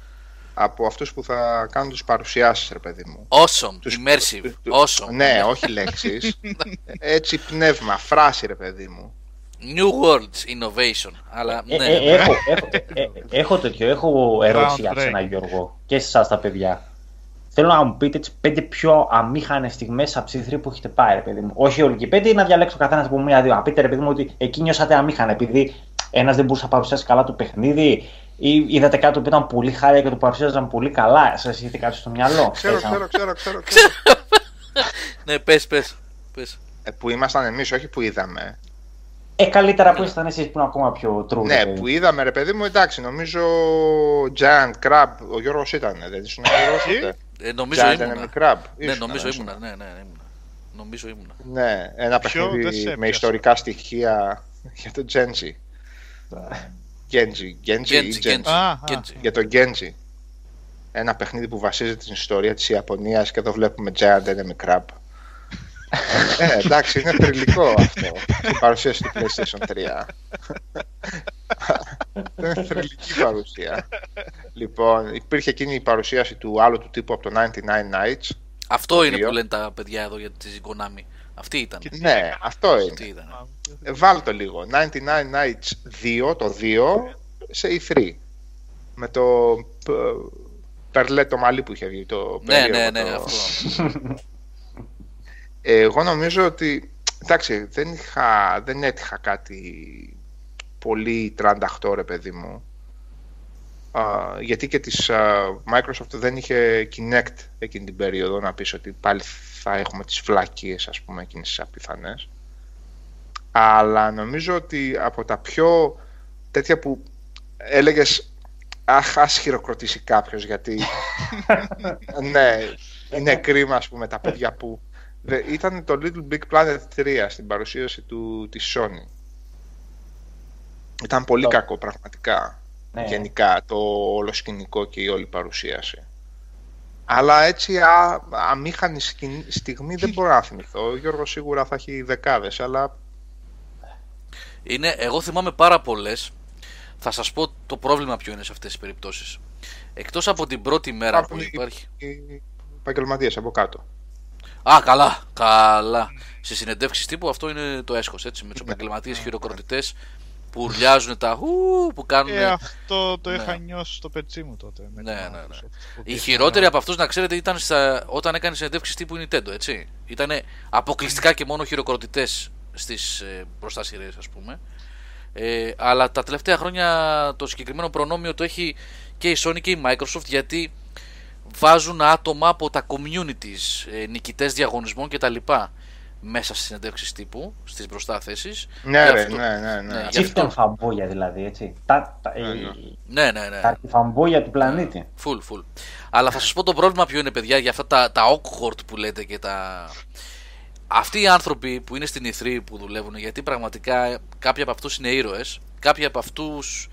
από αυτούς που θα κάνουν τις παρουσιάσεις, ρε παιδί μου. Awesome, Τους- immersive, του- του- awesome. Ναι, όχι λέξεις. Έτσι πνεύμα, φράση, ρε παιδί μου. New words, innovation. Αλλά Ε, ναι, ε, έχω, έχω, ε, ε, έχω τέτοιο, έχω ερώτηση για Groundbreaking. σένα Γιώργο και σε εσάς τα παιδιά. Θέλω να μου πείτε τι πέντε πιο αμήχανες στιγμές από τι που έχετε πάει, ρε παιδί μου. Όχι όλοι και οι πέντε, ή να διαλέξω καθένας από μία-δύο. Να πείτε, ρε παιδί μου, ότι εκεί νιώσατε αμήχανα επειδή ένας δεν μπορούσε να παρουσιάσει καλά το παιχνίδι, ή είδατε κάτι που ήταν πολύ χάλια και το παρουσίαζαν πολύ καλά. Σας είχε κάτι στο μυαλό. Ξέρω, Έτσι, ξέρω, ξέρω, ξέρω. ξέρω. ναι, πες, πες, πες. Ε, που ήμασταν εμείς, όχι που είδαμε. Ε, καλύτερα που ήσασταν εσείς που είναι ακόμα πιο true. Ναι, ρε παιδί. που είδαμε, ρε παιδί μου, εντάξει, νομίζω Giant Crab, ο Γιώργος ήταν, δεν ήσουν ο Γιώργος Τι; τότε. Ε, νομίζω Giant ήμουνα. Enemy Crab. Ναι, Ήσουν, νομίζω ήσουν. ήμουνα. Ναι, ναι, ναι, ήμουνα. Νομίζω ήμουνα. Ναι, ένα Ποιο, δεν σε παιχνίδι με έπιασε. ιστορικά στοιχεία για το Genji. Genji, Genji ή Genji, Genji. Genji, Α, α. Genji. Για το Genji. Ένα παιχνίδι που βασίζεται στην ιστορία της Ιαπωνίας και εδώ βλέπουμε Giant Enemy Crab. Ε, εντάξει, είναι θρηλυκό αυτό. Η παρουσίαση του PlayStation 3. είναι θρηλυκή παρουσία. λοιπόν, υπήρχε εκείνη η παρουσίαση του άλλου του τύπου από το 99 Nights. Αυτό είναι δύο. που λένε τα παιδιά εδώ για τη Konami. Αυτή ήταν. Ναι, αυτό Αυτή είναι. ήταν. Ε, Βάλ το λίγο. 99 Nights 2, το 2, σε E3. Με το π- περλέ το μαλλί που είχε βγει. Το Ναι, περίεργο, ναι, ναι, το- αυτό. Ε, Εγώ νομίζω ότι. Εντάξει, δεν, είχα, δεν έτυχα κάτι πολύ 38 ρε παιδί μου. Α, γιατί και της α, Microsoft δεν είχε Kinect εκείνη την περίοδο να πεις ότι πάλι θα έχουμε τις φλακίες ας πούμε εκείνες τις απιθανές. Αλλά νομίζω ότι από τα πιο τέτοια που έλεγες αχ ας χειροκροτήσει κάποιος γιατί ναι, είναι κρίμα ας πούμε τα παιδιά που Δε- ήταν το Little Big Planet 3 στην παρουσίαση του, της Sony. Ήταν πολύ Το- κακό πραγματικά. Ναι. Γενικά το όλο σκηνικό και η όλη παρουσίαση. Αλλά έτσι α, αμήχανη σκηνή- στιγμή δεν μπορώ να θυμηθώ. Ο Γιώργος σίγουρα θα έχει δεκάδες, αλλά Είναι, εγώ θυμάμαι πάρα πολλές. Θα σας πω το πρόβλημα ποιο είναι σε αυτές τις περιπτώσεις. Εκτός από την πρώτη μέρα που υπάρχουν υπάρχει. οι επαγγελματίες από κάτω. Α, καλά, καλά. Σε συνεντεύξεις τύπου αυτό είναι το έσχος έτσι. Με τους Ναι. επαγγελματίες χειροκροτητές που ουρλιάζουν τα χου που κάνουν. Ε, αυτό το Ναι. είχα νιώσει στο πετσί μου τότε. Με Ναι, την ναι, ναι. Microsoft, που Οι πήγα- χειρότεροι από αυτούς, να ξέρετε, ήταν στα... όταν έκανε συνεντεύξεις τύπου Nintendo, έτσι. Ήταν αποκλειστικά και μόνο χειροκροτητές στις ε, μπροστά σειρέ, ας πούμε. Ε, αλλά τα τελευταία χρόνια το συγκεκριμένο προνόμιο το έχει και η Sony και η Microsoft γιατί βάζουν άτομα από τα communities, ε, νικητές διαγωνισμών κτλ. μέσα στις συνεντεύξεις τύπου, στις μπροστά θέσεις. Ναι, Γι' ρε, αυτό- ναι, ναι, ναι. Ναι, γι' αυτό- Chieftain φαμπόγια δηλαδή, έτσι. Τα, τα, Ναι, ναι. οι- Ναι, ναι, ναι. τα φαμπόγια του πλανήτη. Full, full. Αλλά θα σας πω το πρόβλημα ποιο είναι, παιδιά, για αυτά τα, τα awkward που λέτε και τα. Αυτοί οι άνθρωποι που είναι στην E3 που δουλεύουν, γιατί πραγματικά κάποιοι από αυτούς είναι ήρωες, κάποιοι από αυτούς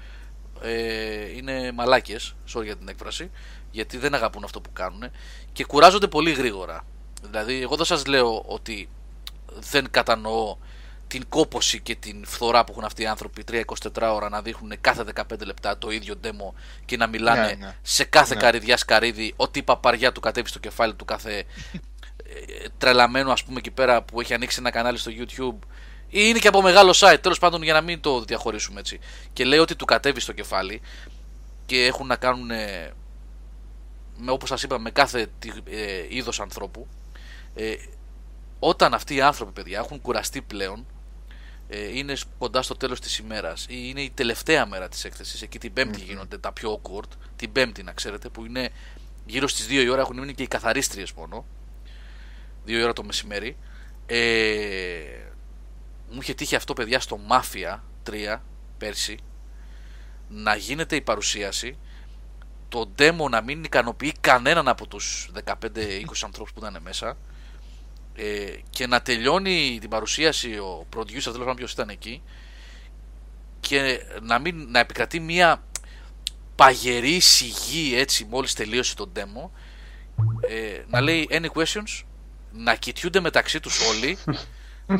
ε, είναι μαλάκες, sorry για την έκφραση, γιατί δεν αγαπούν αυτό που κάνουν και κουράζονται πολύ γρήγορα. Δηλαδή, εγώ δεν σας λέω ότι δεν κατανοώ την κόποση και την φθορά που έχουν αυτοί οι άνθρωποι 3-24 ώρα να δείχνουν κάθε 15 λεπτά το ίδιο demo και να μιλάνε Ναι, ναι. σε κάθε Ναι. καριδιά σκαρίδι ό,τι παπαριά του κατέβει στο κεφάλι του κάθε ε, τρελαμένο ας πούμε εκεί πέρα που έχει ανοίξει ένα κανάλι στο YouTube ή είναι και από μεγάλο site τέλος πάντων για να μην το διαχωρίσουμε έτσι και λέει ότι του κατέβει στο κεφάλι και έχουν να κάνουν ε, με, όπως σας είπα με κάθε τι- ε, είδος ανθρώπου ε, όταν αυτοί οι άνθρωποι παιδιά έχουν κουραστεί πλέον ε, είναι σ- κοντά στο τέλος της ημέρας ή είναι η τελευταία μέρα της έκθεσης εκεί την πέμπτη γίνονται τα πιο awkward την πέμπτη να ξέρετε που είναι γύρω στις 2 η ώρα έχουν μείνει και οι καθαρίστριες μόνο 2 η ώρα το μεσημέρι. Ε, μου είχε τύχει αυτό παιδιά στο Mafia 3 πέρσι να γίνεται η παρουσίαση το demo να μην ικανοποιεί κανέναν από τους 15-20 ανθρώπους που ήταν μέσα ε, και να τελειώνει την παρουσίαση ο producer, τέλος πάντων ποιος ήταν εκεί και να, μην, να επικρατεί μια παγερή σιγή έτσι μόλις τελείωσε το demo ε, να λέει any questions να κοιτιούνται μεταξύ τους όλοι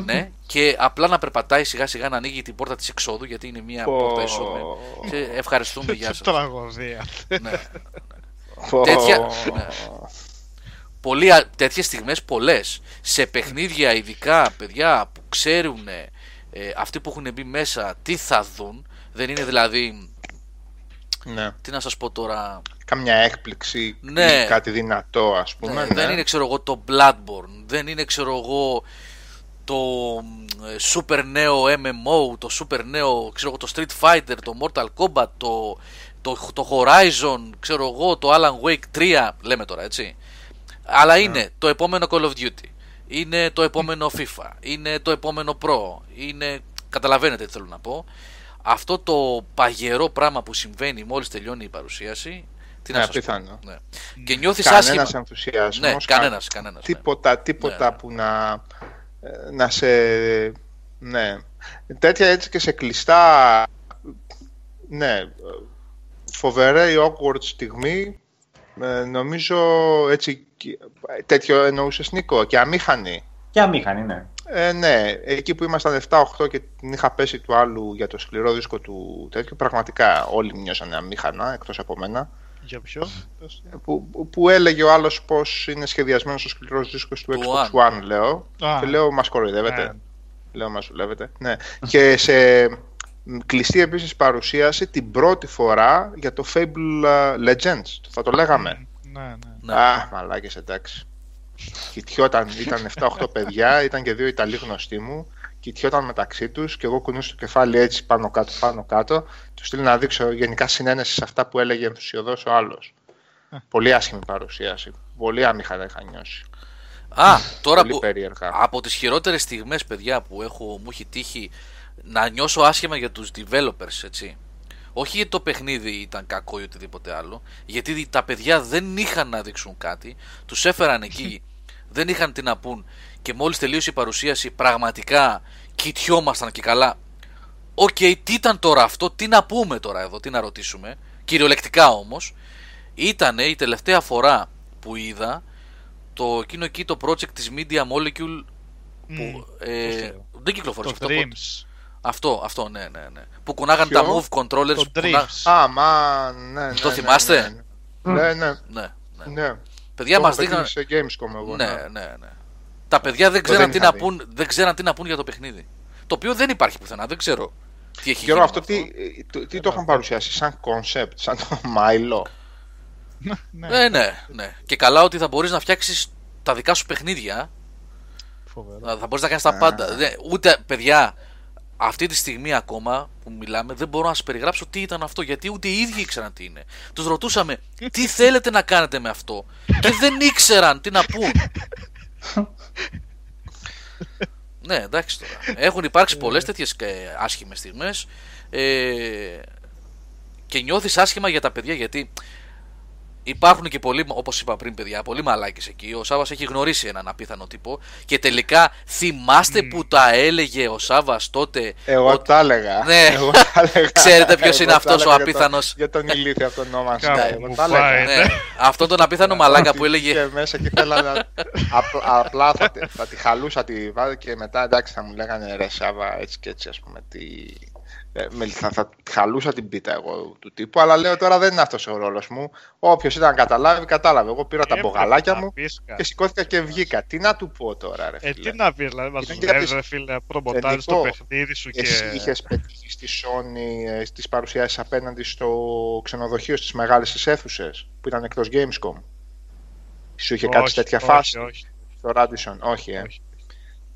ναι, και απλά να περπατάει σιγά σιγά να ανοίγει την πόρτα της εξόδου γιατί είναι μια Πω. πόρτα εισόδου και ευχαριστούμε γεια Τι σας τραγωδία. ναι. Πω. Τέτοια- ναι. Πολύ, α- τέτοιες στιγμές πολλές σε παιχνίδια ειδικά παιδιά που ξέρουν ε, αυτοί που έχουν μπει μέσα τι θα δουν δεν είναι δηλαδή Ναι. τι να σας πω τώρα; Καμιά έκπληξη Ναι. ή κάτι δυνατό, ας πούμε. ναι, ναι. δεν είναι ξέρω εγώ το Bloodborne δεν είναι ξέρω εγώ το ε, super νέο MMO το super νέο ξέρω εγώ το Street Fighter το Mortal Kombat το, το, το Horizon ξέρω εγώ το Alan Wake 3 λέμε τώρα έτσι αλλά Ναι. είναι το επόμενο Call of Duty είναι το επόμενο FIFA είναι το επόμενο Pro είναι καταλαβαίνετε τι θέλω να πω αυτό το παγερό πράγμα που συμβαίνει μόλις τελειώνει η παρουσίαση τι να Ναι, σας πω. πιθανό. Ναι. και νιώθεις Κανένας άσχημα ενθουσιασμός. ναι, κα- κανένας, κανένας ναι. Τίποτα, τίποτα Ναι. που να, ε, να σε... Ναι. Τέτοια έτσι και σε κλειστά... Ναι. Φοβερή awkward στιγμή. ε, νομίζω έτσι... και- Τέτοιο εννοούσες Νίκο και αμήχανη. Και αμήχανη, ναι. Ε, ναι, εκεί που ήμασταν 7-8 και την είχα πέσει του άλλου για το σκληρό δίσκο του τέτοιου, πραγματικά όλοι νιώσανε αμήχανα, εκτός από μένα. Για ποιο; που, που έλεγε ο άλλος πως είναι σχεδιασμένος ο σκληρός δίσκος του Του Xbox One, λέω. Α. Και λέω, μας κοροϊδεύετε. Ναι. Λέω, μας δουλεύετε. Ναι. και σε κλειστή επίσης παρουσίαση την πρώτη φορά για το Fable uh, Legends. Θα το λέγαμε. Ναι, ναι. Ναι. Α, μαλάκες, εντάξει. Κοιτιόταν, ήταν 7-8 παιδιά, ήταν και δύο Ιταλοί γνωστοί μου. Κοιτιόταν μεταξύ τους και εγώ κουνούσα το κεφάλι έτσι πάνω κάτω, πάνω κάτω. Του στείλω να δείξω γενικά συνένεση σε αυτά που έλεγε ενθουσιοδός ο άλλος. Πολύ άσχημη παρουσίαση. Πολύ άμυχα είχα νιώσει. Α, τώρα Πολύ που, περίεργα. από τις χειρότερες στιγμές, παιδιά, που έχω, μου έχει τύχει να νιώσω άσχημα για τους developers, έτσι. Όχι γιατί το παιχνίδι ήταν κακό ή οτιδήποτε άλλο, γιατί τα παιδιά δεν είχαν να δείξουν κάτι, τους έφεραν εκεί, δεν είχαν τι να πουν και μόλις τελείωσε η παρουσίαση πραγματικά κοιτιόμασταν και καλά. Οκ, τι ήταν τώρα αυτό, τι να πούμε τώρα εδώ, τι να ρωτήσουμε, κυριολεκτικά όμως, ήτανε η τελευταία φορά που είδα το εκείνο εκεί το project της Media Molecule που ε, Πώς το- δεν κυκλοφόρησε Το αυτό. πότε. Dreams. Αυτό, αυτό, ναι, ναι, ναι. Που κουνάγαν Ποιο; τα move controllers. Το που κουνά- Dreams. Α, μα, ναι, ναι. Το ναι, θυμάστε; Ναι, ναι. ναι, Ναι, ναι. ναι. Παιδιά Το μας έχω δείχναν... παίξει σε Gamescom εγώ. Ναι, ναι, ναι. Τα παιδιά δεν Το ξέραν, δεν τι είχα να δει. πούν, δεν ξέραν τι να πούν για το παιχνίδι. Το οποίο δεν υπάρχει πουθενά, δεν ξέρω τι έχει Γιώργο, γίνει αυτό με τι, το, τι το είχαν παρουσιάσει, σαν concept, σαν το Milo; Ναι, Ναι, ναι, ναι. Και καλά ότι θα μπορείς να φτιάξεις τα δικά σου παιχνίδια. φοβερό. Θα μπορείς να κάνεις τα πάντα. Δεν- ούτε, παιδιά, αυτή τη στιγμή ακόμα που μιλάμε δεν μπορώ να σας περιγράψω τι ήταν αυτό γιατί ούτε οι ίδιοι ήξεραν τι είναι. Τους ρωτούσαμε τι θέλετε να κάνετε με αυτό; Και δεν ήξεραν τι να πούν. Ναι, εντάξει τώρα. Έχουν υπάρξει πολλές τέτοιες ε, άσχημες στιγμές ε, και νιώθεις άσχημα για τα παιδιά γιατί Υπάρχουν και πολλοί, όπως είπα πριν, παιδιά, πολλοί μαλάκες εκεί. Ο Σάβα έχει γνωρίσει έναν απίθανο τύπο και τελικά θυμάστε που τα έλεγε ο Σάβα τότε. Εγώ ότι- τα έλεγα. Ναι. Εγώ τα έλεγα. Ξέρετε ποιος Εγώ είναι τα αυτός ο έλεγα για τον- απίθανος; Για τον ηλίθιο αυτόν τον όνομα. Κάπου Εγώ μου τα πάει. έλεγα. Ναι, αυτόν τον απίθανο μαλάκα που έλεγε. Και μέσα και ήθελα να. απ- Απλά θα, τη- θα τη χαλούσα τη βάδα και μετά εντάξει θα μου λέγανε ρε Σάβα έτσι και έτσι ας πούμε. Τι... ε, με- Θα, θα τη χαλούσα την πίτα εγώ του τύπου, αλλά λέω τώρα δεν είναι αυτός ο ρόλος μου. Όποιος ήταν να καταλάβει, κατάλαβε. Εγώ πήρα τα Έπρεπε μπογαλάκια να μου πεις κάτι. και σηκώθηκα και βγήκα. Τι να του πω τώρα, ρε Ε, φίλε. τι να πεις, δηλαδή, μας Ήταν του και λες, τις- ρε φίλε, προμοτάρεις το Ελληνικό. παιχνίδι σου και... Εσύ είχες πετύχει στη Sony ε, στις παρουσιάσεις απέναντι στο ξενοδοχείο στις μεγάλες τις αίθουσες που ήταν εκτός Gamescom. Σου είχε κάτι Όχι, τέτοια όχι, φάση όχι, στο Radisson. Όχι, ε. όχι.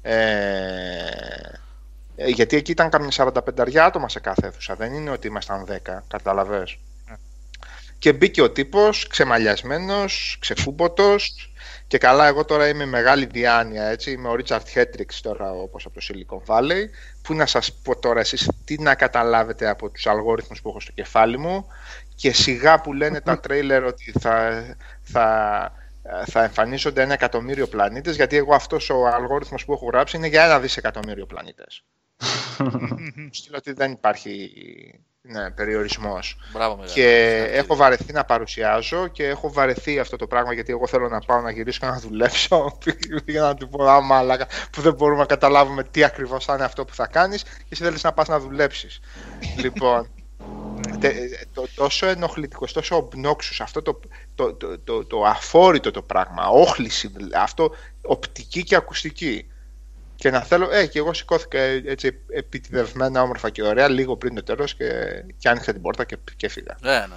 Ε, ε, γιατί εκεί ήταν καμιά 45 άτομα σε κάθε αίθουσα. Δεν είναι ότι ήμασταν 10, καταλαβες. Ναι. Και μπήκε ο τύπος ξεμαλιασμένος, ξεκούμποτος και καλά εγώ τώρα είμαι μεγάλη διάνοια έτσι, είμαι ο Richard Hendricks τώρα όπως από το Silicon Valley που να σας πω τώρα εσείς τι να καταλάβετε από τους αλγόριθμους που έχω στο κεφάλι μου και σιγά που λένε τα τρέιλερ ότι θα, θα, θα εμφανίζονται ένα εκατομμύριο πλανήτες γιατί εγώ αυτός ο αλγόριθμος που έχω γράψει είναι για ένα δισεκατομμύριο πλανήτες. Στείλω ότι δεν υπάρχει ναι, περιορισμός. Μπράβο, μεγάλο. Και Ευχαριστώ. έχω βαρεθεί να παρουσιάζω και έχω βαρεθεί αυτό το πράγμα γιατί εγώ θέλω να πάω να γυρίσω και να δουλέψω για να του πω άμα μαλάκα που δεν μπορούμε να καταλάβουμε τι ακριβώς θα είναι αυτό που θα κάνεις και εσύ θέλεις να πας να δουλέψεις. λοιπόν, τε- το, τόσο ενοχλητικός, τόσο obnoxious αυτό το, το, το, το, το αφόρητο το πράγμα, όχληση, δηλαδή, αυτό οπτική και ακουστική. Και να θέλω, ε, και εγώ σηκώθηκα έτσι επιτιδευμένα, όμορφα και ωραία, λίγο πριν το τέλος και, και άνοιξα την πόρτα και, και φύγα. Ναι, ναι.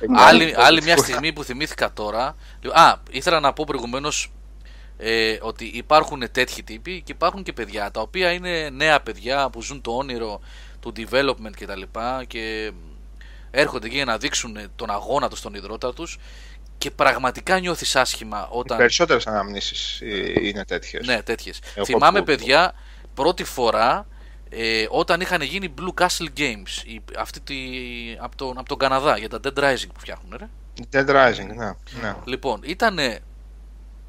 Ε, άλλη, ε, άλλη μια ε, στιγμή που θυμήθηκα τώρα. Λοιπόν, Α, ήθελα να πω προηγουμένως ε, ότι υπάρχουν τέτοιοι τύποι και υπάρχουν και παιδιά τα οποία είναι νέα παιδιά που ζουν το όνειρο του development κτλ. Και, τα λοιπά και έρχονται εκεί για να δείξουν τον αγώνα τους στον υδρότα τους και πραγματικά νιώθεις άσχημα Οι όταν. περισσότερες αναμνήσεις ε, είναι τέτοιες. Ναι, τέτοιες. Εγώ Θυμάμαι, που- παιδιά, πρώτη φορά ε, όταν είχαν γίνει Blue Castle Games η, αυτή τη, από, τον, από τον Καναδά για τα Dead Rising που φτιάχνουν, ρε. Dead Rising, ναι. ναι. Λοιπόν, ήταν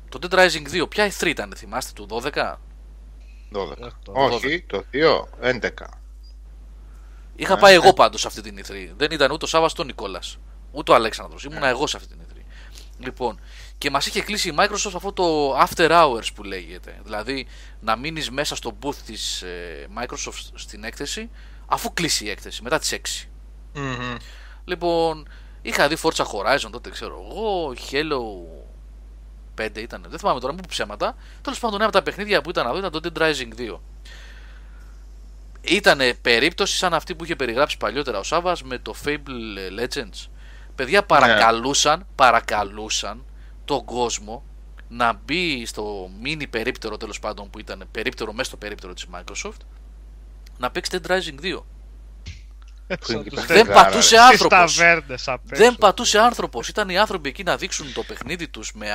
το Dead Rising 2. Ποια E3 ήταν, θυμάστε, του 12. 12. Ε, το Όχι, το 2, 11. Είχα Ναι. πάει εγώ πάντως σε αυτή την E3. Δεν ήταν ούτε ο Σάβα ούτε ο Νικόλας. Ούτε ο Αλέξανδρος. Ήμουνα εγώ σε αυτή την E3. Λοιπόν, και μας είχε κλείσει η Microsoft αυτό το After Hours που λέγεται. Δηλαδή, να μείνεις μέσα στο booth της Microsoft στην έκθεση, αφού κλείσει η έκθεση, μετά τις 6. Μμμ. Λοιπόν, Είχα δει Forza Horizon τότε, ξέρω εγώ, Halo 5 ήταν, δεν θυμάμαι τώρα, μου ψέματα. Τέλος πάντων, ένα από τα παιχνίδια που ήταν να δω ήταν το Dead Rising 2. Ήταν περίπτωση σαν αυτή που είχε περιγράψει παλιότερα ο Σάβα με το Fable Legends. Παιδιά παρακαλούσαν, παρακαλούσαν τον κόσμο να μπει στο mini περίπτερο τέλος πάντων που ήταν περίπτερο μέσα στο περίπτερο της Microsoft να παίξει Dead Rising 2. Δεν πατούσε άνθρωπος. Δεν πατούσε άνθρωπος. Ήταν οι άνθρωποι εκεί να δείξουν το παιχνίδι τους με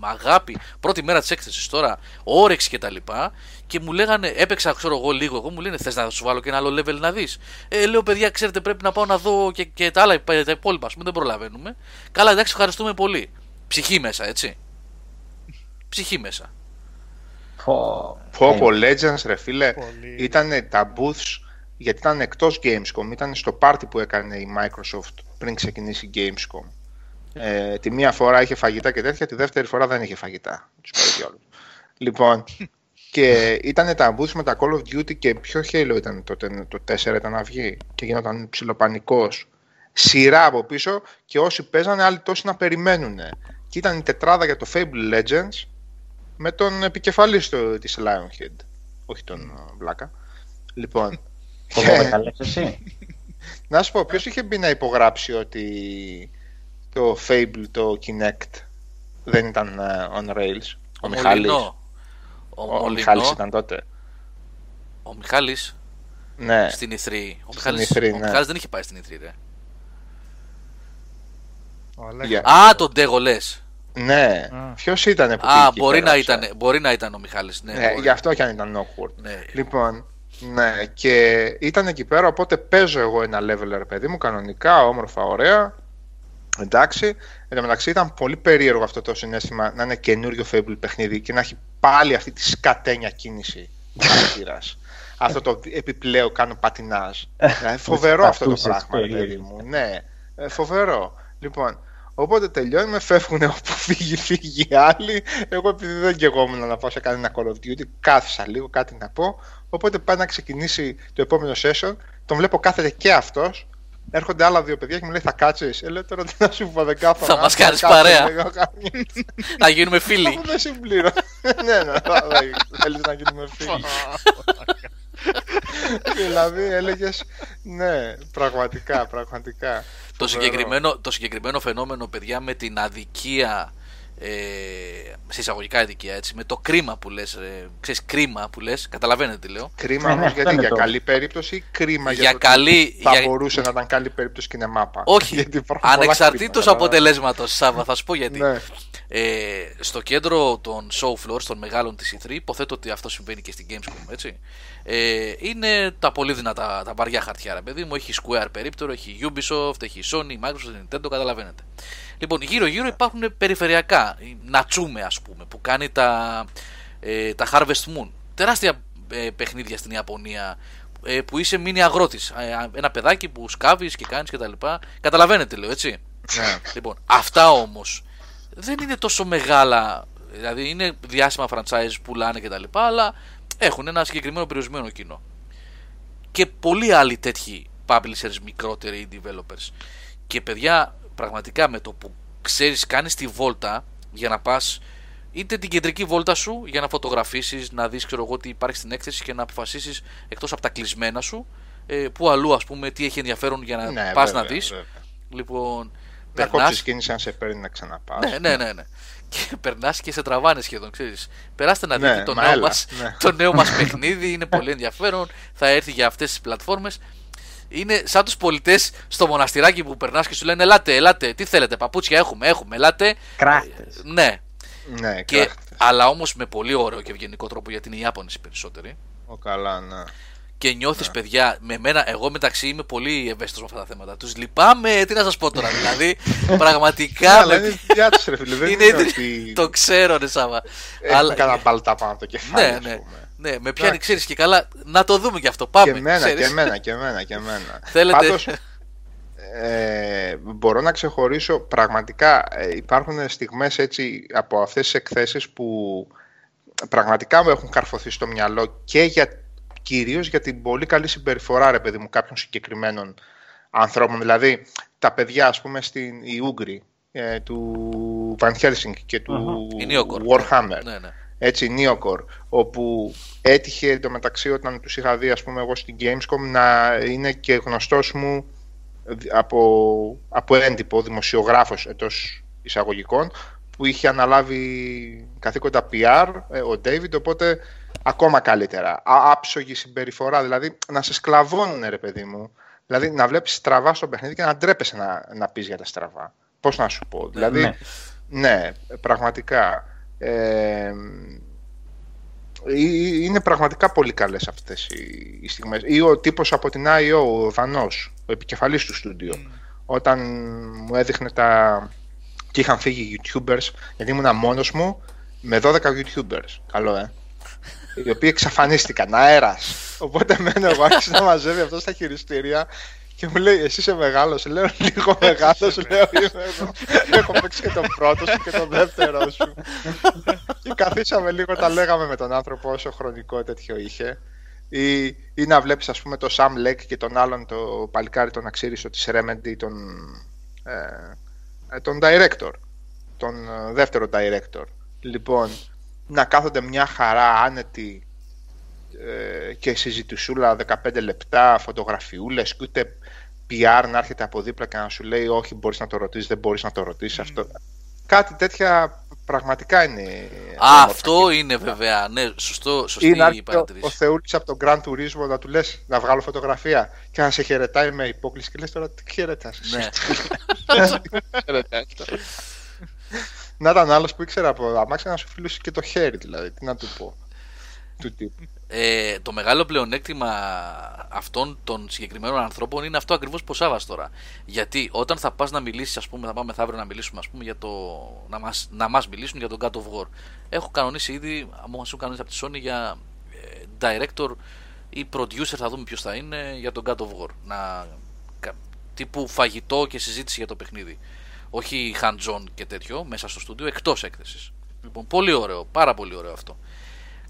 αγάπη. Πρώτη μέρα της έκθεσης τώρα, όρεξη κτλ. Και, τα λοιπά, και μου λέγανε, έπαιξα ξέρω εγώ λίγο. Εγώ μου λένε, Θες να σου βάλω και ένα άλλο level να δεις; Ε, λέω, παιδιά, ξέρετε, πρέπει να πάω να δω και, και τα άλλα τα υπόλοιπα. πούμε, δεν προλαβαίνουμε. Καλά, εντάξει, ευχαριστούμε πολύ. Ψυχή μέσα, έτσι. Ψυχή μέσα. Φόπο Legends, ρε φίλε, ήταν τα booths γιατί ήταν εκτός Gamescom, ήταν στο πάρτι που έκανε η Microsoft πριν ξεκινήσει η Gamescom. Ε, τη μία φορά είχε φαγητά και τέτοια, τη δεύτερη φορά δεν είχε φαγητά. Λοιπόν, και ήταν τα booths με τα Call of Duty και ποιο Halo ήταν τότε, το 4 ήταν να βγει και γινόταν ψιλοπανικός. Σειρά από πίσω και όσοι παίζανε άλλοι τόσοι να περιμένουν. Και ήταν η τετράδα για το Fable Legends με τον επικεφαλής της Lionhead. Όχι τον Βλάκα. Λοιπόν, εσύ. Να σου πω, ποιος είχε μπει να υπογράψει ότι το Fable, το Kinect δεν ήταν ε, on rails; Ο, ο Μιχάλης. Ο, ο, ο Μιχάλης ήταν τότε. Ο Μιχάλης. Ναι. Στην E3. Ο Μιχάλης, E3, ο ναι. Μιχάλης δεν είχε πάει στην E3, ρε. Α, τον Ντέγο λες. Ναι. Ποιος ήταν που Α, μπορεί να, ήταν, μπορεί να ήταν ο Μιχάλης. Ναι, ναι γι' αυτό και αν ήταν awkward. Ναι. Λοιπόν, ναι, και ήταν εκεί πέρα, οπότε παίζω εγώ ένα level, ρε παιδί μου, κανονικά, όμορφα, ωραία. Εντάξει. Εν τω μεταξύ ήταν πολύ περίεργο αυτό το συνέστημα να είναι καινούριο Fable παιχνίδι και να έχει πάλι αυτή τη σκατένια κίνηση χαρακτήρα. αυτό το επιπλέον κάνω πατινάζ. δηλαδή, φοβερό αυτό το πράγμα, ρε παιδί μου. Ναι, ε, φοβερό. Λοιπόν, Οπότε τελειώνουμε, φεύγουν όπου φύγει, φύγει οι άλλοι. Εγώ επειδή δεν κεγόμουν να πάω σε κανένα Call of Duty, κάθισα λίγο κάτι να πω. Οπότε πάει να ξεκινήσει το επόμενο session. Τον βλέπω κάθεται και αυτός. Έρχονται άλλα δύο παιδιά και μου λέει θα κάτσει. Ε, λέω τώρα τι να σου πω, δεν κάθομαι. Θα μας κάνεις παρέα. να γίνουμε φίλοι. δεν συμπλήρω. ναι, ναι, θέλεις να γίνουμε φίλοι. δηλαδή έλεγες ναι, πραγματικά, πραγματικά. Το συγκεκριμένο, το συγκεκριμένο φαινόμενο, παιδιά, με την αδικία ε, σε εισαγωγικά αδικία έτσι, με το κρίμα που λες, ε, ξέρεις κρίμα που λες, καταλαβαίνετε τι λέω. Κρίμα όμως ναι, γιατί για καλή περίπτωση ή κρίμα για, για καλή, θα για... μπορούσε να ήταν καλή περίπτωση και είναι μάπα. Όχι, ανεξαρτήτως αποτελέσματος Σάβα, θα σου πω γιατί. Ναι. Ε, στο κέντρο των show floors, των μεγάλων της E3, υποθέτω ότι αυτό συμβαίνει και στην Gamescom, έτσι. Ε, είναι τα πολύ δυνατά, τα βαριά χαρτιά, ρε παιδί μου. Έχει Square περίπτερο, έχει Ubisoft, έχει Sony, Microsoft, Nintendo, καταλαβαίνετε. Λοιπόν, γύρω-γύρω υπάρχουν περιφερειακά, Νατσούμε ας πούμε, που κάνει τα, ε, τα Harvest Moon. Τεράστια ε, παιχνίδια στην Ιαπωνία ε, που είσαι μήνυ αγρότης. Ε, ένα παιδάκι που σκάβεις και κάνεις κτλ. Καταλαβαίνετε λέω έτσι. Ναι. Λοιπόν, αυτά όμως δεν είναι τόσο μεγάλα, δηλαδή είναι διάσημα franchise που πουλάνε κτλ. Αλλά έχουν ένα συγκεκριμένο περιορισμένο κοινό. Και πολλοί άλλοι τέτοιοι publishers, μικρότεροι developers. Και παιδιά, πραγματικά με το που ξέρεις, κάνεις τη βόλτα για να πας είτε την κεντρική βόλτα σου για να φωτογραφίσεις, να δεις ξέρω εγώ τι υπάρχει στην έκθεση και να αποφασίσεις εκτός από τα κλεισμένα σου ε, που αλλού ας πούμε τι έχει ενδιαφέρον για να ναι, πας να δεις. Λοιπόν, να κόψεις κίνηση αν σε παίρνει να ξαναπάς. Ναι, ναι, ναι. ναι. Και περνάς και σε τραβάνε σχεδόν, ξέρεις. Περάστε να δείτε ναι, το, νέο μας, ναι. το νέο μας παιχνίδι, είναι πολύ ενδιαφέρον, θα έρθει για αυτές τις πλατφόρμες είναι σαν τους πολιτές στο μοναστηράκι που περνάς και σου λένε Ελάτε, ελάτε, τι θέλετε, παπούτσια έχουμε, έχουμε, ελάτε. Κράχτες. Ναι. ναι και, αλλά όμως με πολύ ωραίο και ευγενικό τρόπο γιατί είναι οι Ιάπωνες οι περισσότεροι. Ο καλά, ναι. Και νιώθεις, ναι. παιδιά, με μένα, εγώ μεταξύ είμαι πολύ ευαίσθητος με αυτά τα θέματα. Τους λυπάμαι, τι να σας πω τώρα, δηλαδή. πραγματικά. Ναι, είναι ρε φίλε. Δεν είναι, ότι... Το ξέρω, ναι, Σάβα. Έχει αλλά... κανένα μπαλτά πάνω από το κεφάλι. Ναι, ναι. Ναι, με πιάνει, ξέρεις και καλά. Να το δούμε κι αυτό. Πάμε. Και εμένα, και εμένα, και εμένα, και εμένα. Θέλετε. Πάντως, ε, μπορώ να ξεχωρίσω πραγματικά ε, υπάρχουν στιγμές έτσι από αυτές τις εκθέσεις που πραγματικά μου έχουν καρφωθεί στο μυαλό και για, κυρίως για την πολύ καλή συμπεριφορά ρε παιδί μου κάποιων συγκεκριμένων ανθρώπων. Δηλαδή, τα παιδιά, ας πούμε, στην η Ούγκρη ε, του Van Helsing και του Η Neocore. Warhammer. Ναι, ναι. Έτσι, Neocore, όπου έτυχε εντωμεταξύ όταν τους είχα δει, ας πούμε, εγώ στην Gamescom, να είναι και γνωστός μου από, από έντυπο, δημοσιογράφος εντός εισαγωγικών, που είχε αναλάβει καθήκοντα PR, ε, ο David, οπότε ακόμα καλύτερα. Α, άψογη συμπεριφορά, δηλαδή να σε σκλαβώνουν, ρε παιδί μου. Δηλαδή να βλέπεις στραβά στο παιχνίδι και να ντρέπεσαι να, να πεις για τα στραβά. Πώς να σου πω. Δηλαδή, ναι. ναι, πραγματικά. Ε, ε, είναι πραγματικά πολύ καλές αυτές οι, οι στιγμές. Ή ο τύπος από την IO, ο Δανός, ο επικεφαλής του στούντιο, όταν μου έδειχνε τα... και είχαν φύγει YouTubers, γιατί ήμουν μόνος μου με 12 YouTubers. Καλό, ε. Οι οποίοι εξαφανίστηκαν, αέρας. Οπότε μένω εγώ άρχισα να μαζεύει αυτό στα χειριστήρια και μου λέει, εσύ είσαι μεγάλος. Λέω, λίγο μεγάλος. λέω, είμαι εγώ. Έχω παίξει και τον πρώτο σου και τον δεύτερο σου. και καθίσαμε λίγο, τα λέγαμε με τον άνθρωπο όσο χρονικό τέτοιο είχε. Ή, ή να βλέπεις ας πούμε το Sam Lake και τον άλλον το παλικάρι τον αξίριστο της Remedy τον, ε, ε, τον director τον ε, δεύτερο director λοιπόν να κάθονται μια χαρά άνετη ε, και συζητησούλα 15 λεπτά, φωτογραφιούλες και ούτε PR να έρχεται από δίπλα και να σου λέει όχι μπορείς να το ρωτήσεις, δεν μπορείς να το ρωτήσεις αυτό. Κάτι τέτοια πραγματικά είναι... Α, όμορφα αυτό και- είναι βέβαια. Ναι, σωστό, σωστή Ή να η έρθει ο, παρατηρήση. ο Θεούλης από τον Grand Turismo να του λες να βγάλω φωτογραφία και να σε χαιρετάει με υπόκληση και λες τώρα τι χαιρετάς εσύ. Ναι. Χαιρετάει αυτό. να ήταν άλλος που ήξερα από αμάξια να σου φιλούσε και το χέρι δηλαδή, τι να του πω. Του τύπου. Ε, το μεγάλο πλεονέκτημα αυτών των συγκεκριμένων ανθρώπων είναι αυτό ακριβώς που ο Σάβα τώρα. Γιατί όταν θα πας να μιλήσεις, ας πούμε, θα πάμε μεθαύριο να μιλήσουμε, ας πούμε, για το. να μα να μας μιλήσουν για τον God of War. Έχω κανονίσει ήδη, μου έχουν κανονίσει από τη Sony για ε, director ή producer, θα δούμε ποιος θα είναι, για τον God of War. Να, κα- τύπου φαγητό και συζήτηση για το παιχνίδι. Όχι hands-on και τέτοιο μέσα στο στούντιο, εκτός έκθεσης. Λοιπόν, πολύ ωραίο, πάρα πολύ ωραίο αυτό.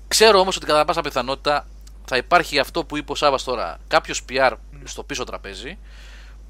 Ξέρω όμως ότι κατά πάσα πιθανότητα θα υπάρχει αυτό που είπε ο Σάβα τώρα. Κάποιος PR στο πίσω τραπέζι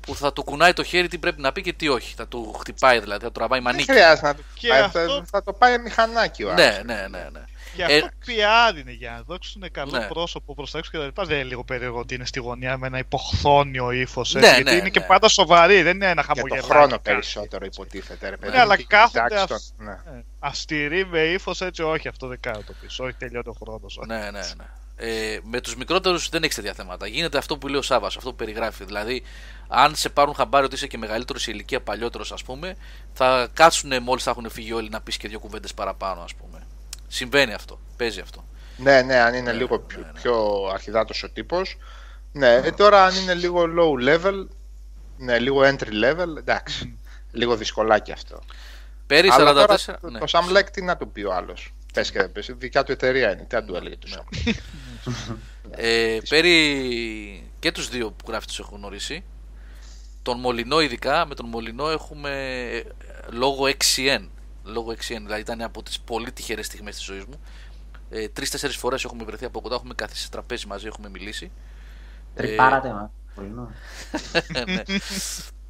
που θα του κουνάει το χέρι τι πρέπει να πει και τι όχι. Θα του χτυπάει δηλαδή, θα του τραβάει Δεν μανίκι. χρειάζεται να του Και πάει, αυτό- θα, θα το πάει μηχανάκι ο Ναι, άλλος. ναι, ναι. ναι. Και Ε, αυτό PR είναι για να δώσουν καλό Ναι. πρόσωπο προς τα έξω και τα λοιπά. Δεν είναι λίγο περίεργο ότι είναι στη γωνία με ένα υποχθόνιο ύφος. Ναι, γιατί ναι, είναι ναι. και πάντα σοβαρή, δεν είναι ένα Για χαμογελάκι. το χρόνο κάτι. περισσότερο υποτίθεται. Ρε, παιδί Ναι, μου, αλλά και κάθονται κοιτάξει αυ- τον- ναι. Ε, Αστηρή με ύφος έτσι, όχι αυτό δεν κάνω το πίσω. Όχι τελειώνει ο χρόνος. Ναι, ναι, ναι. Ε, με τους μικρότερους δεν έχεις τέτοια θέματα. Γίνεται αυτό που λέει ο Σάβα, αυτό που περιγράφει. Δηλαδή, αν σε πάρουν χαμπάρι ότι είσαι και μεγαλύτερος σε ηλικία, παλιότερος ας πούμε, θα κάτσουν μόλις θα έχουν φύγει όλοι να πεις και δύο κουβέντες παραπάνω, ας πούμε. Συμβαίνει αυτό. Παίζει αυτό. Ναι, ναι, αν είναι Ναι, λίγο ναι, πιο, ναι. πιο αρχιδάτος ο τύπος. Ναι, ε, τώρα αν είναι λίγο low level, ναι, λίγο entry level, εντάξει. Λίγο δυσκολάκι αυτό. Πέρι Αλλά 44. τώρα ναι. το Sam Lake τι να του πει ο άλλος; Πες και δεν πες, δικιά του εταιρεία είναι, τι να του έλεγε το Ναι. Sam Lake. Ε, Πέρι και τους δύο που γράφει τους έχω γνωρίσει. Τον Μολυνό ειδικά, με τον Μολυνό έχουμε ε, λόγω 6N. Λόγω 6N, δηλαδή ήταν από τις πολύ τυχερές στιγμές της ζωής μου. Ε, Τρεις-τέσσερις φορές έχουμε βρεθεί από κοντά, έχουμε καθίσει σε τραπέζι μαζί, έχουμε μιλήσει. Τρυπάρατε, μα. Πολύ νο. ναι.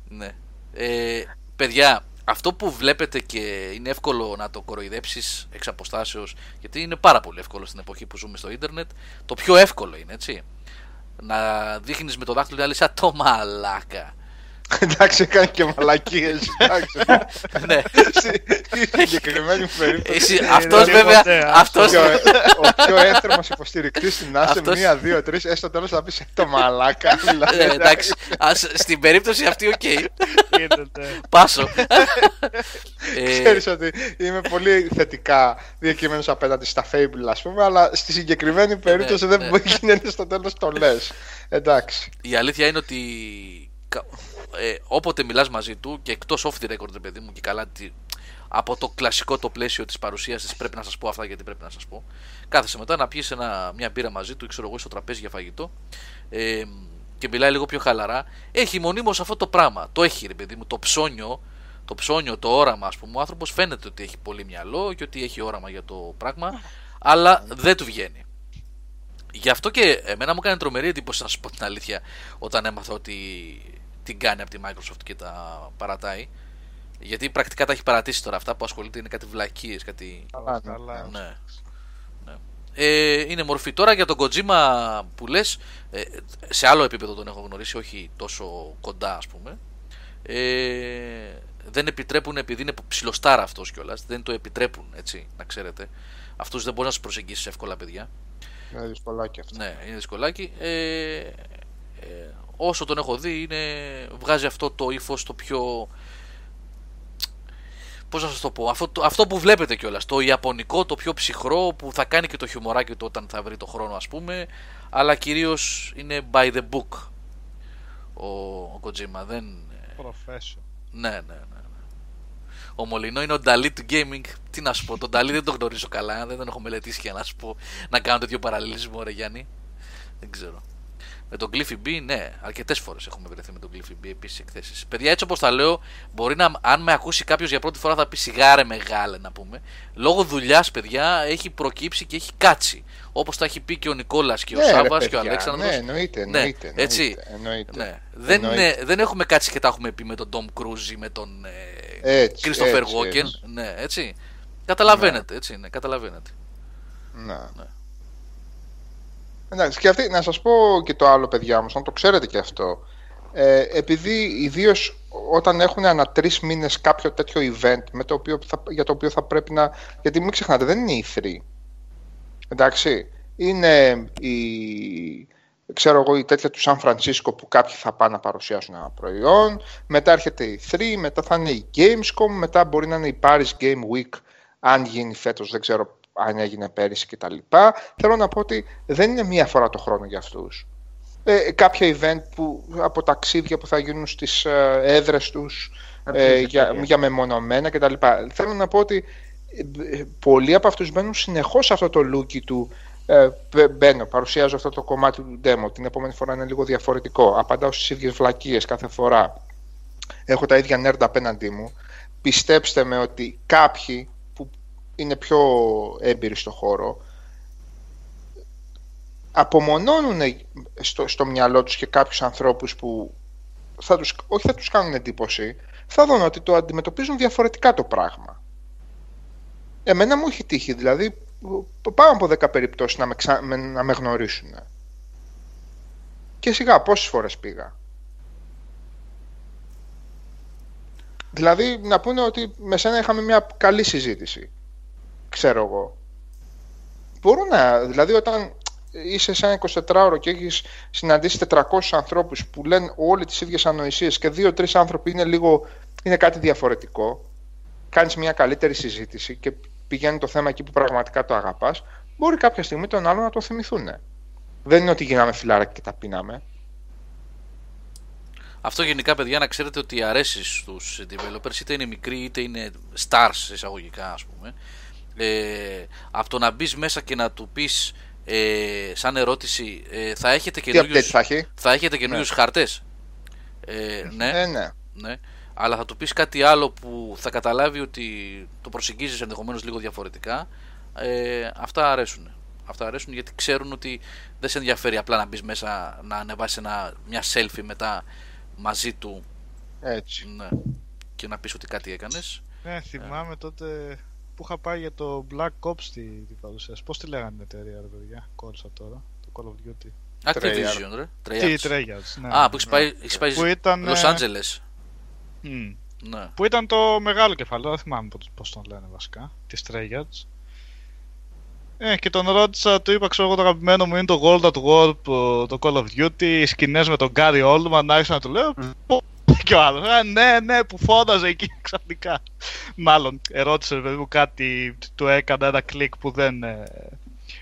ναι. Ε, παιδιά, αυτό που βλέπετε και είναι εύκολο να το κοροϊδέψεις εξ αποστάσεως, γιατί είναι πάρα πολύ εύκολο στην εποχή που ζούμε στο ίντερνετ, το πιο εύκολο είναι, έτσι. Να δείχνεις με το δάχτυλο να λες «Α, το μαλάκα». Εντάξει, έκανε και μαλακίες, εντάξει. ναι. Στη συγκεκριμένη περίπτωση. Εσύ, αυτός είναι βέβαια, ποτέ, αυτός, Και ο, ο πιο έθερμος υποστηρικτής στην Άσε, Αυτός- μία, δύο, τρεις, έστω τέλος θα πεις «Ε, το μαλάκα. δηλαδή, ε, εντάξει, ας, στην περίπτωση αυτή, οκ, Γίνεται. πάσο. ε, Ξέρεις ότι είμαι πολύ θετικά διακειμένος απέναντι στα Fable, ας πούμε, αλλά στη συγκεκριμένη περίπτωση ναι. δεν μπορεί γίνεται στο τέλος το λες. Εντάξει. η αλήθεια είναι ότι κα- ε, όποτε μιλάς μαζί του και εκτός off the record ρε παιδί μου και καλά τι- από το κλασικό το πλαίσιο της παρουσίασης πρέπει να σας πω αυτά γιατί πρέπει να σας πω. Κάθεσαι μετά να πιεις ένα, μια μπύρα μαζί του ή ξέρω εγώ στο τραπέζι για φαγητό ε, και μιλάει λίγο πιο χαλαρά. Έχει μονίμως αυτό το πράγμα. Το έχει ρε παιδί μου το ψώνιο το ψώνιο, το όραμα ας πούμε. Ο άνθρωπος φαίνεται ότι έχει πολύ μυαλό και ότι έχει όραμα για το πράγμα αλλά δεν του βγαίνει. Γι' αυτό και εμένα μου έκανε τρομερή εντύπωση να σα πω την αλήθεια όταν έμαθα ότι την κάνει από τη Microsoft και τα παρατάει. Γιατί πρακτικά τα έχει παρατήσει τώρα αυτά που ασχολείται είναι κάτι βλακίες, κάτι... Καλά, καλά. Ναι. ναι. Ε, είναι μορφή. Τώρα για τον Kojima που λες, ε, σε άλλο επίπεδο τον έχω γνωρίσει, όχι τόσο κοντά ας πούμε. Ε, δεν επιτρέπουν επειδή είναι ψιλοστάρα αυτός κιόλας, δεν το επιτρέπουν έτσι, να ξέρετε. Αυτούς δεν μπορείς να σου προσεγγίσεις εύκολα παιδιά. Είναι δυσκολάκι αυτό. Ναι, είναι δυσκολάκι. Ε, ε, όσο τον έχω δει, είναι, βγάζει αυτό το ύφος το πιο. Πώς να σας το πω, αυτό, αυτό που βλέπετε κιόλας. Το ιαπωνικό, το πιο ψυχρό που θα κάνει και το χιουμοράκι του όταν θα βρει το χρόνο, ας πούμε. Αλλά κυρίως είναι by the book ο, ο Kojima. Δεν... Profession. Ναι, ναι, ναι. ναι. Ο Μολυνό είναι ο Νταλή του gaming. Τι να σου πω, τον Νταλή δεν τον γνωρίζω καλά. Δεν τον έχω μελετήσει για να σου πω να κάνω τέτοιο παραλληλισμό, ρε Γιάννη. Δεν ξέρω. Με τον Glyphy B, ναι, αρκετές φορές έχουμε βρεθεί με τον Glyphy B επίσης εκθέσεις. Παιδιά, έτσι όπως τα λέω, μπορεί να, αν με ακούσει κάποιος για πρώτη φορά, θα πει σιγάρε μεγάλε να πούμε. Λόγω δουλειάς, παιδιά, έχει προκύψει και έχει κάτσει. Όπως τα έχει πει και ο Νικόλας και ο Ναι, ρε, Σάβα και ο παιδιά, Αλέξανδρος. Ναι, εννοείται. Ναι, εννοείται, έτσι. εννοείται, εννοείται. Ναι. Δεν, Εννοείται. είναι, δεν έχουμε κάτσει και τα έχουμε πει με τον Tom Cruise ή με τον ε, Έτσι, Christopher έτσι, Walken. έτσι. Ναι, έτσι. Καταλαβαίνετε, έτσι, ναι, καταλαβαίνετε. Ναι. Ναι. Εντάξει, και αυτή, να σας πω και το άλλο παιδιά μου, να το ξέρετε και αυτό. Ε, επειδή ιδίω όταν έχουν ανά τρεις μήνες κάποιο τέτοιο event με το οποίο θα, για το οποίο θα πρέπει να. Γιατί μην ξεχνάτε, δεν είναι η 3. Εντάξει. Είναι η. Ξέρω εγώ, η τέτοια του Σαν Φρανσίσκο που κάποιοι θα πάνε να παρουσιάσουν ένα προϊόν. Μετά έρχεται η 3, μετά θα είναι η Gamescom, μετά μπορεί να είναι η Paris Game Week, αν γίνει φέτος, δεν ξέρω αν έγινε πέρυσι κτλ. Θέλω να πω ότι δεν είναι μία φορά το χρόνο για αυτούς. Ε, κάποια event που, από ταξίδια που θα γίνουν στις ε, έδρες τους ε, για, για μεμονωμένα κτλ. Θέλω να πω ότι ε, πολλοί από αυτούς μπαίνουν συνεχώς σε αυτό το looky του ε, μπαι- μπαίνω, παρουσιάζω αυτό το κομμάτι του demo, την επόμενη φορά είναι λίγο διαφορετικό, απαντάω στις ίδιες βλακίες κάθε φορά, έχω τα ίδια nerd απέναντί μου, πιστέψτε με ότι κάποιοι που είναι πιο έμπειροι στο χώρο απομονώνουν στο, στο μυαλό τους και κάποιους ανθρώπους που θα τους, όχι θα τους κάνουν εντύπωση, θα δουν ότι το αντιμετωπίζουν διαφορετικά το πράγμα. Εμένα μου έχει τύχει, δηλαδή, πάνω από 10 περιπτώσεις να με, ξα... με- να με γνωρίσουν. Και σιγά, πόσες φορές πήγα. Δηλαδή, να πούνε ότι με σένα είχαμε μια καλή συζήτηση. Ξέρω εγώ. Μπορούν να, δηλαδή όταν είσαι σε ένα 24ωρο και έχεις συναντήσει 400 ανθρώπους που λένε όλοι τις ίδιες ανοησίες και δύο-τρεις άνθρωποι είναι λίγο, είναι κάτι διαφορετικό, κάνεις μια καλύτερη συζήτηση και πηγαίνει το θέμα εκεί που πραγματικά το αγαπάς, μπορεί κάποια στιγμή τον άλλο να το θυμηθούν. Δεν είναι ότι γίναμε φιλάρα και τα πίναμε. Αυτό γενικά, παιδιά, να ξέρετε ότι αρέσεις στους developers, είτε είναι μικροί είτε είναι stars εισαγωγικά, ας πούμε. Ε, από το να μπεις μέσα και να του πεις ε, σαν ερώτηση, ε, θα έχετε Τι update καινούριους, θα έχει; θα έχετε καινούριους χαρτές; Ε, ναι, Ε, ναι. ναι. Αλλά θα του πεις κάτι άλλο που θα καταλάβει ότι το προσεγγίζεις ενδεχομένως λίγο διαφορετικά. Ε, αυτά αρέσουν. Αυτά αρέσουν γιατί ξέρουν ότι δεν σε ενδιαφέρει απλά να μπεις μέσα να ανεβάσεις ένα, μια selfie μετά μαζί του Έτσι. ναι, και να πεις ότι κάτι έκανες. Ναι, θυμάμαι τότε που είχα πάει για το Black Ops τη, την παρουσίαση. Πώς τη λέγανε την εταιρεία, ρε παιδιά, κόλλησα τώρα. Το Call of Duty. Activision, ρε. Τι, Treyarch. Treyarch, ναι. Α, που έχεις πάει, έχεις πάει Που ήταν, Los ε, Angeles. Μμ. Ναι. Που ήταν το μεγάλο κεφάλαιο, δεν θυμάμαι πώς- πώς τον λένε βασικά, της Treyarch. Ε, και τον ρώτησα, του είπα, ξέρω εγώ, το αγαπημένο μου είναι το World at War, που- το Call of Duty, οι σκηνές με τον Gary Oldman, άρχισα να του λέω, «Πω». και ο άλλος, «Α, ναι, ναι, που φώναζε εκεί ξαφνικά. Μάλλον, ερώτησε, παιδί μου, κάτι, του έκανα ένα κλικ που δεν... ε,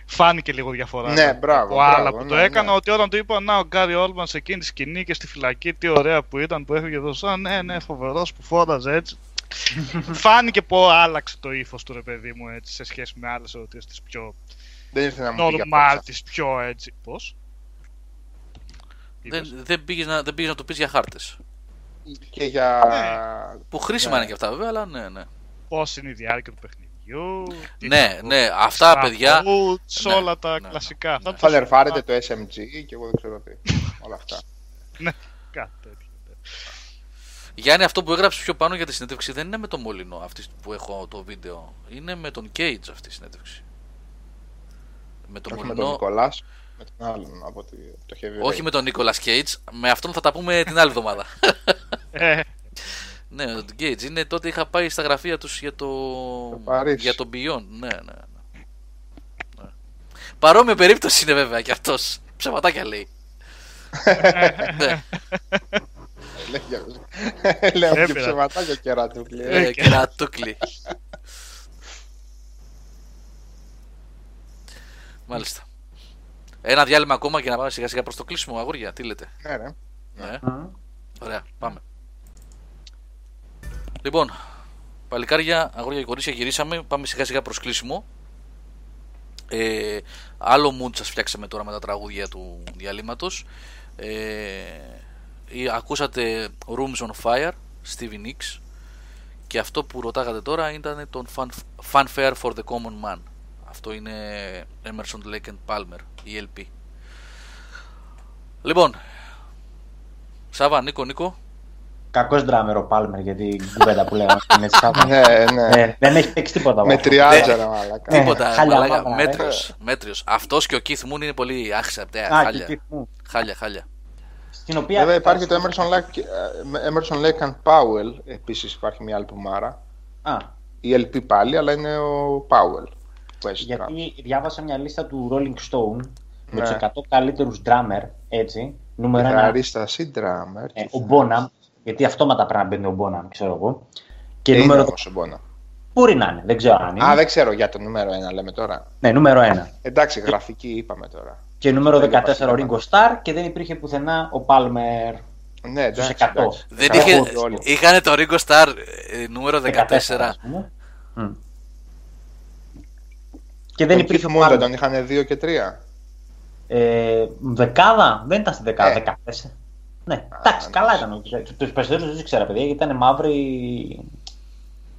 φάνηκε λίγο διαφορά. Ναι, μπράβο, Από άλλα μπράβο, που ναι, το έκανα, ναι. ότι όταν του είπα, να, ο Γκάρι Όλμαν σε εκείνη τη σκηνή και στη φυλακή, τι ωραία που ήταν, που έφυγε εδώ, σαν ναι, ναι, φοβερός που φώναζε έτσι. Φάνηκε πω άλλαξε το ύφος του ρε παιδί μου έτσι σε σχέση με άλλες ερωτήσει της πιο Δεν ήρθε να μου πει για normal, πόσα. της πιο έτσι. Πώς; Δεν, δεν, πήγες να, δεν πήγες να το πεις για χάρτες. Και για... Που χρήσιμα Ναι. είναι και αυτά βέβαια, αλλά ναι, ναι. Πώς είναι η διάρκεια του παιχνιδιού. τι Ναι, θα ναι, πω, αυτά στα παιδιά. boots, Ναι, όλα τα ναι, κλασικά. Αυτά που Θα σου νερφάρετε είπα, το SMG και εγώ δεν ξέρω τι. Όλα αυτά. Κάτι τέτοιο. ναι. Γιάννη, αυτό που έγραψες πιο πάνω για τη συνέντευξη δεν είναι με τον Μολυνό αυτής που έχω το βίντεο. Είναι με τον Cage αυτή η συνέντευξη. Με τον Όχι με τον Μολυνό. Νικολάς, με τον άλλον από τη- το Heavy Όχι Rain. με τον Νίκολα Cage. Με αυτόν θα τα πούμε την άλλη εβδομάδα. Ε, ναι, με τον Cage. Είναι τότε είχα πάει στα γραφεία τους για το. Παρίσι. για το Beyond. Ναι, ναι. ναι. ναι. Παρόμοια περίπτωση είναι βέβαια κι αυτός. Ψεματάκια λέει. ναι. Λέει για- Λέω και Έπειρα. ψεματάκια κερατούκλι. Ε, κερατούκλι. Μάλιστα. Ένα διάλειμμα ακόμα και να πάμε σιγά σιγά προς το κλείσιμο, αγόρια. Τι λέτε; Ναι, ναι. Ναι. Μμ. Ωραία, πάμε. Λοιπόν, παλικάρια, αγόρια και κορίτσια, γυρίσαμε. Πάμε σιγά σιγά προς κλείσιμο. Ε, άλλο mood σας φτιάξαμε τώρα με τα τραγούδια του διαλύματος. Ε, ή- ακούσατε Rooms on Fire, Stevie Nicks. Και αυτό που ρωτάγατε τώρα ήταν τον Fun, Fanfare for the Common Man. Αυτό είναι Emerson Lake and Palmer, ELP. Λοιπόν, Σάβα, Νίκο, Νίκο. Κακός ντράμερ ο Πάλμερ για την κουβέντα που λέγαμε. με της Σάβα. Ναι, ναι. Ε, δεν έχει παίξει τίποτα. από Με αυτό. τριάτζα, μαλάκα. Ναι. Τίποτα, χάλια μαλάκα, μαύρα, ε. μέτριος, μέτριος. Αυτός και ο Keith Moon είναι πολύ άχσαπτε, Α, χάλια, και εκεί μου. χάλια, χάλια. Στην οποία. Βέβαια υπάρχει το Emerson Lake, ε, Emerson Lake and Powell. Επίσης υπάρχει μια αλπουμάρα. Α, Η LP πάλι, αλλά είναι ο Powell που έχει drums. γιατί διάβασα μια λίστα του Rolling Stone με Ναι. του 100 καλύτερους drummer, έτσι. Νούμερο ένα, Κιθαρίστας ή drummer. ε, ο Bonham, γιατί αυτόματα πρέπει να μπαίνει ο Bonham, ξέρω εγώ. Και Και νούμερο. είναι όμως ο Bonham. Μπορεί να είναι, δεν ξέρω αν είναι. Α, δεν ξέρω για το νούμερο 1 λέμε τώρα. Ναι, νούμερο 1. Εντάξει, γραφική είπαμε τώρα. Και νούμερο Δεν 14 ο είπα. Ringo Starr και δεν υπήρχε πουθενά ο Palmer. Ναι, Στους εντάξει. 100. εντάξει. Δεν Έχω είχε, δει όλοι. είχανε το Ringo Starr ε, νούμερο 14. ας πούμε. Μμ. Και δεν Τον υπήρχε Keith ο Moon δεν Palmer. τον είχαν 2 και 3. Ε, δεκάδα, δεν ήταν στη δεκάδα, Ε. 14. Ναι, εντάξει, ναι. καλά ήταν. Τους περισσότερους δεν τους ξέρα, παιδιά, γιατί ήταν μαύροι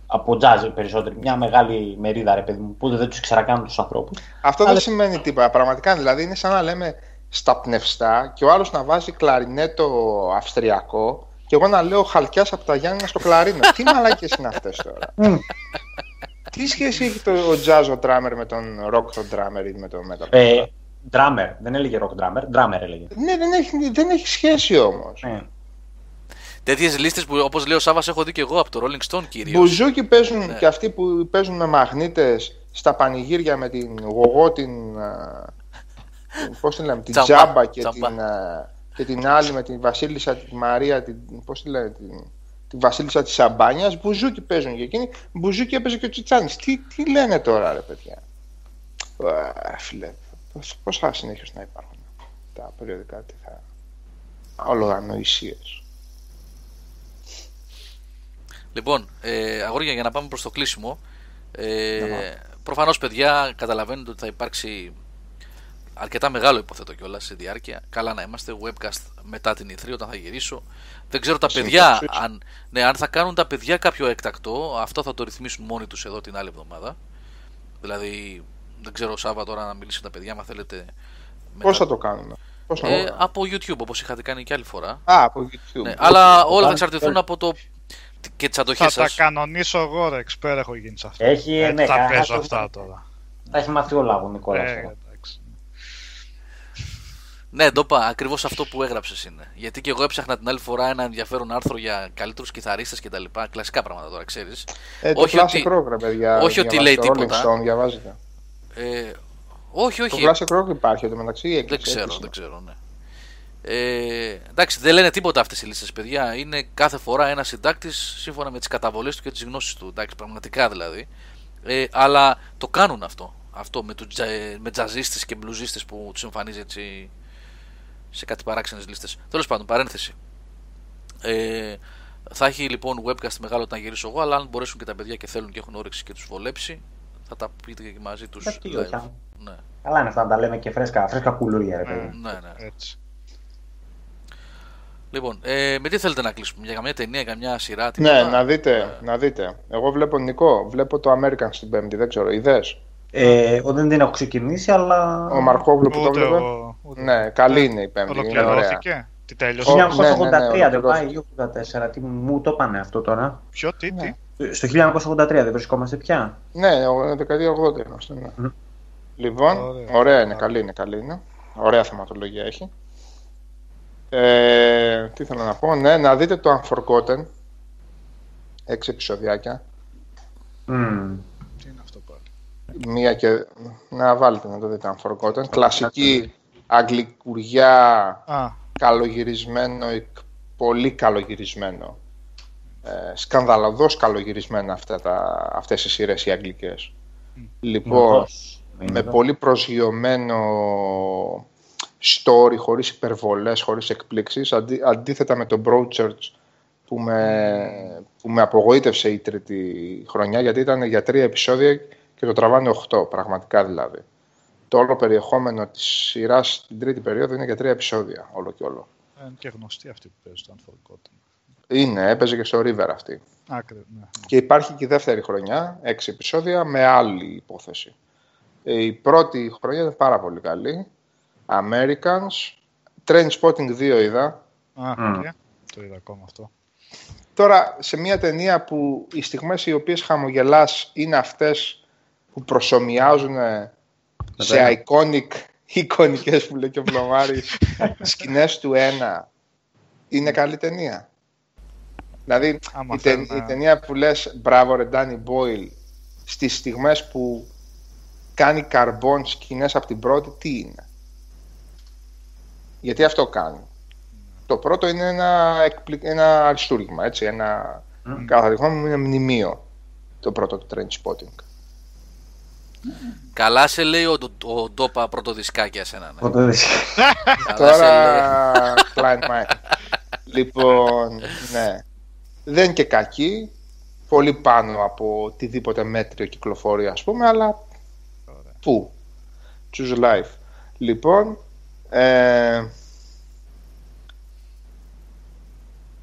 από τζάζ περισσότεροι. Μια μεγάλη μερίδα, ρε παιδί μου, που δεν τους ξέρα καν τους ανθρώπους. Αυτό Αλλά- δεν σημαίνει τίποτα. Πραγματικά δηλαδή είναι σαν να λέμε στα πνευστά και ο άλλος να βάζει κλαρινέτο αυστριακό και εγώ να λέω χαλκιάς από τα Γιάννη στο κλαρίνο. Τι μαλάκε είναι αυτές τώρα; Τι σχέση έχει το ο jazz ο drummer με τον rock τον drummer ή με το metal; Ε, drummer, δεν έλεγε rock drummer, drummer έλεγε. Ναι, δεν έχει, δεν έχει σχέση όμως. Ναι. Τέτοιες λίστες που όπως λέει ο Σάβα έχω δει και εγώ από το Rolling Stone κυρίως. Μπουζούκι παίζουν Ναι. και αυτοί που παίζουν με μαγνήτες στα πανηγύρια με την γογό, την. α, την- πώς την λέμε, την Τσάμπα, τζάμπα και, τσάμπα. την, α, και την άλλη με την Βασίλισσα τη Μαρία, την, πώς τη λένε, την, την Βασίλισσα της Σαμπάνιας, μπουζούκι παίζουν και εκείνοι. Μπουζούκι έπαιζε και ο Τσιτσάνης. Τι, τι λένε τώρα ρε παιδιά; Α, φίλε, πώς, πώς θα συνεχίσουν να υπάρχουν τα περιοδικά, τι θα... Όλο ανοησίες. Λοιπόν, ε, αγόρια, για να πάμε προς το κλείσιμο. Ε, Ναι. Προφανώς, παιδιά, καταλαβαίνετε ότι θα υπάρξει αρκετά μεγάλο υποθέτω κιόλας σε διάρκεια. Καλά να είμαστε. Webcast μετά την E3 όταν θα γυρίσω. Δεν ξέρω τα παιδιά Σύνταξη. αν, ναι, αν θα κάνουν τα παιδιά κάποιο έκτακτο. Αυτό θα το ρυθμίσουν μόνοι τους εδώ την άλλη εβδομάδα. Δηλαδή, δεν ξέρω Σάβα τώρα να μιλήσει με τα παιδιά, αν θέλετε. Πώς θα το κάνουμε. Πώς θα το Ε, κάνουμε. από YouTube, όπως είχατε κάνει και άλλη φορά. Α, από YouTube. Ναι, αλλά όλα θα Πάνε- εξαρτηθούν από το. και τις αντοχές θα σας. τα κανονίσω εγώ, ρε, expert έχω γίνει σε αυτό. Έχει, Ε, ναι, τα καλά, παίζω θα- αυτά τώρα. Τα έχει μάθει όλα ο Νικόλας. Ε, εντάξει. Ναι, ντόπα, ακριβώς αυτό που έγραψες είναι. Γιατί και εγώ έψαχνα την άλλη φορά ένα ενδιαφέρον άρθρο για καλύτερους κιθαρίστες και τα λοιπά. Κλασικά πράγματα τώρα, ξέρεις. Ε, το όχι Classic ότι- Rock, ρε παιδιά. όχι ότι διαβάζετε, λέει Rolling τίποτα. Stone, διαβάζετε. Ε, όχι, Το όχι. Classic Rock υπάρχει εδώ μεταξύ. ή Δεν έκλεισε, ξέρω, έκλεισε. δεν ξέρω, ναι. Ε, εντάξει, δεν λένε τίποτα αυτές οι λίστες, παιδιά. Είναι κάθε φορά ένας συντάκτης σύμφωνα με τις καταβολές του και τις γνώσεις του. Εντάξει, πραγματικά δηλαδή. Ε, αλλά το κάνουν αυτό. Αυτό με, τους, τζα- με τζαζίστες και μπλουζίστες που τους εμφανίζει έτσι σε κάτι παράξενες λίστες. Τέλος πάντων, παρένθεση. Ε, θα έχει λοιπόν webcast μεγάλο όταν γυρίσω εγώ, αλλά αν μπορέσουν και τα παιδιά και θέλουν και έχουν όρεξη και τους βολέψει, θα τα πείτε και μαζί τους. Ναι. Καλά είναι αυτά να τα λέμε και φρέσκα, φρέσκα κουλούρια, ρε παιδί. Ναι, ναι. Έτσι. Λοιπόν, ε, με τι θέλετε να κλείσουμε, για καμιά ταινία, για μια σειρά, ναι, τίποτα; Ναι, να δείτε, ε... να δείτε. Εγώ βλέπω Νικό, βλέπω το American στην Πέμπτη, δεν ξέρω, ιδέες. Ε, δεν την έχω ξεκινήσει, αλλά... Ο Μαρκόβλου που το βλέπω. Ναι, καλή ναι. είναι η πέμπτη. Ολοκληρώθηκε. Τι τέλειωσε; 1983 ναι, ναι, δεν πάει, 1984. Τι μου το πάνε αυτό τώρα. Ποιο, τι, τι; Στο 1983 δεν βρισκόμαστε πια. Ναι, δεκαετία 80 είμαστε. Λοιπόν, ωραία, είναι, καλή είναι, καλή είναι. Ωραία θεματολογία έχει. Ε, τι θέλω να πω, ναι, να δείτε το Unforgotten. Έξι επεισοδιάκια. Mm. Τι είναι αυτό πάλι; Μία και... Να βάλετε να το δείτε Unforgotten. Κλασική, αγγλικουριά, Α, καλογυρισμένο, εκ- πολύ καλογυρισμένο. Ε, σκανδαλωδώς καλογυρισμένα αυτά τα, αυτές οι σειρές οι αγγλικές. Λοιπόν, Μοχός. με Είναι πολύ προσγειωμένο story, χωρίς υπερβολές, χωρίς εκπλήξεις, αντί, αντίθετα με τον Broadchurch που με, που με απογοήτευσε η τρίτη χρονιά, γιατί ήταν για τρία επεισόδια και το τραβάνε οχτώ, πραγματικά δηλαδή. Το όλο περιεχόμενο της σειράς στην τρίτη περίοδο είναι για τρία επεισόδια, όλο και όλο. είναι και γνωστή αυτή που παίζει το Unforgotten. Είναι, έπαιζε και στο River αυτή. Άκρη, ναι. ναι. Και υπάρχει και η δεύτερη χρονιά, έξι επεισόδια, με άλλη υπόθεση. Ε, Η πρώτη χρονιά ήταν πάρα πολύ καλή. Americans. Train Spotting 2 είδα. Α, Μμ. και. Το είδα ακόμα αυτό. Τώρα, σε μια ταινία που οι στιγμές οι οποίες χαμογελάς είναι αυτές που προσωμιάζουν σε ένα. iconic, εικονικές που λέει και ο Βλωμάρης, σκηνές του ένα, είναι καλή ταινία. Δηλαδή, Άμα η, ται- θέλουν να- η ταινία που λες μπράβο ρε Ντάνι Μπόιλ στις στιγμές που κάνει καρμπών σκηνές από την πρώτη, τι είναι; Γιατί αυτό κάνει. Το πρώτο είναι ένα, εκπλη- ένα αριστούργημα, έτσι, ένα, Μμ. κατά τη γνώμη μου είναι μνημείο το πρώτο του Train Spotting. Καλά σε λέει ο, ο, ο Ντόπα πρωτοδισκάκι εσένα. Ναι. Πότε δεν- Καλά σε λέει. Τώρα, Klein Mike. λοιπόν, ναι. Δεν είναι και κακή. Πολύ πάνω από οτιδήποτε μέτριο κυκλοφορεί, ας πούμε, αλλά πού; Choose life. Λοιπόν, ε,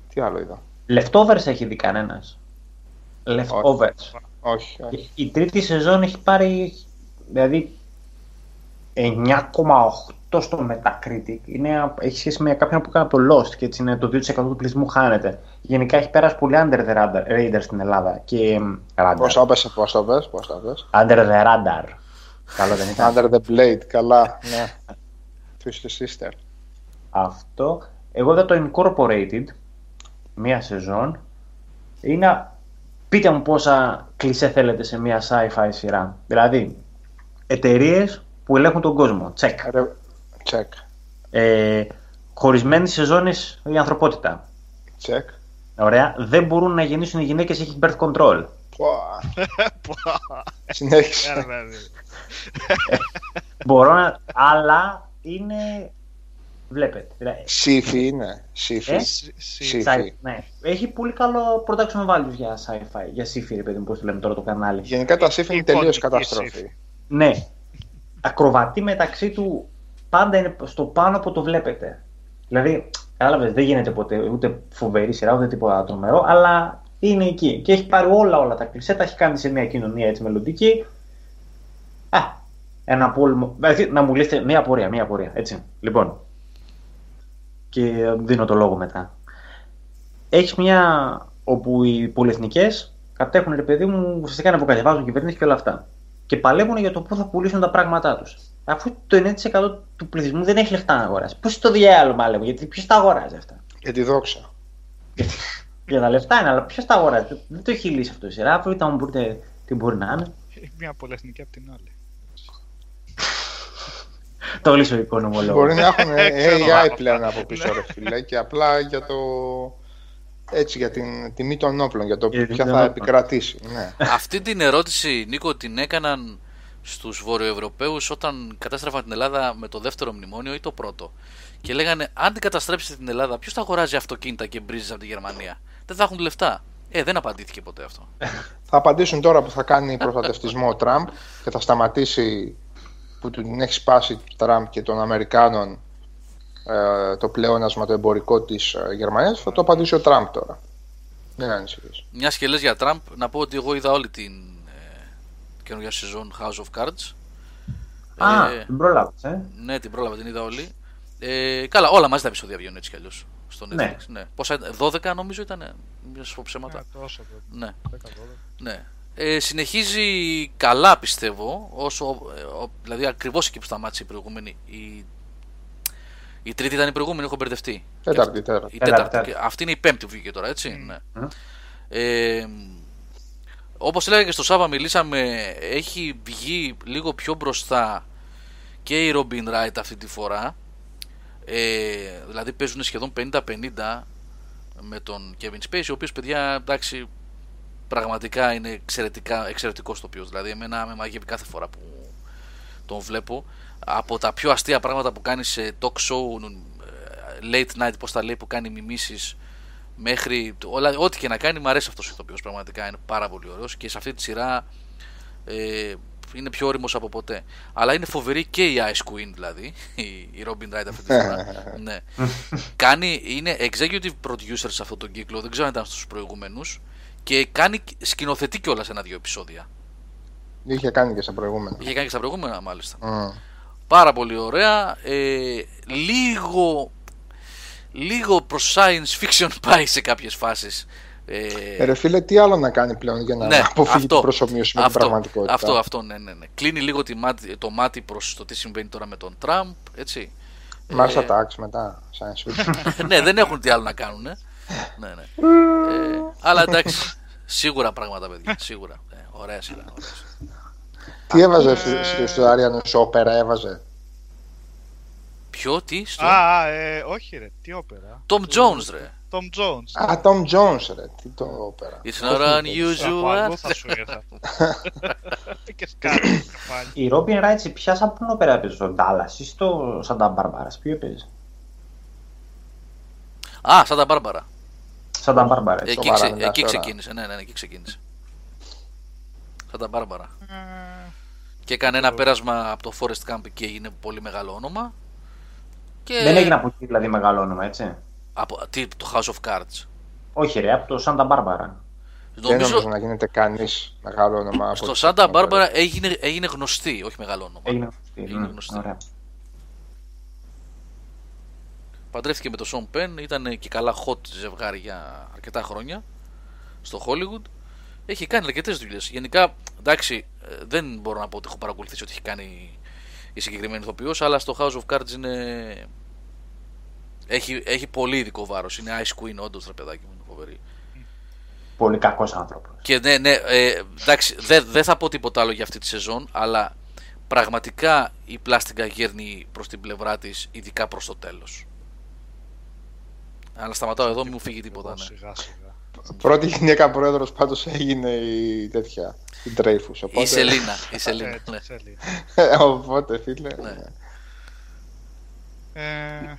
τι άλλο είδα; Leftovers έχει δει κανένας. Leftovers. Όχι, όχι. Η τρίτη σεζόν έχει πάρει δηλαδή 9,8 στο Metacritic. Είναι, έχει σχέση με κάποιον που έκανε το Lost και έτσι είναι το 2% του πληθυσμού χάνεται. Γενικά έχει πέρασει πολύ under the radar, radar στην Ελλάδα. Και μ, radar. Πώς το πες, πώς το πες, πώς το πες. Under the radar. Καλό δεν ήταν. Under the blade, καλά, ναι. Twisted Sister. Αυτό. Εγώ είδα το Incorporated, μία σεζόν. Είναι... Πείτε μου πόσα κλισέ θέλετε σε μία sci-fi σειρά. Δηλαδή, εταιρείες που ελέγχουν τον κόσμο. Τσεκ. Ρε, Check, Ε, χωρισμένη σεζόνες η ανθρωπότητα. check. Ωραία. Δεν μπορούν να γεννήσουν οι γυναίκες, έχει birth control. Πουα. Πουα. Συνέχισε. Άρα, βέβαια. Μπορώ να... Αλλά είναι... Βλέπετε. Δηλαδή, Σύφη είναι. Σύφη. Ε; Σι- σι- Σι- sci- Sci-fi. ναι. Έχει πολύ καλό production values για sci-fi. Για sci-fi, ρε παιδί μου, πώς το λέμε τώρα το κανάλι. Γενικά τα σύφη είναι Εικονική τελείως σύφη. καταστροφή. Ναι. Ακροβατεί μεταξύ του πάντα είναι στο πάνω που το βλέπετε. Δηλαδή, κατάλαβες, δεν γίνεται ποτέ ούτε φοβερή σειρά ούτε τίποτα τρομερό, αλλά είναι εκεί. Και έχει πάρει όλα, όλα τα κλεισέ, τα έχει κάνει σε μια κοινωνία έτσι μελλοντική. Α, ένα πόλεμο. Δηλαδή, να μου λύσετε μια απορία, μια απορία. Έτσι. Λοιπόν. Και δίνω το λόγο μετά. Έχεις μια όπου οι πολυεθνικές κατέχουν, ρε παιδί μου, ουσιαστικά να αποκατεβάζουν κυβερνήσεις και όλα αυτά. Και παλεύουν για το πού θα πουλήσουν τα πράγματά τους. Αφού το 9% του πληθυσμού δεν έχει λεφτά να αγοράσει. Πώς το διάλογο μάλλον, γιατί ποιος τα αγοράζει αυτά; Για τη δόξα. Για τα λεφτά είναι, αλλά ποιος τα αγοράζει; Δεν το έχει λύσει αυτό η σειρά. Αύριο θα μου πείτε τι μπορεί να είναι. Έχει μια πολυεθνική απ' την άλλη. Το λύσω ο οικονομολόγο. Μπορεί να έχουν Ξέρω AI εγώ. πλέον από πίσω, ρε φίλε, και απλά για το. Έτσι, για την τιμή των όπλων, για το Για την ποια τιμή θα των επικρατήσει. Ναι. Αυτή την ερώτηση, Νίκο, την έκαναν στους Βορειοευρωπαίους όταν κατάστρεφαν την Ελλάδα με το δεύτερο μνημόνιο ή το πρώτο. Και λέγανε, αν την καταστρέψετε την Ελλάδα, ποιος θα αγοράζει αυτοκίνητα και μπρίζες από τη Γερμανία; Δεν θα έχουν λεφτά. Ε, δεν απαντήθηκε ποτέ αυτό. Θα απαντήσουν τώρα που θα κάνει προστατευτισμό ο Τραμπ και θα σταματήσει που του την έχει σπάσει του Τραμπ και των Αμερικάνων ε, το πλεόνασμα το εμπορικό της ε, Γερμανίας. Θα το απαντήσει ο Τραμπ τώρα. Δεν ανησυχείς. Μιας και λες για Τραμπ, να πω ότι εγώ είδα όλη την ε, καινούργια σεζόν House of Cards. Α, Ε, την πρόλαβες, ε; Ναι, την πρόλαβα, την είδα όλη. Ε, καλά, όλα μαζί τα επεισόδια βγαίνουν έτσι κι αλλιώς. Στο Netflix. Ναι. Ναι. Πόσα, 12 νομίζω ήταν. Μην σα πω ψέματα. Ε, τόσο πρέπει. Ναι. 10-12. ναι. Ε, συνεχίζει καλά πιστεύω. Όσο, ε, ο- δηλαδή ακριβώς εκεί που σταμάτησε η προηγούμενη. Η, η τρίτη ήταν η προηγούμενη, έχω μπερδευτεί. Τέταρτη, τέταρτη. Η Τέταρτη, τέταρτη. τέταρτη. Και αυτή είναι η πέμπτη που βγήκε τώρα, έτσι. Ναι. Μμ. Ε, όπως έλεγα και στο Σάβα μιλήσαμε, έχει βγει λίγο πιο μπροστά και η Robin Wright αυτή τη φορά. Ε, δηλαδή παίζουν σχεδόν 50-50 με τον Kevin Spacey, ο οποίος παιδιά εντάξει πραγματικά είναι εξαιρετικά, εξαιρετικός τοπίος. Δηλαδή εμένα με μαγεύει κάθε φορά που τον βλέπω. Από τα πιο αστεία πράγματα που κάνει σε talk show, ε, late night, πώς τα λέει, που κάνει μιμήσεις μέχρι το- όλα, ό,τι και να κάνει μου αρέσει αυτός ο ηθοποιός πραγματικά είναι πάρα πολύ ωραίος και σε αυτή τη σειρά ε, είναι πιο όριμος από ποτέ αλλά είναι φοβερή και η Ice Queen δηλαδή η, η Robin Wright αυτή τη φορά ναι. κάνει, είναι executive producer σε αυτόν τον κύκλο δεν ξέρω αν ήταν στους προηγούμενους και κάνει, σκηνοθετεί κιόλας ένα-δύο επεισόδια Είχε κάνει και στα προηγούμενα. είχε κάνει και στα προηγούμενα μάλιστα Μμ. πάρα πολύ ωραία ε, λίγο λίγο προς science fiction πάει σε κάποιες φάσεις ε, Ε, ρε φίλε, τι άλλο να κάνει πλέον για να ναι, αποφύγει αυτό, την προσωμείωση με την αυτό, πραγματικότητα; Αυτό, αυτό, ναι, ναι, ναι. Κλείνει λίγο τη μάτι, το μάτι προς το τι συμβαίνει τώρα με τον Τραμπ, έτσι. Mars Ε, Attacks μετά, science fiction. ναι, δεν έχουν τι άλλο να κάνουν. Ναι, ναι. Ε, αλλά εντάξει, σίγουρα πράγματα, παιδιά, σίγουρα. Ε, ωραία σειρά. ωραία σειρά. τι έβαζε στη- στη- στο Άριανο όπερα, έβαζε; Ποιο, τι, στο... Α, α, ε, όχι ρε, τι όπερα. Tom Jones, ρε. Tom Jones. Α, Tom Jones, ρε, τι το όπερα. It's not Από unusual. αλλού θα σου ήρθα. και σκάρι το κεφάλι. Η Robin Wright πια σαν ποιο όπερα έπαιζε, στο Dallas ή στο Santa Barbara, ποιο έπαιζε; Α, σαν τα Μπάρμπαρα. Santa Barbara, έτσι. Εκεί, σοβαρά ξε- μιλάς εκεί τώρα. ξεκίνησε, ναι, ναι, ναι, εκεί ξεκίνησε. Σαν τα Μπάρμπαρα. Ε, Και έκανε ένα πέρασμα από το Forest Camp και έγινε πολύ μεγάλο όνομα. Και Δεν έγινε από εκεί δηλαδή μεγάλο όνομα, έτσι. από τι, το House of Cards. Όχι ρε, από το Santa Barbara. Δεν νομίζω Νομίζω να γίνεται κανείς μεγάλο όνομα. από στο τη Santa Santa Barbara έγινε, έγινε γνωστή, όχι μεγάλο όνομα. Έγινε γνωστή. Έγινε Μμ, γνωστή. Ωραία. Παντρεύτηκε με τον Σον Πεν, ήταν και καλά hot ζευγάρι για αρκετά χρόνια στο Hollywood. Έχει κάνει αρκετές δουλειές. Γενικά, εντάξει, ε, δεν μπορώ να πω ότι έχω παρακολουθήσει ότι έχει κάνει η συγκεκριμένη ηθοποιός, αλλά στο House of Cards είναι. Έχει, έχει πολύ ειδικό βάρος. Είναι Ice Queen, όντως, ρε παιδάκι μου, είναι φοβερή. Πολύ κακός άνθρωπος. Και ναι, ναι, ε, εντάξει, δεν δεν θα πω τίποτα άλλο για αυτή τη σεζόν, αλλά πραγματικά η πλάστικα γέρνει προς την πλευρά της, ειδικά προς το τέλος. Αλλά σταματάω εδώ, μην μου φύγει τίποτα. εγώ Ναι. Σιγά σιγά. Πρώτη γυναίκα πρόεδρος πάντως έγινε η τέτοια. Η Dreyfus. Οπότε, Η Σελίνα, η Σελίνα, Έτσι, ναι. θέλει. οπότε φίλε. Ναι. Ε,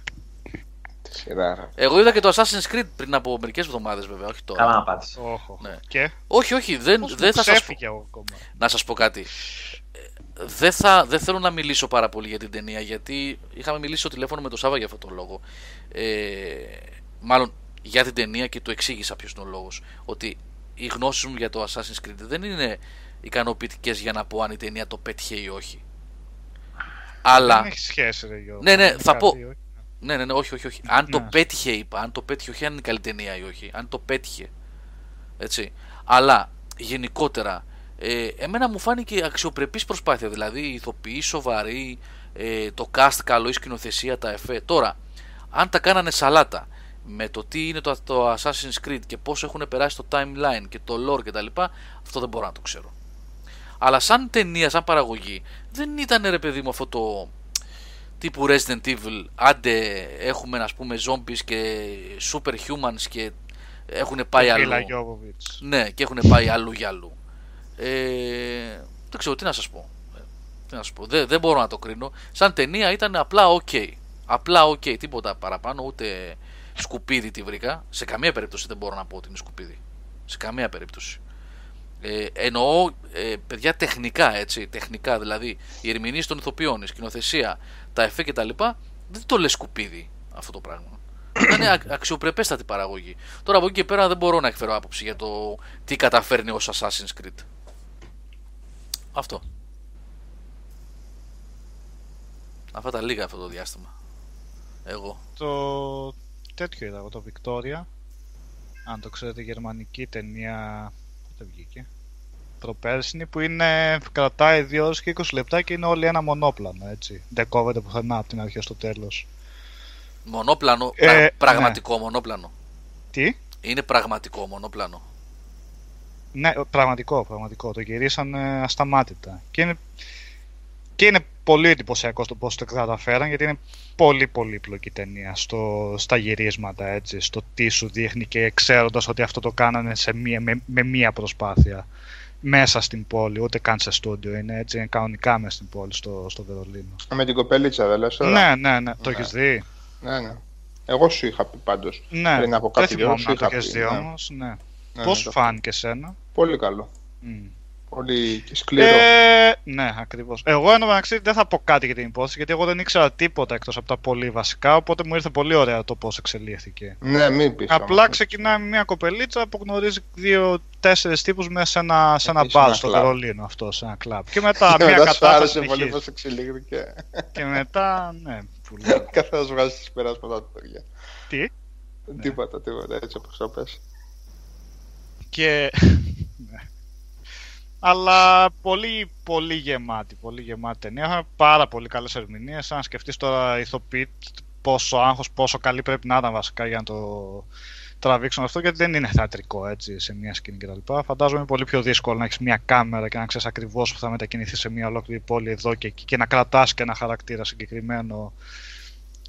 Τη σειρά. ρε. Εγώ είδα και το Assassin's Creed πριν από μερικές εβδομάδες βέβαια, όχι τώρα. Καλά να πάτησες. όχο. Ναι. Και; Όχι, όχι, δεν, πώς δεν μου θα σας πω. ξέφυγε εγώ ακόμα. να σας πω κάτι. Ε, Δεν, θα, δεν θέλω να μιλήσω πάρα πολύ για την ταινία γιατί είχαμε μιλήσει στο τηλέφωνο με τον Σάβα για αυτόν τον λόγο. Ε, μάλλον για την ταινία και του εξήγησα ποιος είναι ο λόγος. Ότι οι γνώσεις μου για το Assassin's Creed δεν είναι ικανοποιητικές για να πω αν η ταινία το πέτυχε ή όχι. Αλλά, Δεν έχει σχέση ρε Γιώργο. Ναι, ναι, Είναι θα κάτι, πω. όχι. ναι, ναι, ναι, όχι, όχι, όχι. Αν το Ναι. πέτυχε, είπα. Αν το πέτυχε, όχι αν είναι καλή ταινία ή όχι. Αν το πέτυχε. Έτσι. Αλλά γενικότερα, ε, εμένα μου φάνηκε αξιοπρεπής προσπάθεια. Δηλαδή, η ηθοποιοί σοβαρή, ε, το cast καλό, η σκηνοθεσία, τα εφέ. Τώρα, αν τα κάνανε σαλάτα με το τι είναι το, το Assassin's Creed και πώς έχουν περάσει το timeline και το lore κτλ. Αυτό δεν μπορώ να το ξέρω. Αλλά σαν ταινία, σαν παραγωγή, δεν ήταν ρε παιδί μου αυτό το τύπου Resident Evil. Άντε έχουμε ας πούμε zombies και superhumans και έχουν πάει Και αλλού. Μίλα Γιώβοβιτς. Ναι, και έχουν πάει αλλού για αλλού. Ε, δεν ξέρω τι να σας πω. Ε, Τι να σας πω. Δεν, δεν μπορώ να το κρίνω. Σαν ταινία ήταν απλά ok. Απλά ok. Τίποτα παραπάνω. Ούτε σκουπίδι τη βρήκα. Σε καμία περίπτωση δεν μπορώ να πω ότι είναι σκουπίδι. Σε καμία περίπτωση. Ε, εννοώ ε, παιδιά τεχνικά έτσι. Τεχνικά δηλαδή. Η ερμηνεία των ηθοποιών, η σκηνοθεσία, τα εφέ κτλ. Δεν το λες σκουπίδι αυτό το πράγμα. Ήταν α- αξιοπρεπέστατη παραγωγή. Τώρα από εκεί και πέρα δεν μπορώ να εκφέρω άποψη για το τι καταφέρνει ως Assassin's Creed. Αυτό. Αυτά τα λίγα αυτό το διάστημα. Εγώ. Το τέτοιο είδα εγώ, το Victoria. Αν το ξέρετε, γερμανική ταινία. Πότε βγήκε; Προπέρσινη που είναι, κρατάει 2 ώρες και 20 λεπτά και είναι όλη ένα μονόπλανο, έτσι. Δεν κόβεται πουθενά από την αρχή στο τέλος. Μονόπλανο, Ε, πρα- ναι. πραγματικό μονόπλανο. Τι; Είναι πραγματικό μονόπλανο. Ναι, πραγματικό, πραγματικό. Το γυρίσανε ασταμάτητα. Και είναι, και είναι πολύ εντυπωσιακό το πώς το καταφέραν, γιατί είναι πολύ πολύπλοκη ταινία στο, στα γυρίσματα, έτσι, στο τι σου δείχνει και ξέροντας ότι αυτό το κάνανε σε μία, με, με μία προσπάθεια μέσα στην πόλη, ούτε καν σε στούντιο, είναι έτσι, είναι κανονικά μέσα στην πόλη στο, στο Βερολίνο. Με την κοπελίτσα δεν λες τώρα; Ναι, ναι, ναι, το Ναι. έχεις δει; ναι, ναι. Εγώ σου είχα πει πάντως. Ναι, Πριν από δεν κάποιο καιρό θυμόμαι σου να το είχα έχεις πει, δει ναι. όμως, ναι. Ναι, Πώς ναι, το- φάνηκε εσένα; Πολύ καλό. Μμ. Πολύ σκληρό. Ε, ναι, ακριβώς. Εγώ εν τω μεταξύ δεν θα πω κάτι για την υπόθεση γιατί εγώ δεν ήξερα τίποτα εκτός από τα πολύ βασικά. Οπότε μου ήρθε πολύ ωραία το πώς εξελίχθηκε. Ναι, μην πεις. Απλά όμως. ξεκινάει με μια κοπελίτσα που γνωρίζει δύο-τέσσερις τύπους μέσα σε ένα, σε ένα Εκεί σε μπαρ ένα στο κλαμπ. Βερολίνο αυτός, σε ένα κλαμπ. Και μετά Και μια μετά σου κατάσταση άρεσε πολύ συνεχίζει. πώς εξελίχθηκε. Και μετά, ναι, που λέω. Καθώς βγάζεις τις περάσματα του παιδιά. Τι; Τίποτα, τίποτα, έτσι όπως το πες. Και. ναι. Αλλά πολύ, πολύ γεμάτη, πολύ γεμάτη ταινία. Είχαμε πάρα πολύ καλές ερμηνείες. Αν σκεφτείς τώρα ηθοποιοί πόσο άγχος, πόσο καλή πρέπει να ήταν βασικά για να το τραβήξουν αυτό, γιατί δεν είναι θεατρικό έτσι σε μια σκηνή κτλ. Φαντάζομαι είναι πολύ πιο δύσκολο να έχεις μια κάμερα και να ξέρεις ακριβώς που θα μετακινηθεί σε μια ολόκληρη πόλη εδώ και εκεί και να κρατάς και ένα χαρακτήρα συγκεκριμένο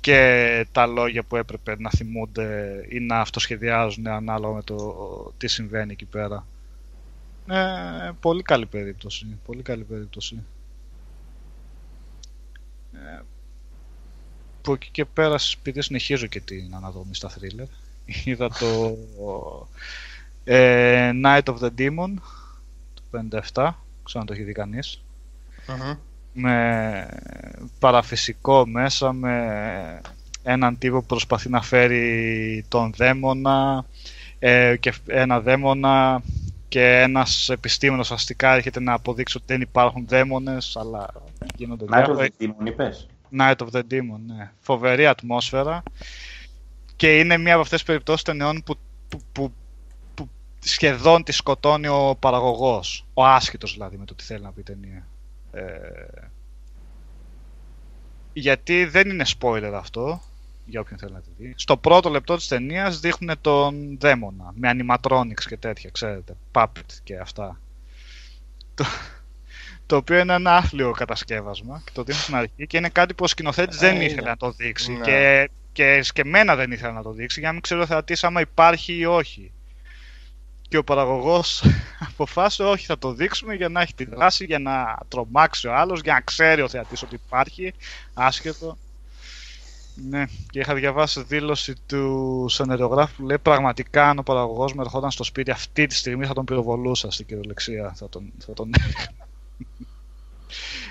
και τα λόγια που έπρεπε να θυμούνται ή να αυτοσχεδιάζουν ανάλογα με το τι συμβαίνει εκεί πέρα. Ε, πολύ καλή περίπτωση. Πολύ καλή περίπτωση. Ε, που εκεί και πέρα επειδή συνεχίζω και την αναδρομή στα thriller. Είδα το ε, Night of the Demon το 57, ξέρω αν το έχει δει κανείς Μμμ. με παραφυσικό μέσα με έναν τύπο που προσπαθεί να φέρει τον δαίμονα ε, και ένα δαίμονα και ένας επιστήμονας αστικά έρχεται να αποδείξει ότι δεν υπάρχουν δαίμονες αλλά γίνονται Night of διάφορα. the Demon, είπες. Night of the Demon, ναι. Φοβερή ατμόσφαιρα και είναι μία από αυτές τις περιπτώσεις ταινιών που, που, που, που σχεδόν τη σκοτώνει ο παραγωγός. Ο άσχετος δηλαδή με το τι θέλει να πει η ταινία. Ε, γιατί δεν είναι spoiler αυτό, για όποιον θέλει να τη δει. Στο πρώτο λεπτό της ταινίας δείχνουν τον δαίμονα, με animatronics και τέτοια, ξέρετε, puppet και αυτά. Το, το οποίο είναι ένα άθλιο κατασκεύασμα και το δείχνουν στην αρχή και είναι κάτι που ο σκηνοθέτης δεν Ε, ήθελε είναι. να το δείξει Ναι. και, και σκεμμένα δεν ήθελε να το δείξει για να μην ξέρει ο θεατής άμα υπάρχει ή όχι. Και ο παραγωγός αποφάσισε όχι θα το δείξουμε για να έχει τη δράση, για να τρομάξει ο άλλος, για να ξέρει ο θεατής ότι υπάρχει, άσχετο. Ναι, και είχα διαβάσει δήλωση του σενεριογράφου που λέει πραγματικά αν ο παραγωγός με ερχόταν στο σπίτι αυτή τη στιγμή θα τον πυροβολούσα στην κυριολεξία. Θα τον, θα τον...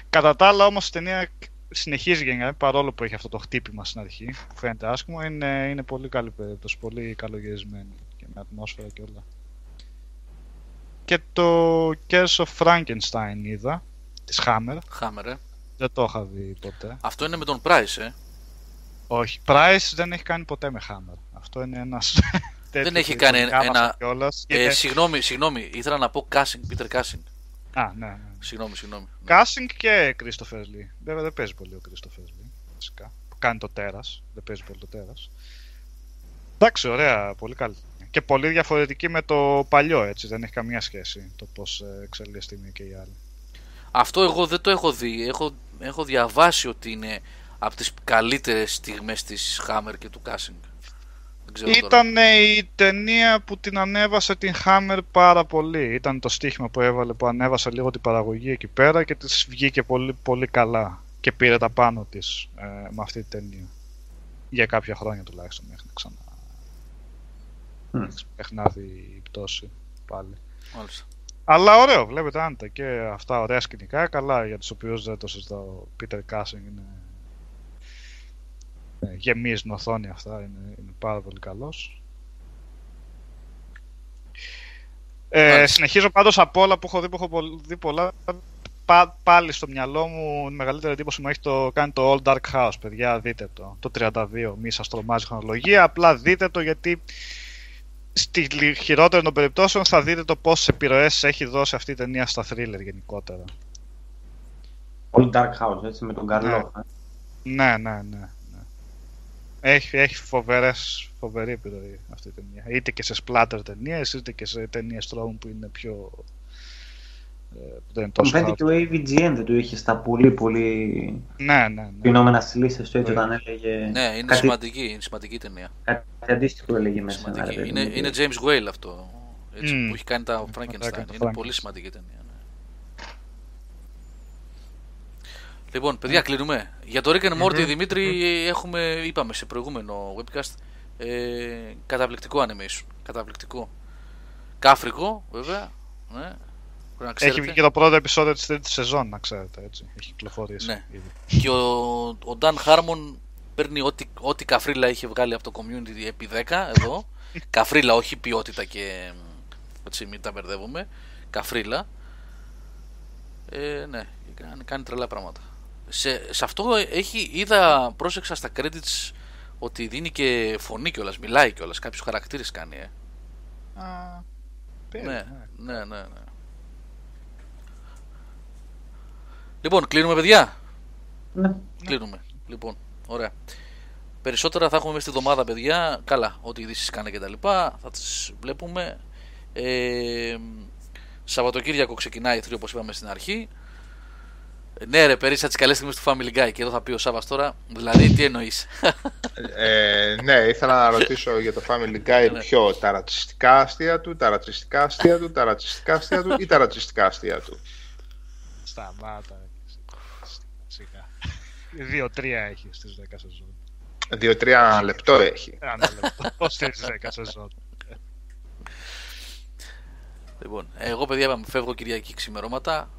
Κατά τα άλλα όμως η ταινία συνεχίζει γενικά παρόλο που έχει αυτό το χτύπημα στην αρχή που φαίνεται άσχημο είναι, είναι πολύ καλή περίπτωση, πολύ καλογυρισμένη και με ατμόσφαιρα και όλα. Και το Curse of Frankenstein είδα της Hammer, Χάμερ, ε. δεν το είχα δει ποτέ. Αυτό είναι με τον Price, ε. Όχι, Price δεν έχει κάνει ποτέ με Hammer. Αυτό είναι ένας Δεν έχει κάνει ένα- Κιόλας. ε Είναι- συγγνώμη, συγγνώμη. Ήθελα να πω Casting, Peter Casting. Α, ναι, ναι. Συγγνώμη, συγγνώμη. Κάσινγκ και Christopher Lee. Βέβαια δεν παίζει πολύ ο Christopher Lee. Φυσικά. Που κάνει το τέρας. Δεν παίζει πολύ το τέρας. Εντάξει, ωραία, πολύ καλή. Και πολύ διαφορετική με το παλιό, έτσι. Δεν έχει καμία σχέση το πώς εξελίσσεται η μία και η άλλη. Αυτό εγώ δεν το έχω δει. Έχω, έχω διαβάσει ότι είναι από τις καλύτερες στιγμές της Hammer και του Casting. Δεν ξέρω τώρα. Ήταν η ταινία που την ανέβασε την Hammer πάρα πολύ. Ήταν το στοίχημα που έβαλε που ανέβασε λίγο την παραγωγή εκεί πέρα και της βγήκε πολύ, πολύ καλά. Και πήρε τα πάνω της ε, με αυτή τη ταινία. Για κάποια χρόνια τουλάχιστον μέχρι να ξανά Μμ. μέχρι να δει η πτώση πάλι. Μάλιστα. Αλλά ωραίο, βλέπετε άντα και αυτά ωραία σκηνικά, καλά για τους οποίους δεν το συζητάω. Ο Peter Cushing είναι ε, γεμίζει την οθόνη αυτά, είναι, είναι πάρα πολύ καλός. Ε, Μάλιστα. συνεχίζω πάντως από όλα που έχω δει, που έχω πολ- δει πολλά, πά, πάλι στο μυαλό μου η μεγαλύτερη εντύπωση μου έχει το, κάνει το All Dark House, παιδιά, δείτε το. Το 32, μη σας τρομάζει χρονολογία, απλά δείτε το γιατί στη χειρότερη των περιπτώσεων θα δείτε το πόσες επιρροές έχει δώσει αυτή η ταινία στα thriller γενικότερα. All Dark House, έτσι, με τον Καρλό. Ναι, ναι, ναι. ναι. Έχει, έχει φοβερές, φοβερή επιρροή αυτή η ταινία. Είτε και σε splatter ταινίες, είτε και σε ταινίες τρόμου που είναι πιο... Ε, που δεν είναι τόσο Φαίνεται και ο AVGN δεν του είχε στα πολύ πολύ ναι, ναι, ναι. πεινόμενα στις λίστες του έτσι όταν έλεγε... Ναι, είναι κάτι... σημαντική, είναι σημαντική ταινία. Κάτι αντίστοιχο έλεγε μέσα. Σημαντική. Είναι, είναι James Whale αυτό, έτσι, mm. που έχει κάνει τα Frankenstein. Είναι πολύ σημαντική ταινία. Λοιπόν, παιδιά, κλείνουμε. Για το Rick and Morty, Δημήτρη, έχουμε, είπαμε σε προηγούμενο webcast, ε, καταπληκτικό animation. Καταπληκτικό. Κάφρικο, βέβαια. Ναι. Έχει βγει και το πρώτο επεισόδιο της τρίτης σεζόν, να ξέρετε, έτσι. Έχει κυκλοφορήσει. Ναι. Και ο, ο Dan Harmon παίρνει ό,τι, ό,τι καφρίλα είχε βγάλει από το community επί 10 εδώ. καφρίλα, όχι ποιότητα και έτσι μην τα μπερδεύουμε. Καφρίλα. Ε, ναι, κάνει, κάνει τρελά πράγματα σε, σε αυτό έχει, είδα, πρόσεξα στα credits ότι δίνει και φωνή κιόλας, μιλάει κιόλας, κάποιους χαρακτήρες κάνει, ε. Α, ναι, ναι, ναι, ναι, ναι. Λοιπόν, κλείνουμε παιδιά; Ναι. Κλείνουμε. Λοιπόν, ωραία. Περισσότερα θα έχουμε μέσα στη εβδομάδα, παιδιά. Καλά, ό,τι ειδήσεις κάνει και τα λοιπά. Θα τις βλέπουμε. Ε, Σαββατοκύριακο ξεκινάει η 3 όπως είπαμε στην αρχή. Ναι, ρε, περίσα τις καλές στιγμές του Family Guy. Και εδώ θα πει ο Σάβα τώρα. Δηλαδή, τι εννοείς; ε, ναι, ήθελα να ρωτήσω για το Family Guy ναι. πιο τα ρατσιστικά αστεία του, τα ρατσιστικά αστεία του, τα ρατσιστικά αστεία του ή τα ρατσιστικά αστεία του; Σταμάτα. Σιγά. Δύο-τρία έχει στις 10 σεζόν. Δύο-τρία λεπτό έχει. Ένα λεπτό στις 10 σεζόν. Λοιπόν, εγώ παιδιά φεύγω Κυριακή ξημερώματα.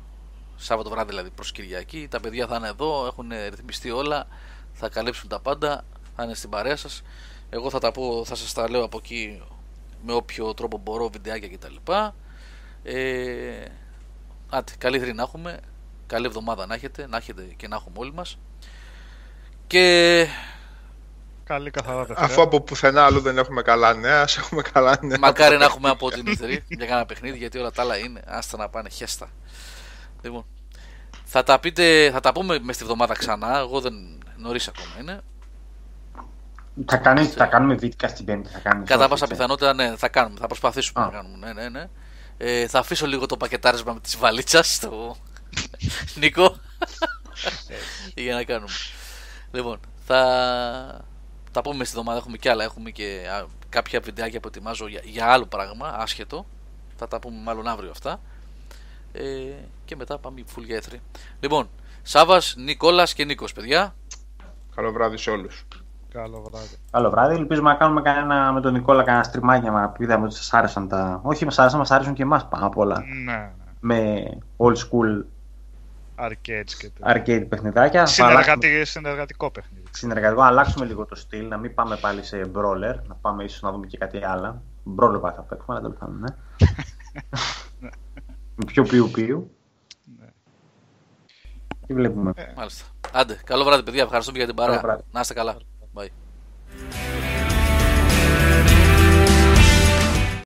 Σάββατο βράδυ δηλαδή προς Κυριακή. Τα παιδιά θα είναι εδώ, έχουν ρυθμιστεί όλα, θα καλύψουν τα πάντα, θα είναι στην παρέα σας. Εγώ θα τα πω, θα σας τα λέω από εκεί με όποιο τρόπο μπορώ, βιντεάκια κτλ. Ε, άτε, καλή θρή να έχουμε, καλή εβδομάδα να έχετε, να έχετε και να έχουμε όλοι μας. Και Καλή καθαρά Αφού από πουθενά αλλού δεν έχουμε καλά νέα, ας έχουμε καλά νέα. Μακάρι να έχουμε από την Ιθρή για κάνα παιχνίδι, γιατί όλα τα άλλα είναι. Άστα να πάνε χέστα. Λοιπόν, θα τα, πείτε, θα τα πούμε μες στη βδομάδα ξανά. Εγώ δεν νωρίς ακόμα είναι. Θα, κάνει, θα κάνουμε βίντεο στην Πέμπτη. Θα κάνουμε Κατά πάσα πιθανότητα, ναι, θα κάνουμε. Θα προσπαθήσουμε να κάνουμε. Ναι, ναι, ναι. Ε, θα αφήσω λίγο το πακετάρισμα με της βαλίτσας στο Νίκο. για να κάνουμε. Λοιπόν, θα τα πούμε στη εβδομάδα. Έχουμε και άλλα. Έχουμε και κάποια βιντεάκια που ετοιμάζω για, για άλλο πράγμα, άσχετο. Θα τα πούμε μάλλον αύριο αυτά. Ε, και μετά πάμε full για έθρη. Λοιπόν, Σάβας, Νικόλας και Νίκος, παιδιά. Καλό βράδυ σε όλους. Καλό βράδυ. Καλό βράδυ. Ελπίζουμε να κάνουμε κανένα, με τον Νικόλα κανένα στριμάκια που είδαμε ότι σας άρεσαν τα. Όχι, μας άρεσαν, μας άρεσαν και εμάς πάνω απ' όλα. Ναι, ναι. Με old school arcade, και arcade παιχνιδάκια. Συνεργατι... Συνεργατικό παιχνίδι. Συνεργατικό, αλλάξουμε λίγο το στυλ, να μην πάμε πάλι σε brawler, να πάμε ίσως να δούμε και κάτι άλλο. Brawler θα παίξουμε, αλλά τέλος πάντων, ναι. πιο πιο πιο; ναι. Τι βλέπουμε. Μάλιστα. Άντε, καλό βράδυ παιδιά, ευχαριστούμε για την παρά. Να είστε καλά. Bye.